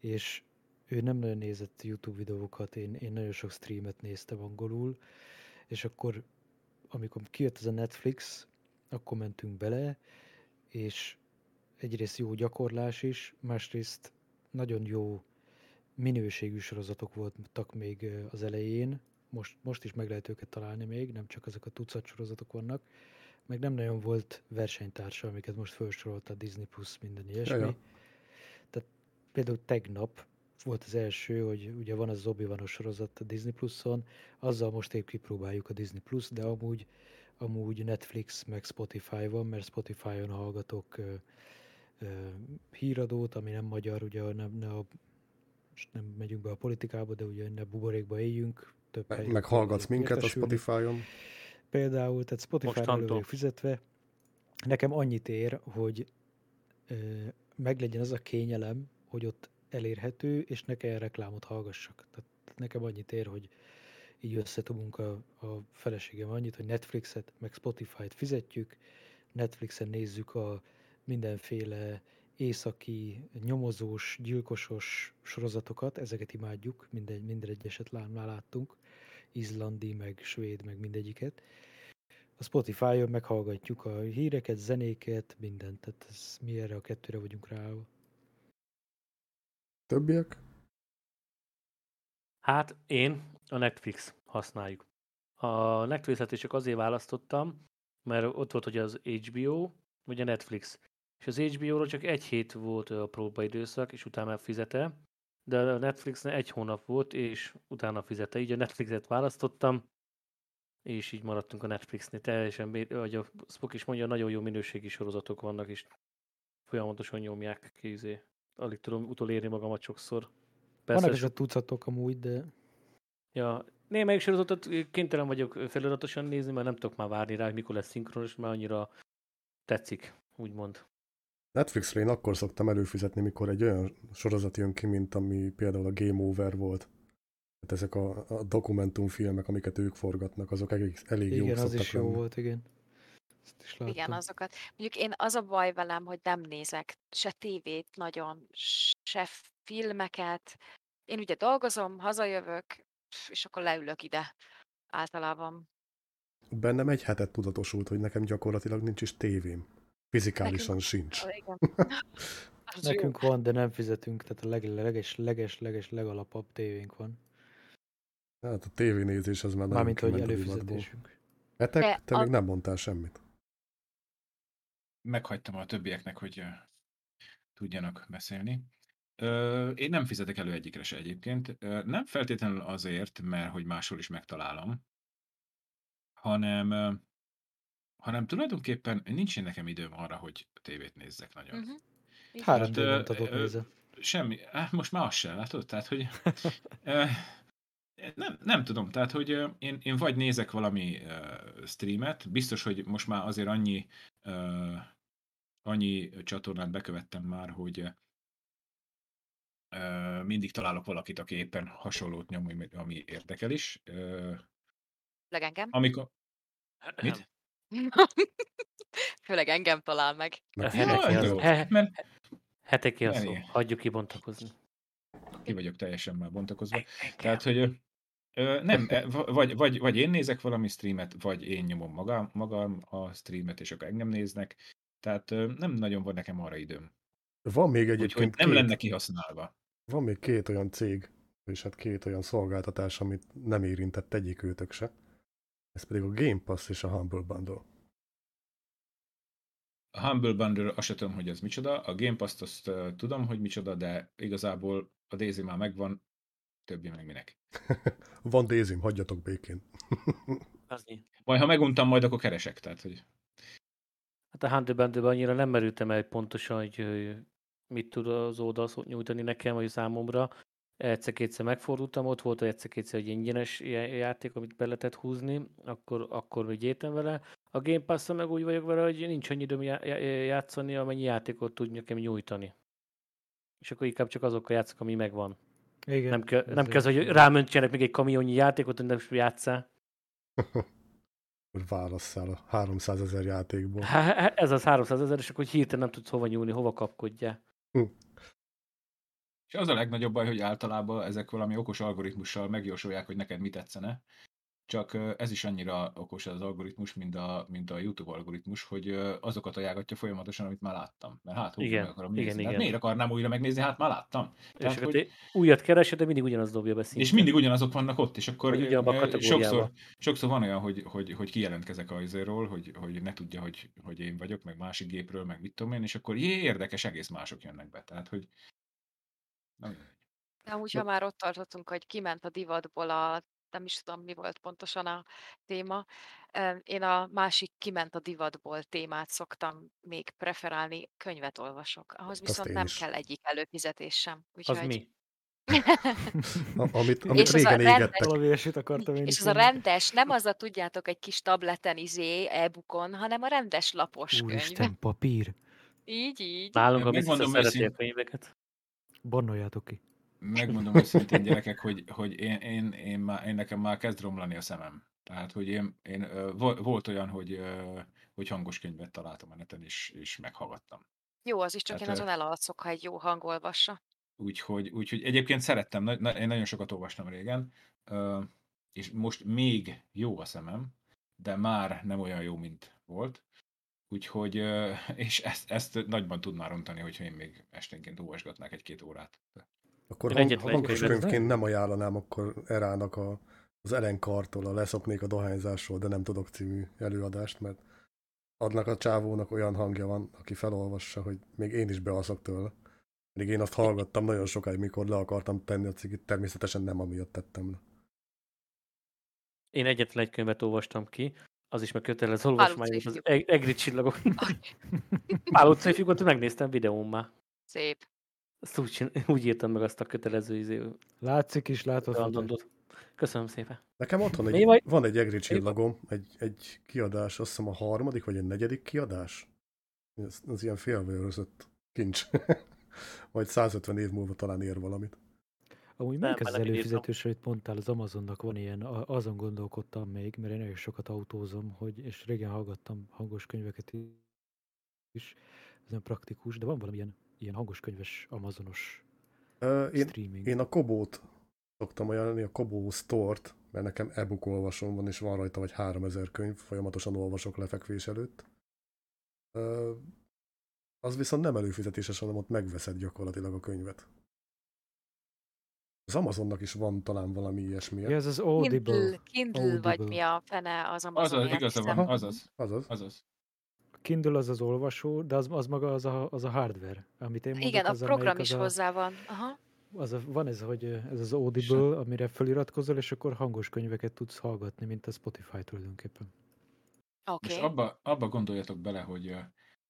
és ő nem nagyon nézett YouTube videókat, én, én nagyon sok streamet néztem angolul, és akkor, amikor kijött ez a Netflix, akkor mentünk bele, és egyrészt jó gyakorlás is, másrészt nagyon jó minőségű sorozatok voltak még az elején, most, most is meg lehet őket találni még, nem csak ezek a tucat sorozatok vannak, meg nem nagyon volt versenytársa, amiket most felsorolt a Disney Plus, minden ilyesmi. Ja, ja. Tehát például tegnap volt az első, hogy ugye van az obi sorozat a Disney Plus-on, azzal most épp kipróbáljuk a Disney Plus, de amúgy, amúgy Netflix meg Spotify van, mert Spotify-on hallgatok ö, ö, híradót, ami nem magyar, ugye nem, ne a, nem megyünk be a politikába, de ugye ne buborékba éljünk. Több meg, meg hallgatsz minket a Spotify-on. Például, tehát Spotify-ra fizetve. Nekem annyit ér, hogy ö, meglegyen az a kényelem, hogy ott elérhető, és ne kell reklámot hallgassak. Tehát nekem annyit ér, hogy így összetudunk a, a feleségem annyit, hogy Netflixet, meg Spotify-t fizetjük, Netflixen nézzük a mindenféle északi, nyomozós, gyilkosos sorozatokat, ezeket imádjuk, minden, minden egyeset már láttunk, izlandi, meg svéd, meg mindegyiket. A Spotify-on meghallgatjuk a híreket, zenéket, mindent, tehát ez, mi erre a kettőre vagyunk ráállva. Többiek? Hát én a Netflix használjuk. A Netflixet csak azért választottam, mert ott volt hogy az HBO, vagy a Netflix. És az HBO-ról csak egy hét volt a próbaidőszak, és utána fizete, de a Netflixen egy hónap volt, és utána fizete. Így a Netflixet választottam, és így maradtunk a Netflixnél. Teljesen, ahogy a Spock is mondja, nagyon jó minőségi sorozatok vannak, és folyamatosan nyomják kézé alig tudom utolérni magamat sokszor. Persze, Vannak ezek a tucatok amúgy, de... Ja, némelyik sorozatot kénytelen vagyok feliratosan nézni, mert nem tudok már várni rá, hogy mikor lesz szinkronos, mert annyira tetszik, úgymond. Netflixre én akkor szoktam előfizetni, mikor egy olyan sorozat jön ki, mint ami például a Game Over volt. Tehát ezek a, a dokumentumfilmek, amiket ők forgatnak, azok elég, elég igen, jók az is lenni. jó volt, igen. Ezt is Igen, azokat. Mondjuk én az a baj velem, hogy nem nézek se tévét nagyon, se filmeket. Én ugye dolgozom, hazajövök, és akkor leülök ide általában. Bennem egy hetet tudatosult, hogy nekem gyakorlatilag nincs is tévém. Fizikálisan *laughs* *laughs* Nekünk, sincs. Igen. Nekünk jó. van, de nem fizetünk, tehát a leges, leges, leges, legalapabb tévénk van. Hát a tévénézés az már Mármint, hogy előfizetésünk. Etek, te a... még nem mondtál semmit meghagytam a többieknek, hogy tudjanak beszélni. Én nem fizetek elő egyikre se egyébként. Nem feltétlenül azért, mert hogy máshol is megtalálom, hanem, hanem tulajdonképpen nincs nekem időm arra, hogy tévét nézzek nagyon. Uh-huh. Három hát, nézem. Semmi, hát most már az sem, látod? Tehát, hogy *laughs* nem, nem tudom, tehát, hogy én, én vagy nézek valami uh, streamet, biztos, hogy most már azért annyi uh, annyi csatornát bekövettem már, hogy uh, mindig találok valakit, aki éppen hasonlót nyom, ami érdekel is. Uh, Főleg engem? Amikor... Mit? *laughs* Főleg engem talál meg. Heteki a szó. Hagyjuk kibontakozni. Ki vagyok teljesen már bontakozva. Tehát, hogy nem, e, vagy, vagy, vagy én nézek valami streamet, vagy én nyomom magam, magam a streamet, és akkor engem néznek. Tehát nem nagyon van nekem arra időm. Van még egyébként Úgyhogy nem két, lenne kihasználva. Van még két olyan cég, és hát két olyan szolgáltatás, amit nem érintett egyik őtök se. Ez pedig a Game Pass és a Humble Bundle. A Humble Bundle, azt sem tudom, hogy ez micsoda. A Game Pass-t azt tudom, hogy micsoda, de igazából a Daisy már megvan, többi meg minek. *laughs* van daisy hagyjatok békén. *laughs* majd ha meguntam, majd akkor keresek, tehát hogy... Hát a Hunter Bundle-ben annyira nem merültem el pontosan, hogy mit tud az oldal nyújtani nekem, vagy számomra. Egyszer-kétszer megfordultam, ott volt egyszer-kétszer egy ingyenes játék, amit be lehetett húzni, akkor, akkor még értem vele. A Game pass meg úgy vagyok vele, hogy nincs annyi időm játszani, amennyi játékot tud nekem nyújtani. És akkor inkább csak azokkal játszok, ami megvan. Igen, nem kell, nem kell hogy rámöntsenek még egy kamionnyi játékot, hogy nem játszál. *laughs* válasszál a 300 ezer játékból. Ez az 300 ezer, és akkor hirtelen nem tudsz hova nyúlni, hova kapkodja. Hm. És az a legnagyobb baj, hogy általában ezek valami okos algoritmussal megjósolják, hogy neked mi tetszene, csak ez is annyira okos az algoritmus, mint a, mint a YouTube algoritmus, hogy azokat ajánlatja folyamatosan, amit már láttam. Mert hát újra Igen, meg akarom igen, nézni. Hát igen. miért akarnám újra megnézni? Hát már láttam. És Tehát, akkor hogy, újat keresed, de mindig ugyanaz dobja be szinte. és mindig ugyanazok vannak ott, és akkor sokszor, sokszor van olyan, hogy, hogy, hogy kijelentkezek a izéről, hogy, hogy ne tudja, hogy, hogy én vagyok, meg másik gépről, meg mit tudom én, és akkor jé, érdekes, egész mások jönnek be. Tehát, hogy nem, De amúgy, ha már ott tartottunk, hogy kiment a divatból a, nem is tudom, mi volt pontosan a téma, én a másik kiment a divatból témát szoktam még preferálni, könyvet olvasok. Ahhoz viszont nem is. kell egyik előfizetés sem. Az Úgyhogy... mi? A, amit, *laughs* amit És az a régen rendes- égettek. Ilyesmit akartam én És az a rendes, nem az a tudjátok egy kis tableten izé, e-bookon, hanem a rendes lapos könyv. Úristen, papír. Így, így. Nálunk a biztos szereti a könyveket. Bannoljátok ki. Megmondom őszintén gyerekek, hogy, hogy én, én, én, már, én nekem már kezd romlani a szemem. Tehát, hogy én, én volt olyan, hogy, hogy hangos könyvet találtam a neten, és, és meghallgattam. Jó, az is, csak én Hát, ö, azon elalszok, ha egy jó hang olvassa. Úgyhogy, úgyhogy egyébként szerettem, na, na, én nagyon sokat olvastam régen, és most még jó a szemem, de már nem olyan jó, mint volt. Úgyhogy, és ezt, ezt nagyban tudná rontani, hogyha én még esténként olvasgatnák egy-két órát. Akkor hangos egy könyvet- könyvként nem ajánlanám akkor Erának a, az Ellen Cartól a Leszoknék a dohányzásról, de nem tudok című előadást, mert adnak a csávónak olyan hangja van, aki felolvassa, hogy még én is bealszok tőle. Pedig én azt hallgattam nagyon sokáig, mikor le akartam tenni a cigit, természetesen nem amiatt tettem le. Én egyetlen egy könyvet olvastam ki, az is meg kötelező olvasmány, az Egri csillagok. Pál utcai megnéztem videón már. Szép. Azt úgy, csin- *laughs* úgy írtam meg azt a kötelező izé, Látszik is, látod. Köszönöm szépen. Nekem otthon egy, majd- van egy egri csillagom, egy, egy kiadás, azt hiszem a harmadik vagy a negyedik kiadás. Ez, ez ilyen félvörözött kincs. *laughs* Majd 150 év múlva talán ér valamit. Amúgy melyik az előfizetős, amit mondtál, az Amazonnak van ilyen, azon gondolkodtam még, mert én nagyon sokat autózom, hogy, és régen hallgattam hangos könyveket is, ez nem praktikus, de van valamilyen ilyen hangos könyves Amazonos Ö, én, streaming. én a Kobót szoktam ajánlani, a Kobó Store-t, mert nekem e-book olvasom van, és van rajta vagy 3000 könyv, folyamatosan olvasok lefekvés előtt. Ö, az viszont nem előfizetéses, hanem ott megveszed gyakorlatilag a könyvet. Az Amazonnak is van talán valami ilyesmi. Ja, ez az Audible. Kindle, Kindle vagy Audible. mi a fene az Amazon. Azaz, igaza van, azaz, Azaz. azaz. Kindle az az olvasó, de az, az maga az a, az a hardware, amit én mondok. Igen, a az, amelyik program az is a, hozzá van. Aha. Az a, van ez, hogy ez az Audible, amire feliratkozol, és akkor hangos könyveket tudsz hallgatni, mint a Spotify tulajdonképpen. Oké. És abba, abba gondoljatok bele, hogy,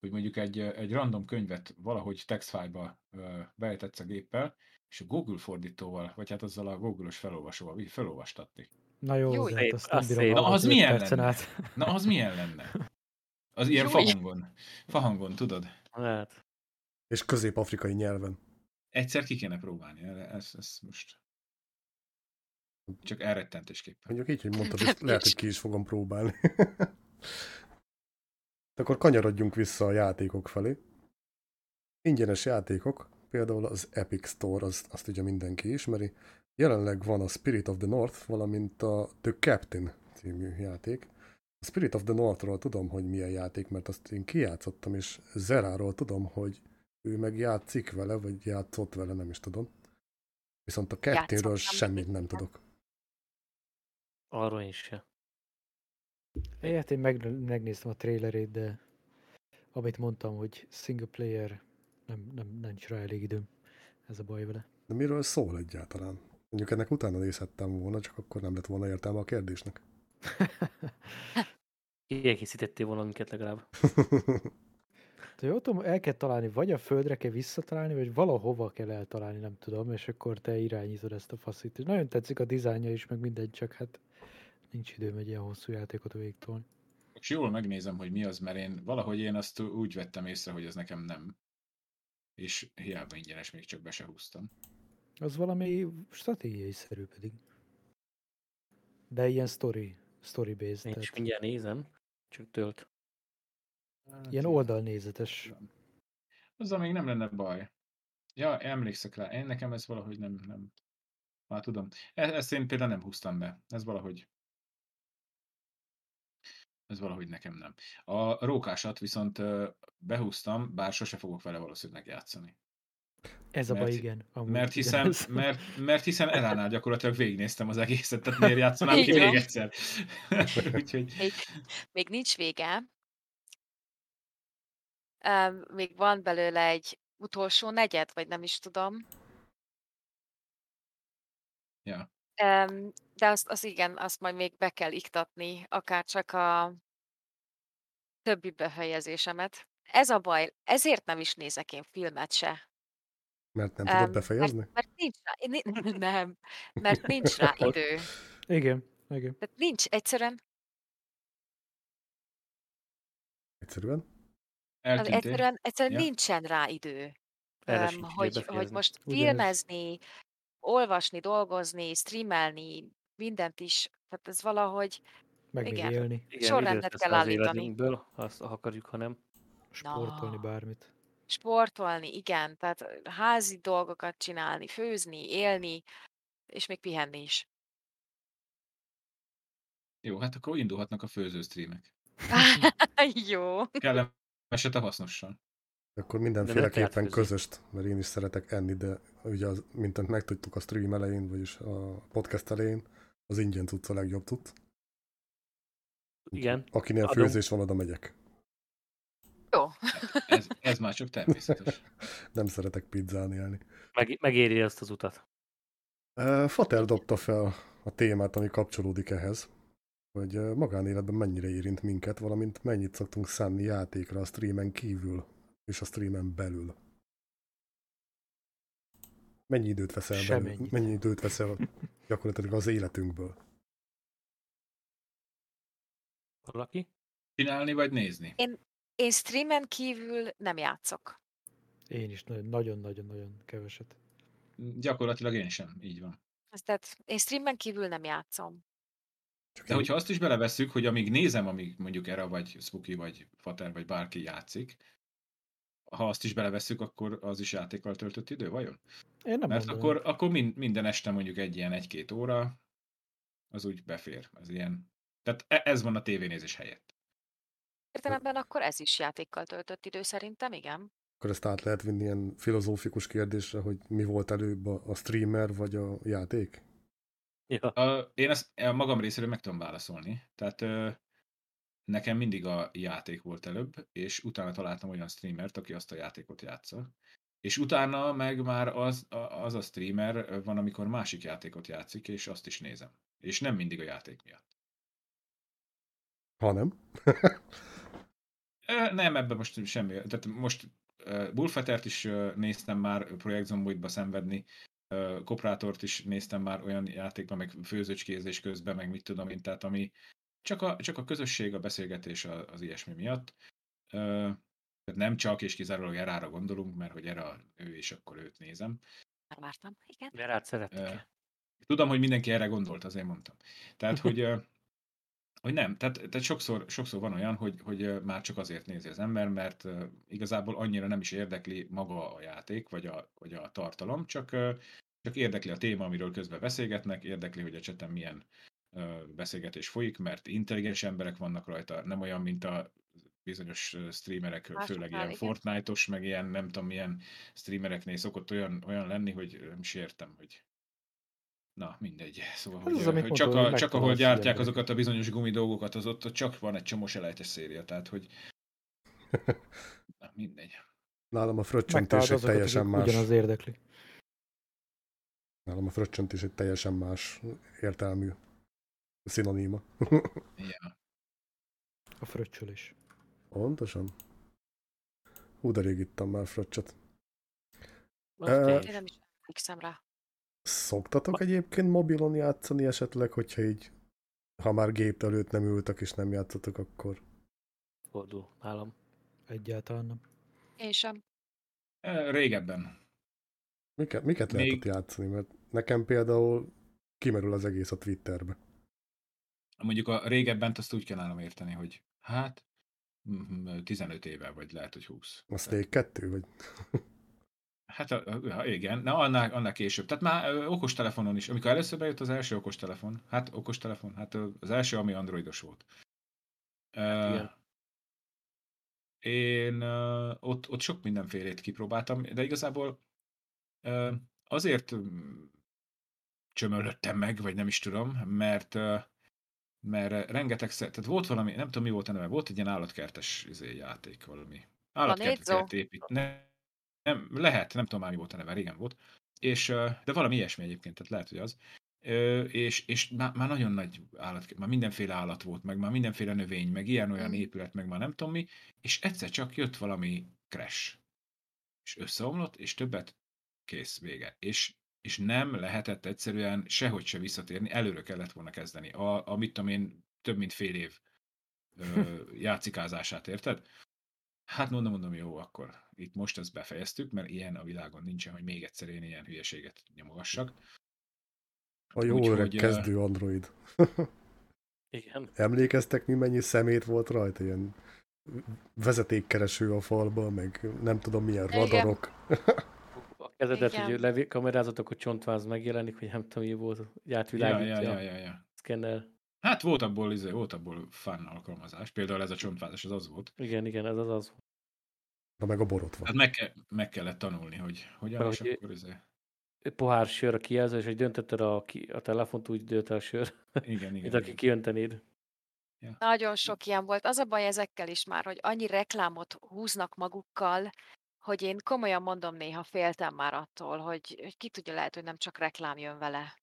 hogy mondjuk egy, egy random könyvet valahogy textfile-ba ö, beejtetsz a géppel, és a Google fordítóval, vagy hát azzal a Google-os felolvasóval így felolvastatni. Na jó, Jó, hát szép, azt nem az bírom. Na, az milyen lenne? át. Na, az milyen lenne? *laughs* Az ilyen Jó, fahangon. Fahangon, tudod? Hát, És közép-afrikai nyelven. Egyszer ki kéne próbálni. erre- Ez, ez most csak elrettentésképpen. Mondjuk így, hogy mondtad, *laughs* ezt lehet, hogy ki is fogom próbálni. *laughs* Akkor kanyarodjunk vissza a játékok felé. Ingyenes játékok, például az Epic Store, az, azt ugye mindenki ismeri. Jelenleg van a Spirit of the North, valamint a The Captain című játék. A Spirit of the Northról tudom, hogy milyen játék, mert azt én kijátszottam, és Zeráról tudom, hogy ő meg játszik vele, vagy játszott vele, nem is tudom. Viszont a Játszottam semmit nem tudok. arról is se. Hát én meg, megnéztem a trailerét, de amit mondtam, hogy single player, nem, nem, nincs rá elég időm. Ez a baj vele. De miről szól egyáltalán? Mondjuk ennek utána nézhettem volna, csak akkor nem lett volna értelme a kérdésnek. Kiegészítettél volna minket legalább. De jól tudom, el kell találni, vagy a földre kell visszatalálni, vagy valahova kell eltalálni, nem tudom, és akkor te irányítod ezt a faszit. És nagyon tetszik a dizájnja is, meg minden, csak hát nincs időm egy ilyen hosszú játékot végigtolni. És jól megnézem, hogy mi az, mert én valahogy én azt úgy vettem észre, hogy ez nekem nem. És hiába ingyenes, még csak be se húztam. Az valami stratégiai szerű pedig. De ilyen story, story based, Én is tehát mindjárt nézem, csak tölt. Hát, ilyen oldalnézetes. Azzal még nem lenne baj. Ja, emlékszek rá. Én nekem ez valahogy nem, nem. Már tudom. E- Ezt én például nem húztam be. Ez valahogy ez valahogy nekem nem. A rókásat viszont behúztam, bár sose fogok vele valószínűleg játszani. Ez a baj, Mert- igen. Amúgy, Mert hiszen, ez- *laughs* mert, mert hiszen Elánál gyakorlatilag végignéztem az egészet, tehát miért játszanám ki még egyszer. *laughs* Úgyhogy Még, még nincs vége. Um, még van belőle egy utolsó negyed, vagy nem is tudom. Ja. Um, de azt, az igen, azt majd még be kell iktatni, akár csak a többi befejezésemet. Ez a baj, ezért nem is nézek én filmet se. Mert nem Em, tudod befejezni? Mert, mert nincs rá, *laughs* nem, mert nincs rá *laughs* idő. Igen, igen. Tehát nincs, egyszerűen, Egyszerűen? az Eltűntél? egyszerűen, egyszerűen Ja. nincsen rá idő. Ideje hogy, hogy most Ugyanez. filmezni, olvasni, dolgozni, streamelni, mindent is, tehát ez valahogy Meg még Igen. élni, Igen, sorrendet kell az állítani. életünkből, azt, akarjuk, ha nem. sportolni, Na. bármit. Sportolni, igen, tehát házi dolgokat csinálni, főzni, élni, és még pihenni is. Jó, hát akkor indulhatnak a főző streamek. *laughs* Jó. Kellemeset a hasznossal. Akkor De mindenféleképpen közöst, mert én is szeretek enni, de ugye az, mint megtudtuk a stream elején, vagyis a podcast elején, az ingyen tudsz a legjobb tud. Igen. Akinél Adom. főzés van, oda megyek. Jó. Ez, ez már csak természetes. *laughs* Nem szeretek pizzán élni. Meg, megéri ezt az utat. Fater dobta fel a témát, ami kapcsolódik ehhez, hogy magánéletben mennyire érint minket, valamint mennyit szoktunk szánni játékra a streamen kívül és a streamen belül. Mennyi időt veszel belül, mennyi időt veszel gyakorlatilag az életünkből? Valaki? Csinálni vagy nézni? Én streamen kívül nem játszok. Én is nagyon- nagyon-nagyon-nagyon keveset. Gyakorlatilag én sem, így van. Tehát én streamen kívül nem játszom. De én- hogyha azt is belevesszük, hogy amíg nézem, amíg mondjuk Era, vagy Spooky, vagy Fater, vagy bárki játszik, ha azt is belevesszük, akkor az is játékkal töltött idő, vajon? Én nem Mert mondanám. akkor, akkor min- minden este mondjuk egy ilyen egy-két óra, az úgy befér. Az ilyen... Tehát e- ez van a tévénézés helyett. Értelemben akkor ez is játékkal töltött idő szerintem, igen. Akkor ezt át lehet vinni ilyen filozófikus kérdésre, hogy mi volt előbb a, a streamer vagy a játék? Ja. A, én ezt a magam részéről meg tudom válaszolni. Tehát ö, nekem mindig a játék volt előbb, és utána találtam olyan streamert, aki azt a játékot játsza. És utána meg már az a, az a streamer van, amikor másik játékot játszik, és azt is nézem. És nem mindig a játék miatt. Ha nem? *laughs* Nem, ebben most semmi. Tehát most uh, Bullfetert is néztem már Projekt Zomboidba szenvedni, Koprátort is néztem már olyan játékban, meg főzőcskézés közben, meg mit tudom én, tehát ami csak a, csak a közösség, a beszélgetés az ilyesmi miatt. Tehát nem csak és kizárólag Erára gondolunk, mert hogy Era ő, és akkor őt nézem. Már vártam, igen. Verát szeretik. Ö, Tudom, hogy mindenki erre gondolt, azért mondtam. Tehát, hogy, hogy nem, tehát, tehát sokszor, sokszor van olyan, hogy, hogy már csak azért nézi az ember, mert igazából annyira nem is érdekli maga a játék, vagy a, vagy a tartalom, csak, csak érdekli a téma, amiről közben beszélgetnek, érdekli, hogy a cseten milyen beszélgetés folyik, mert intelligens emberek vannak rajta, nem olyan, mint a bizonyos streamerek, Másoknál, főleg ilyen. Fortnite-os, meg ilyen nem tudom milyen streamereknél szokott olyan, olyan lenni, hogy nem is értem, hogy Na, mindegy. Szóval, Ez hogy, az, amit hogy csak, a, csak ahol gyártják ilyeneket. azokat a bizonyos gumi dolgokat, az ott csak van egy csomó selejtes széria, tehát hogy na, mindegy. Nálam a fröccsöntés egy teljesen más. ugyanaz érdekli. Nálam a fröccsöntés egy teljesen más értelmű szinoníma. Ja. A fröccsölés. Pontosan. Hú, de rég ittam már fröccsöt. Azt Ö, én nem is emlékszem rá. Szoktatok egyébként mobilon játszani esetleg, hogyha így, ha már gép előtt nem ültek és nem játszotok, akkor Fordul nálam. Egyáltalán nem. Én sem. Régebben. miket, miket Még- lehetett játszani? Mert nekem például kimerül az egész a Twitterbe. Mondjuk a régebben azt úgy kell nálam érteni, hogy hát mhm, 15 éve, vagy lehet, hogy 20. A Snake 2, vagy Hát igen, na annál, annál később. Tehát már ö, okostelefonon is, amikor először bejött az első okostelefon, hát okostelefon, hát az első, ami androidos volt. Hát igen. Én ö, ott, ott sok mindenfélét kipróbáltam, de igazából ö, azért csömörlöttem meg, vagy nem is tudom, mert mert rengetegszer, tehát volt valami, nem tudom mi volt a neve, volt egy ilyen állatkertes izé, játék valami. Állatkertet kellett építeni. Nem, lehet, nem tudom már mi volt a neve, régen volt. És, de valami ilyesmi egyébként, tehát lehet, hogy az. Ö, és, és már, már nagyon nagy állat, már mindenféle állat volt, meg már mindenféle növény, meg ilyen-olyan Mm. épület, meg már nem tudom mi, és egyszer csak jött valami crash. És összeomlott, és többet kész, vége. És, és nem lehetett egyszerűen sehogy se visszatérni, előre kellett volna kezdeni. A, amit tudom én, több mint fél év ö, *laughs* játszikázását, érted? Hát mondom, mondom, jó, akkor itt most ezt befejeztük, mert ilyen a világon nincsen, hogy még egyszer én ilyen hülyeséget nyomogassak. A jó Úgyhogy, öreg kezdő Android. *laughs* Igen. Emlékeztek, mi mennyi szemét volt rajta? Ilyen vezetékkereső a falba, meg nem tudom milyen Igen. radarok. A kezedet, Igen. hogy levi- kamerázatok, hogy csontváz megjelenik, hogy nem tudom, mi volt, hogy Ja, átvilágítja, ja, ja, ja, ja. szkenner. Hát volt abból, izé, volt abból fun alkalmazás. Például ez a csontvázás, az az volt. Igen, igen, ez az az. Na meg a borotva. Hát meg, ke- meg kellett tanulni, hogy hogyan, Meg és hogy- akkor izé. Pohár sör a kijelző, és hogy döntötted a, ki, a telefont, úgy dölt el a sör, Igen, igen. aki igen. kiöntenéd. Nagyon sok ilyen volt. Az a baj ezekkel is már, hogy annyi reklámot húznak magukkal, hogy én komolyan mondom, néha féltem már attól, hogy, hogy ki tudja, lehet, hogy nem csak reklám jön vele.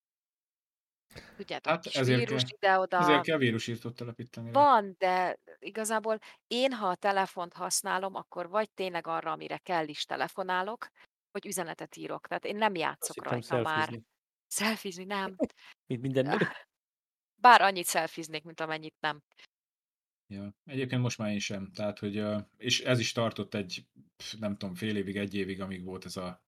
Tudjátok, Hát ezért vírus kell- ide-oda. Ezért kell vírusírtót telepíteni. Van, de igazából én, ha a telefont használom, akkor vagy tényleg arra, amire kell is telefonálok, vagy üzenetet írok. Tehát én nem Azt játszok hittem rajta már. szelfizni. Nem. *laughs* Mint minden nő. *laughs* Bár annyit szelfiznék, mint amennyit nem. Ja. Egyébként most már én sem. Tehát, hogy, és ez is tartott egy, nem tudom, fél évig, egy évig, amíg volt ez a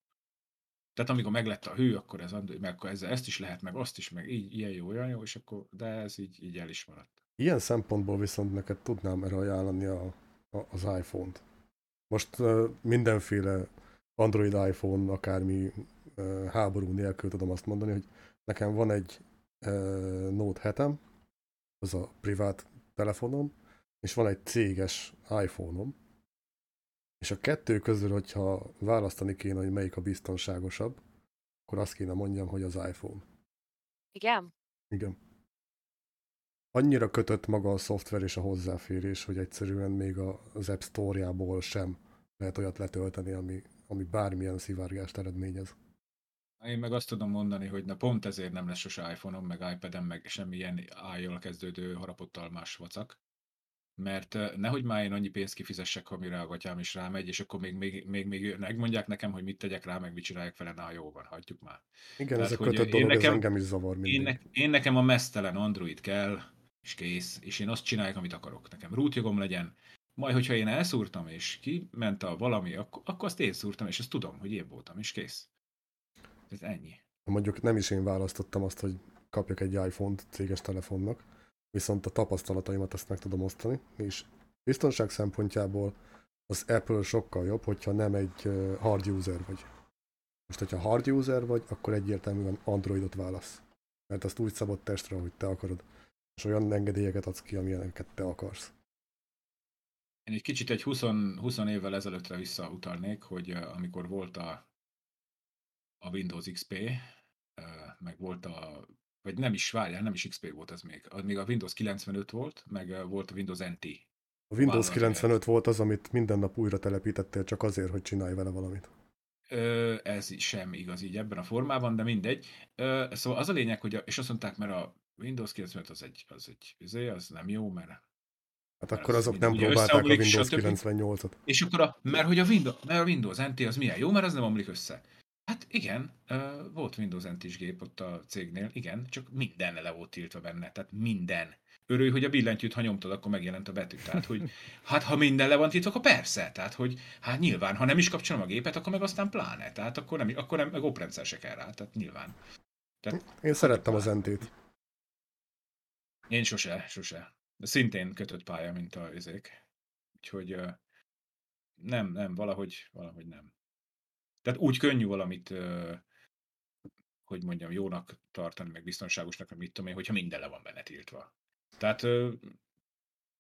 tehát amikor meglett a hő, akkor ez, meg akkor ezzel ezt is lehet, meg azt is, meg így, ilyen jó, olyan jó, és akkor, de ez így, így el is maradt. Ilyen szempontból viszont neked tudnám erre ajánlani a, a, az iPhone-t. Most uh, mindenféle Android iPhone, akármi uh, háború nélkül tudom azt mondani, hogy nekem van egy uh, Note 7 az a privát telefonom, és van egy céges iPhone-om, és a kettő közül, hogyha választani kéne, hogy melyik a biztonságosabb, akkor azt kéne mondjam, hogy az iPhone. Igen? Igen. Annyira kötött maga a szoftver és a hozzáférés, hogy egyszerűen még a- az App Store-jából sem lehet olyat letölteni, ami, ami bármilyen szivárgást eredményez. Én meg azt tudom mondani, hogy na pont ezért nem lesz sose iPhone-om, meg iPad-em, meg semmilyen i kezdődő harapottal más vacak. Mert eh, nehogy már én annyi pénzt kifizessek, amire a gatyám is rámegy, és akkor még, még, még, még megmondják nekem, hogy mit tegyek rá, meg mit csináljak vele, na jó van, hagyjuk már. Igen, Tehát, ez a kötött dolog, nekem- ez engem is zavar mindig. Én, ne, én nekem a mesztelen Android kell, és kész, és én azt csináljuk, amit akarok. Nekem rootjogom legyen, majd, hogyha én elszúrtam, és kiment a valami, akkor, akkor azt én szúrtam, és ezt tudom, hogy én voltam, és kész. Ez ennyi. Mondjuk nem is én választottam azt, hogy kapjak egy iPhone-t céges telefonnak, viszont a tapasztalataimat ezt meg tudom osztani, és biztonság szempontjából az Apple sokkal jobb, hogyha nem egy hard user vagy. Most, hogyha hard user vagy, akkor egyértelműen Androidot válasz. Mert azt úgy szabad testre, ahogy te akarod. És olyan engedélyeket adsz ki, amilyeneket te akarsz. Én egy kicsit egy 20, 20 évvel ezelőttre visszautalnék, hogy amikor volt a, a Windows XP, meg volt a, vagy nem is, várjál, nem is XP volt ez még, az még a Windows 95 volt, meg volt a Windows NT. A Windows Vállalat 95 volt az, amit minden nap újra telepítettél csak azért, hogy csinálj vele valamit. Ö, ez sem igaz így ebben a formában, de mindegy. Ö, szóval az a lényeg, hogy a, és azt mondták, mert a Windows 95 az egy, az egy, az, az nem jó, mert Hát Mert akkor az azok mind- nem próbálták a Windows stb. 98-at. És akkor a, mert hogy a Windows, mert a Windows NT az milyen jó, mert az nem omlik össze. Hát igen, volt Windows NT-s gép ott a cégnél, igen, csak minden le volt tiltva benne, tehát minden. Örülj, hogy a billentyűt, ha nyomtad, akkor megjelent a betű. Tehát, hogy *laughs* hát ha minden le van tiltva, akkor persze. Tehát, hogy hát nyilván, ha nem is kapcsolom a gépet, akkor meg aztán pláne. Tehát akkor nem, akkor nem, meg oprendszer se kell rá. Tehát nyilván. Én szerettem az NT-t. Én sose, sose. De szintén kötött pálya, mint a izék. Úgyhogy nem, nem, valahogy, valahogy nem. Tehát úgy könnyű valamit, hogy mondjam, jónak tartani, meg biztonságosnak, meg mit tudom én, hogyha minden le van benne tiltva. Tehát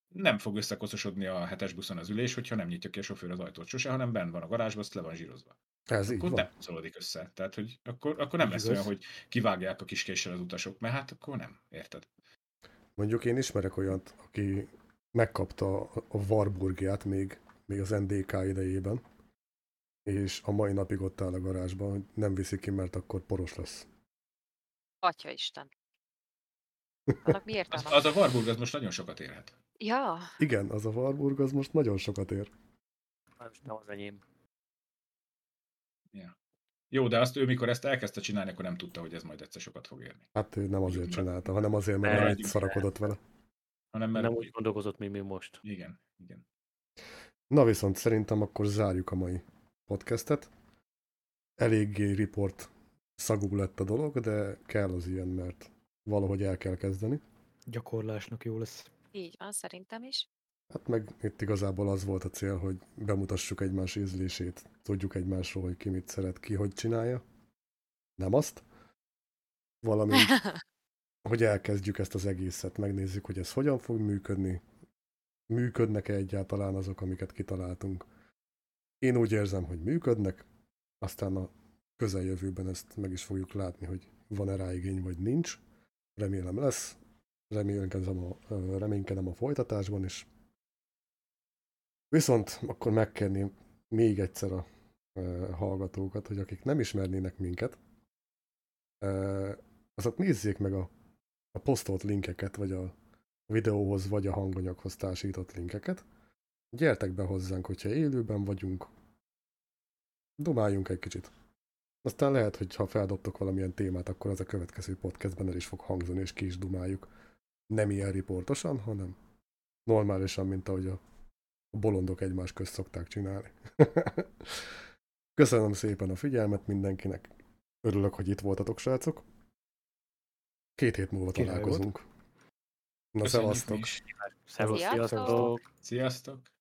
nem fog összekoszosodni a hetes buszon az ülés, hogyha nem nyitja ki a sofőr az ajtót sose, hanem benn van a garázsban, azt le van zsírozva. Ez így Akkor nem szólódik össze. Tehát, hogy akkor, akkor nem lesz Igaz. olyan, hogy kivágják a kis késsel az utasok, mert hát akkor nem, érted? Mondjuk én ismerek olyat, aki megkapta a Warburgját még, még az NDK idejében, és a mai napig ott áll a garázsban, hogy nem viszi ki, mert akkor poros lesz. Atya Isten. Annak mi *laughs* Az, értelme? az a Warburg az most nagyon sokat érhet. Ja, Igen, az a Warburg az most nagyon sokat ér. Most nem az enyém. Jó, de azt ő mikor ezt elkezdte csinálni, akkor nem tudta, hogy ez majd egyszer sokat fog érni. Hát ő nem azért csinálta, hanem azért, mert Ne, annyit egyik szarakodott vele. Hanem mert... Nem úgy gondolkozott, mint mi most. Igen, igen. Na viszont szerintem akkor zárjuk a mai podcastet. Eléggé report szagú lett a dolog, de kell az ilyen, mert valahogy el kell kezdeni. Gyakorlásnak jó lesz. így van, szerintem is. Hát meg itt igazából az volt a cél, hogy bemutassuk egymás ízlését, tudjuk egymásról, hogy ki mit szeret, ki hogy csinálja. Nem azt. Valamint, *laughs* hogy elkezdjük ezt az egészet, megnézzük, hogy ez hogyan fog működni, működnek-e egyáltalán azok, amiket kitaláltunk. Én úgy érzem, hogy működnek, aztán a közeljövőben ezt meg is fogjuk látni, hogy van-e rá igény, vagy nincs. Remélem lesz. Reménykedem a, reménykedem a folytatásban is. Viszont akkor megkérném még egyszer a hallgatókat, hogy akik nem ismernének minket, azok nézzék meg a, a posztolt linkeket, vagy a videóhoz, vagy a hanganyaghoz társított linkeket. Gyertek be hozzánk, hogyha élőben vagyunk. Dumáljunk egy kicsit. Aztán lehet, hogy ha feldobtok valamilyen témát, akkor az a következő podcastben el is fog hangzani, és ki is dumáljuk. Nem ilyen riportosan, hanem normálisan, mint ahogy a, a bolondok egymás közt szokták csinálni. *laughs* Köszönöm szépen a figyelmet mindenkinek. Örülök, hogy itt voltatok, srácok. Két hét múlva Király volt. találkozunk. Na, Köszönjük mi szevasztok! sziasztok! Sziasztok!